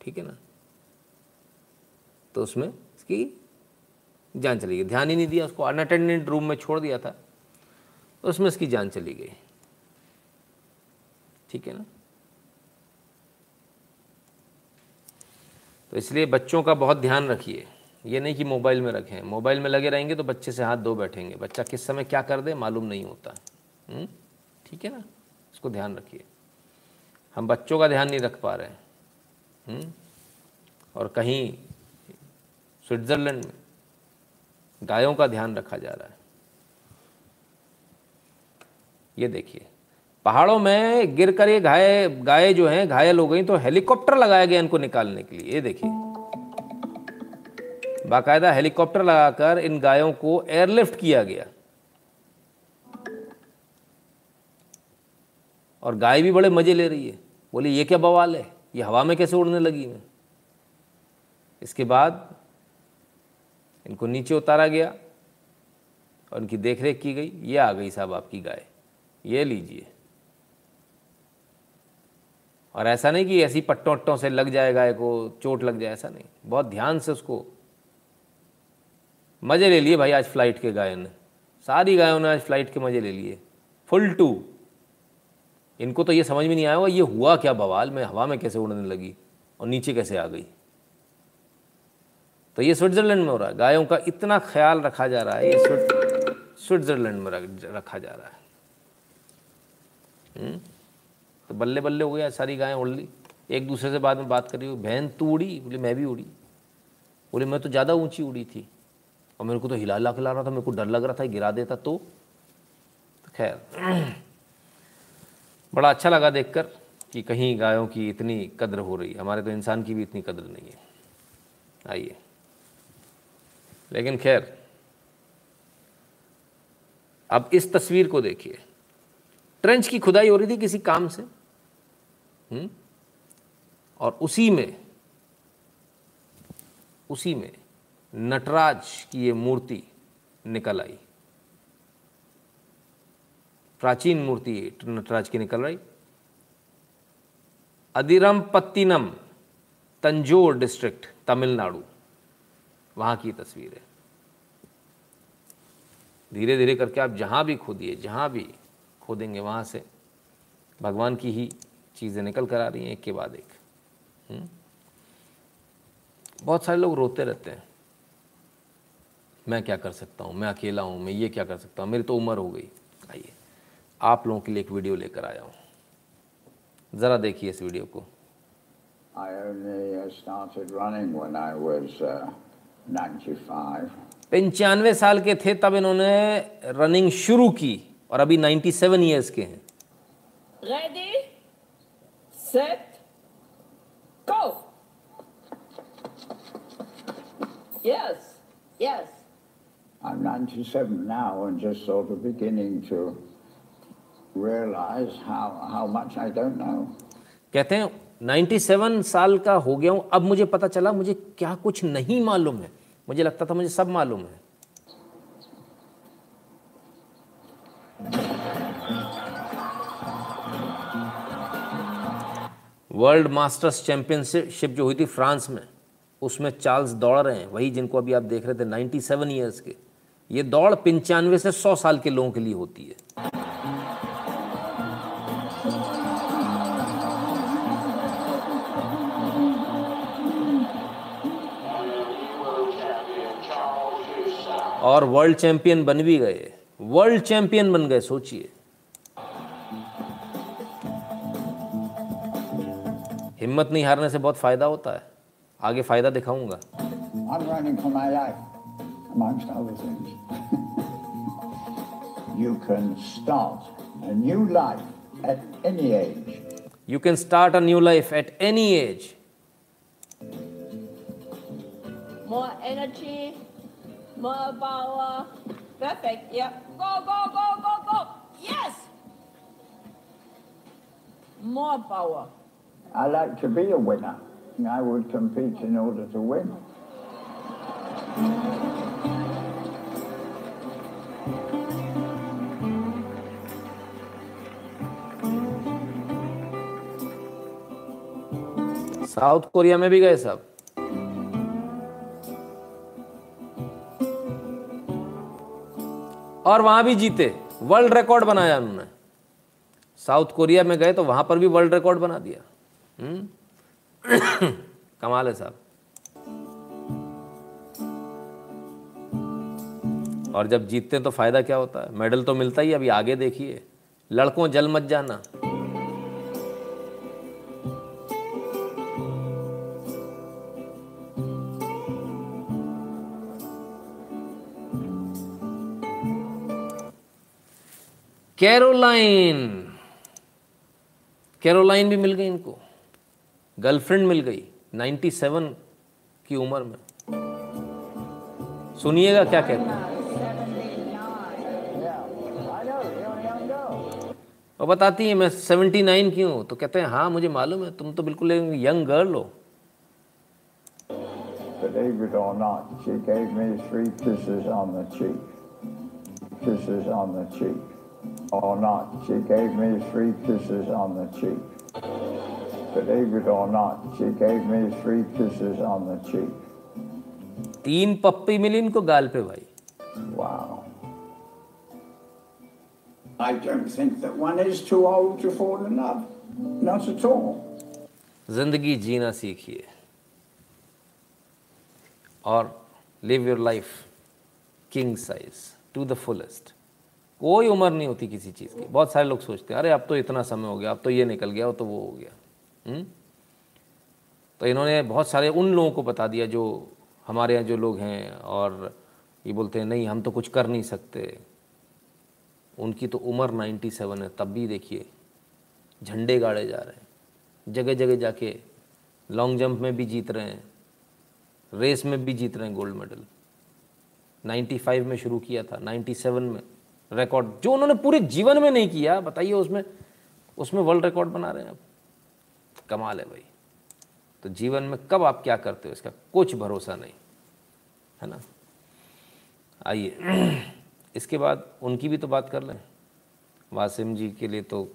ठीक है ना? तो उसमें इसकी जान चली गई। ध्यान ही नहीं दिया उसको अनअटेंडेंट रूम में छोड़ दिया था तो उसमें इसकी जान चली गई। ठीक है ना? तो इसलिए बच्चों का बहुत ध्यान रखिए। ये नहीं कि मोबाइल में रखें। मोबाइल में लगे रहेंगे तो बच्चे से हाथ धो बैठेंगे। बच्चा किस समय क्या कर दे मालूम नहीं होता। हम्म? ठीक है ना? इसको ध्यान रखिए। हम बच्चों का ध्यान नहीं रख पा रहे हैं। हम्म? और कहीं स्विट्ज़रलैंड में गायों का ध्यान रखा जा रहा है। ये देखिए। पहाड़ों में गिर कर ये घाय, गाय जो हैं, घायल हो गई तो हेलीकॉप्टर लगाया गया इनको निकालने के लिए। ये देखिए। बाकायदा हेलीकॉप्टर लगाकर इन गायों को एयरलिफ्ट किया गया। और गाय भी बड़े मज़े ले रही है। बोली, ये क्या बवाल है? ये हवा में कैसे उड़ने लगी मैं? इसके बाद इनको नीचे उतारा गया और इनकी देखरेख की गई। ये आ गई साहब आपकी गाय। ये लीजिए। और ऐसा नहीं कि ऐसी पट्टों वट्टों से लग जाए गाय को चोट लग जाए, ऐसा नहीं। बहुत ध्यान से उसको। मज़े ले लिए भाई आज फ़्लाइट के गायों ने सारी गायों ने आज फ़्लाइट के मज़े ले लिए। फुल टू इनको तो ये समझ में नहीं आया हुआ ये हुआ क्या बवाल? में हवा में कैसे उड़ने लगी? और नीचे कैसे आ गई? तो ये स्विट्ज़रलैंड में हो रहा है। गायों का इतना ख्याल रखा जा रहा है, ये स्विट्ज़रलैंड में रखा जा रहा है। हुँ? तो बल्ले बल्ले हो गया सारी गायें उड़ ली। एक दूसरे से बाद में बात करी बहन तू उड़ी? बोले मैं भी उड़ी। बोले मैं तो ज़्यादा ऊँची उड़ी थी। और मेरे को तो हिला ला खिला रहा था मेरे को डर लग रहा था गिरा देता तो, तो खैर बड़ा अच्छा लगा देखकर कि कहीं गायों की इतनी कद्र हो रही है। हमारे तो इंसान की भी इतनी कद्र नहीं है। आइए। लेकिन खैर अब इस तस्वीर को देखिए। ट्रेंच की खुदाई हो रही थी किसी काम से? हुँ? और उसी में उसी में नटराज की ये मूर्ति निकल आई। प्राचीन मूर्ति नटराज की निकल रही। Adhirampattinam Tanjore district, Tamil Nadu. वहाँ की तस्वीर है। धीरे धीरे करके आप जहाँ भी खोदिए, जहाँ भी खोदेंगे वहाँ से भगवान की ही चीज़ें निकल कर आ रही हैं एक के बाद एक। हम्म? बहुत सारे लोग रोते रहते हैं। मैं क्या कर सकता हूँ? मैं अकेला हूँ मैं ये क्या कर सकता हूँ? मेरी तो उम्र हो गई। आइए आप लोगों के लिए एक वीडियो लेकर आया हूँ। ज़रा देखिए इस वीडियो को। Uh, पंचानवे साल के थे तब इन्होंने रनिंग शुरू की और अभी 97 ईयर्स के हैं। Ready, set, go. Yes, yes. I'm 97 now and just sort of beginning to realize how, how much I don't know. कहते हैं 97 साल का हो गया हूँ अब मुझे पता चला मुझे क्या कुछ नहीं मालूम है मुझे लगता था मुझे सब मालूम है वर्ल्ड मास्टर्स चैंपियनशिप जो हुई थी फ्रांस में, उसमें चार्ल्स दौड़ रहे हैं। वही जिनको अभी आप देख रहे थे 97 सेवन ईयर्स के। ये दौड़ पंचानवे से 100 साल के लोगों के लिए होती है। और वर्ल्ड चैंपियन बन भी गए। वर्ल्ड चैंपियन बन गए, सोचिए। हिम्मत नहीं हारने से बहुत फ़ायदा होता है आगे फ़ायदा दिखाऊँगा you can start a new life at any age. You can start a new life at any age. More energy, more power. Perfect. Yeah. Go, go, go, go, go. Yes. More power. I like to be a winner. I would compete in order to win. South Korea में भी गए सब और वहाँ भी जीते world record बनाया उन्होंने साउथ कोरिया में गए तो वहाँ पर भी वर्ल्ड रिकॉर्ड बना दिया? कमाल है साहब। और जब जीतते हैं तो फ़ायदा क्या होता है? मेडल तो मिलता ही अभी आगे देखिए। लड़कों जल मत जाना। कैरोलाइन कैरोलाइन भी मिल गई इनको। गर्लफ्रेंड मिल गई 97 की उम्र में सुनिएगा क्या कहते हैं और बताती है मैं 79 की हूँ तो कहते हैं हाँ मुझे मालूम है तुम तो बिल्कुल यंग गर्ल हो Believe it or not, she gave me three kisses on the cheek. Kisses on the cheek. Or not, she gave me three kisses on the cheek. Believe it or not, she gave me three kisses on the cheek. तीन पप्पी मिली इनको गाल पे भाई Wow. I don't think that one is too old to fall in love. Not at all. ज़िंदगी जीना सीखिए और live your life king size to the fullest कोई उम्र नहीं होती किसी चीज़ की बहुत सारे लोग सोचते हैं अरे अब तो इतना समय हो गया अब तो ये निकल गया तो वो हो गया? तो इन्होंने बहुत सारे उन लोगों को बता दिया जो हमारे यहाँ जो लोग हैं और ये बोलते हैं, नहीं, हम तो कुछ कर नहीं सकते। उनकी तो उम्र 97 है, तब भी देखिए, झंडे गाड़े जा रहे हैं। जगह जगह जाके लॉन्ग जंप में भी जीत रहे हैं रेस में भी जीत रहे हैं गोल्ड मेडल 95 में शुरू किया था 97 में। रिकॉर्ड जो उन्होंने पूरे जीवन में नहीं किया, बताइए उसमें उसमें वर्ल्ड रिकॉर्ड बना रहे हैं अब कमाल है भाई। तो जीवन में कब आप क्या करते हो इसका कुछ भरोसा नहीं है ना? आइए इसके बाद उनकी भी तो बात कर लें। वासिम जी के लिए तो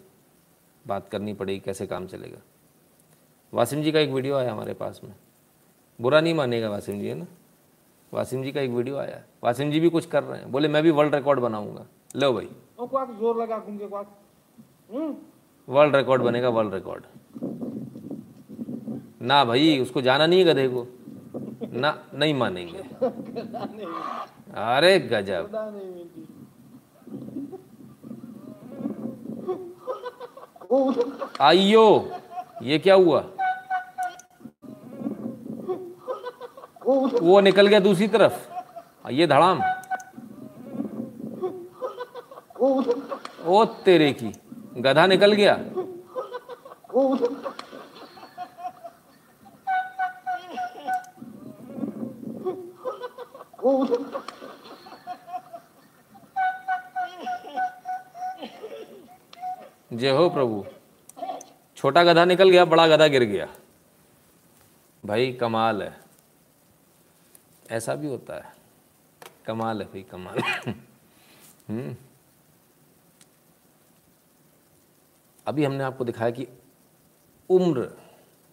बात करनी पड़ेगी कैसे काम चलेगा। वासिम जी का एक वीडियो आया हमारे पास में। बुरा नहीं मानेगा वासिम जी है ना? वासिम जी का एक वीडियो आया। वासिम जी भी कुछ कर रहे हैं। बोले मैं भी वर्ल्ड रिकॉर्ड बनाऊँगा। लो भाई। ज़ोर लगा क्वाक। हम्म। वर्ल्ड रिकॉर्ड बनेगा वर्ल्ड रिकॉर्ड ना भाई, उसको जाना नहीं है गधे को। ना, नहीं मानेंगे। अरे गजब। आइयो, ये क्या हुआ? वो निकल गया दूसरी तरफ़। ये धड़ाम। ओ तेरे की। गधा निकल गया। जय हो प्रभु, छोटा गधा निकल गया, बड़ा गधा गिर गया। भाई, कमाल है। ऐसा भी होता है। कमाल है भाई, कमाल। हम्म। अभी हमने आपको दिखाया कि उम्र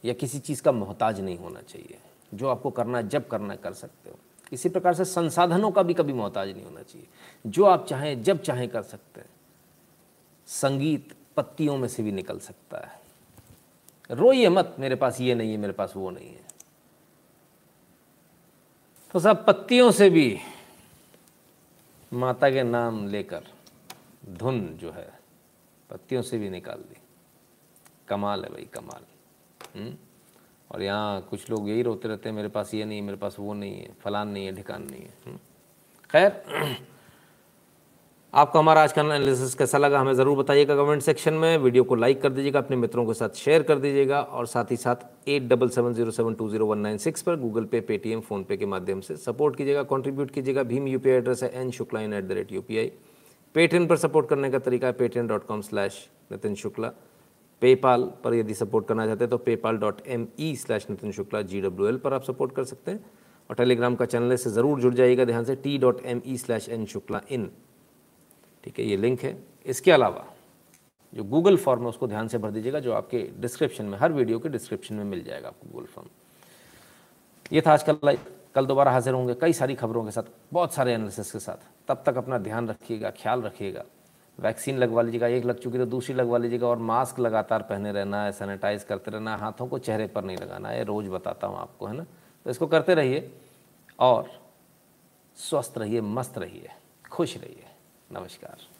या किसी चीज़ का मोहताज नहीं होना चाहिए। जो आपको करना है, जब करना है, कर सकते हो। इसी प्रकार से संसाधनों का भी कभी मोहताज नहीं होना चाहिए। जो आप चाहें, जब चाहें कर सकते हैं। संगीत पत्तियों में से भी निकल सकता है। रोइए मत, मेरे पास ये नहीं है, मेरे पास वो नहीं है। तो सब पत्तियों से भी माता के नाम लेकर धुन जो है, पत्तियों से भी निकाल दी। कमाल है भाई, कमाल। हुँ? और यहाँ कुछ लोग यही रोते रहते हैं, मेरे पास ये नहीं है, मेरे पास वो नहीं है, फलान नहीं है, ढिकान नहीं है। खैर, आपको हमारा आज का एनालिसिस कैसा लगा हमें ज़रूर बताइएगा कमेंट सेक्शन में। वीडियो को लाइक कर दीजिएगा, अपने मित्रों के साथ शेयर कर दीजिएगा और साथ ही साथ at double seven zero seven two zero one nine six पर गूगल पे पेटीएम फ़ोनपे के माध्यम से सपोर्ट कीजिएगा कंट्रीब्यूट कीजिएगा। भीम यूपीआई एड्रेस है N Shukla in at the rate U पर सपोर्ट करने का तरीका है Paytm dot com slash Nitin Shukla PayPal पर यदि सपोर्ट करना चाहते हैं तो PayPal dot M E slash Nitin Shukla G W L पर आप सपोर्ट कर सकते हैं। और टेलीग्राम का चैनल से ज़रूर जुड़ जाइएगा। ध्यान से T dot M E slash N Shukla in ठीक है, ये लिंक है। इसके अलावा जो गूगल फॉर्म है, उसको ध्यान से भर दीजिएगा, जो आपके डिस्क्रिप्शन में, हर वीडियो के डिस्क्रिप्शन में मिल जाएगा आपको गूगल फॉर्म ये था आज कल लाइव कल दोबारा हाजिर होंगे। कई सारी खबरों के साथ, बहुत सारे एनालिसिस के साथ। तब तक अपना ध्यान रखिएगा, ख्याल रखिएगा। वैक्सीन लगवा लीजिएगा, एक लग चुकी तो दूसरी लगवा लीजिएगा और मास्क लगातार पहने रहना है, सैनिटाइज करते रहना हाथों को चेहरे पर नहीं लगाना है रोज़ बताता हूँ आपको, है ना? तो इसको करते रहिए और स्वस्थ रहिए, मस्त रहिए, खुश रहिए। नमस्कार।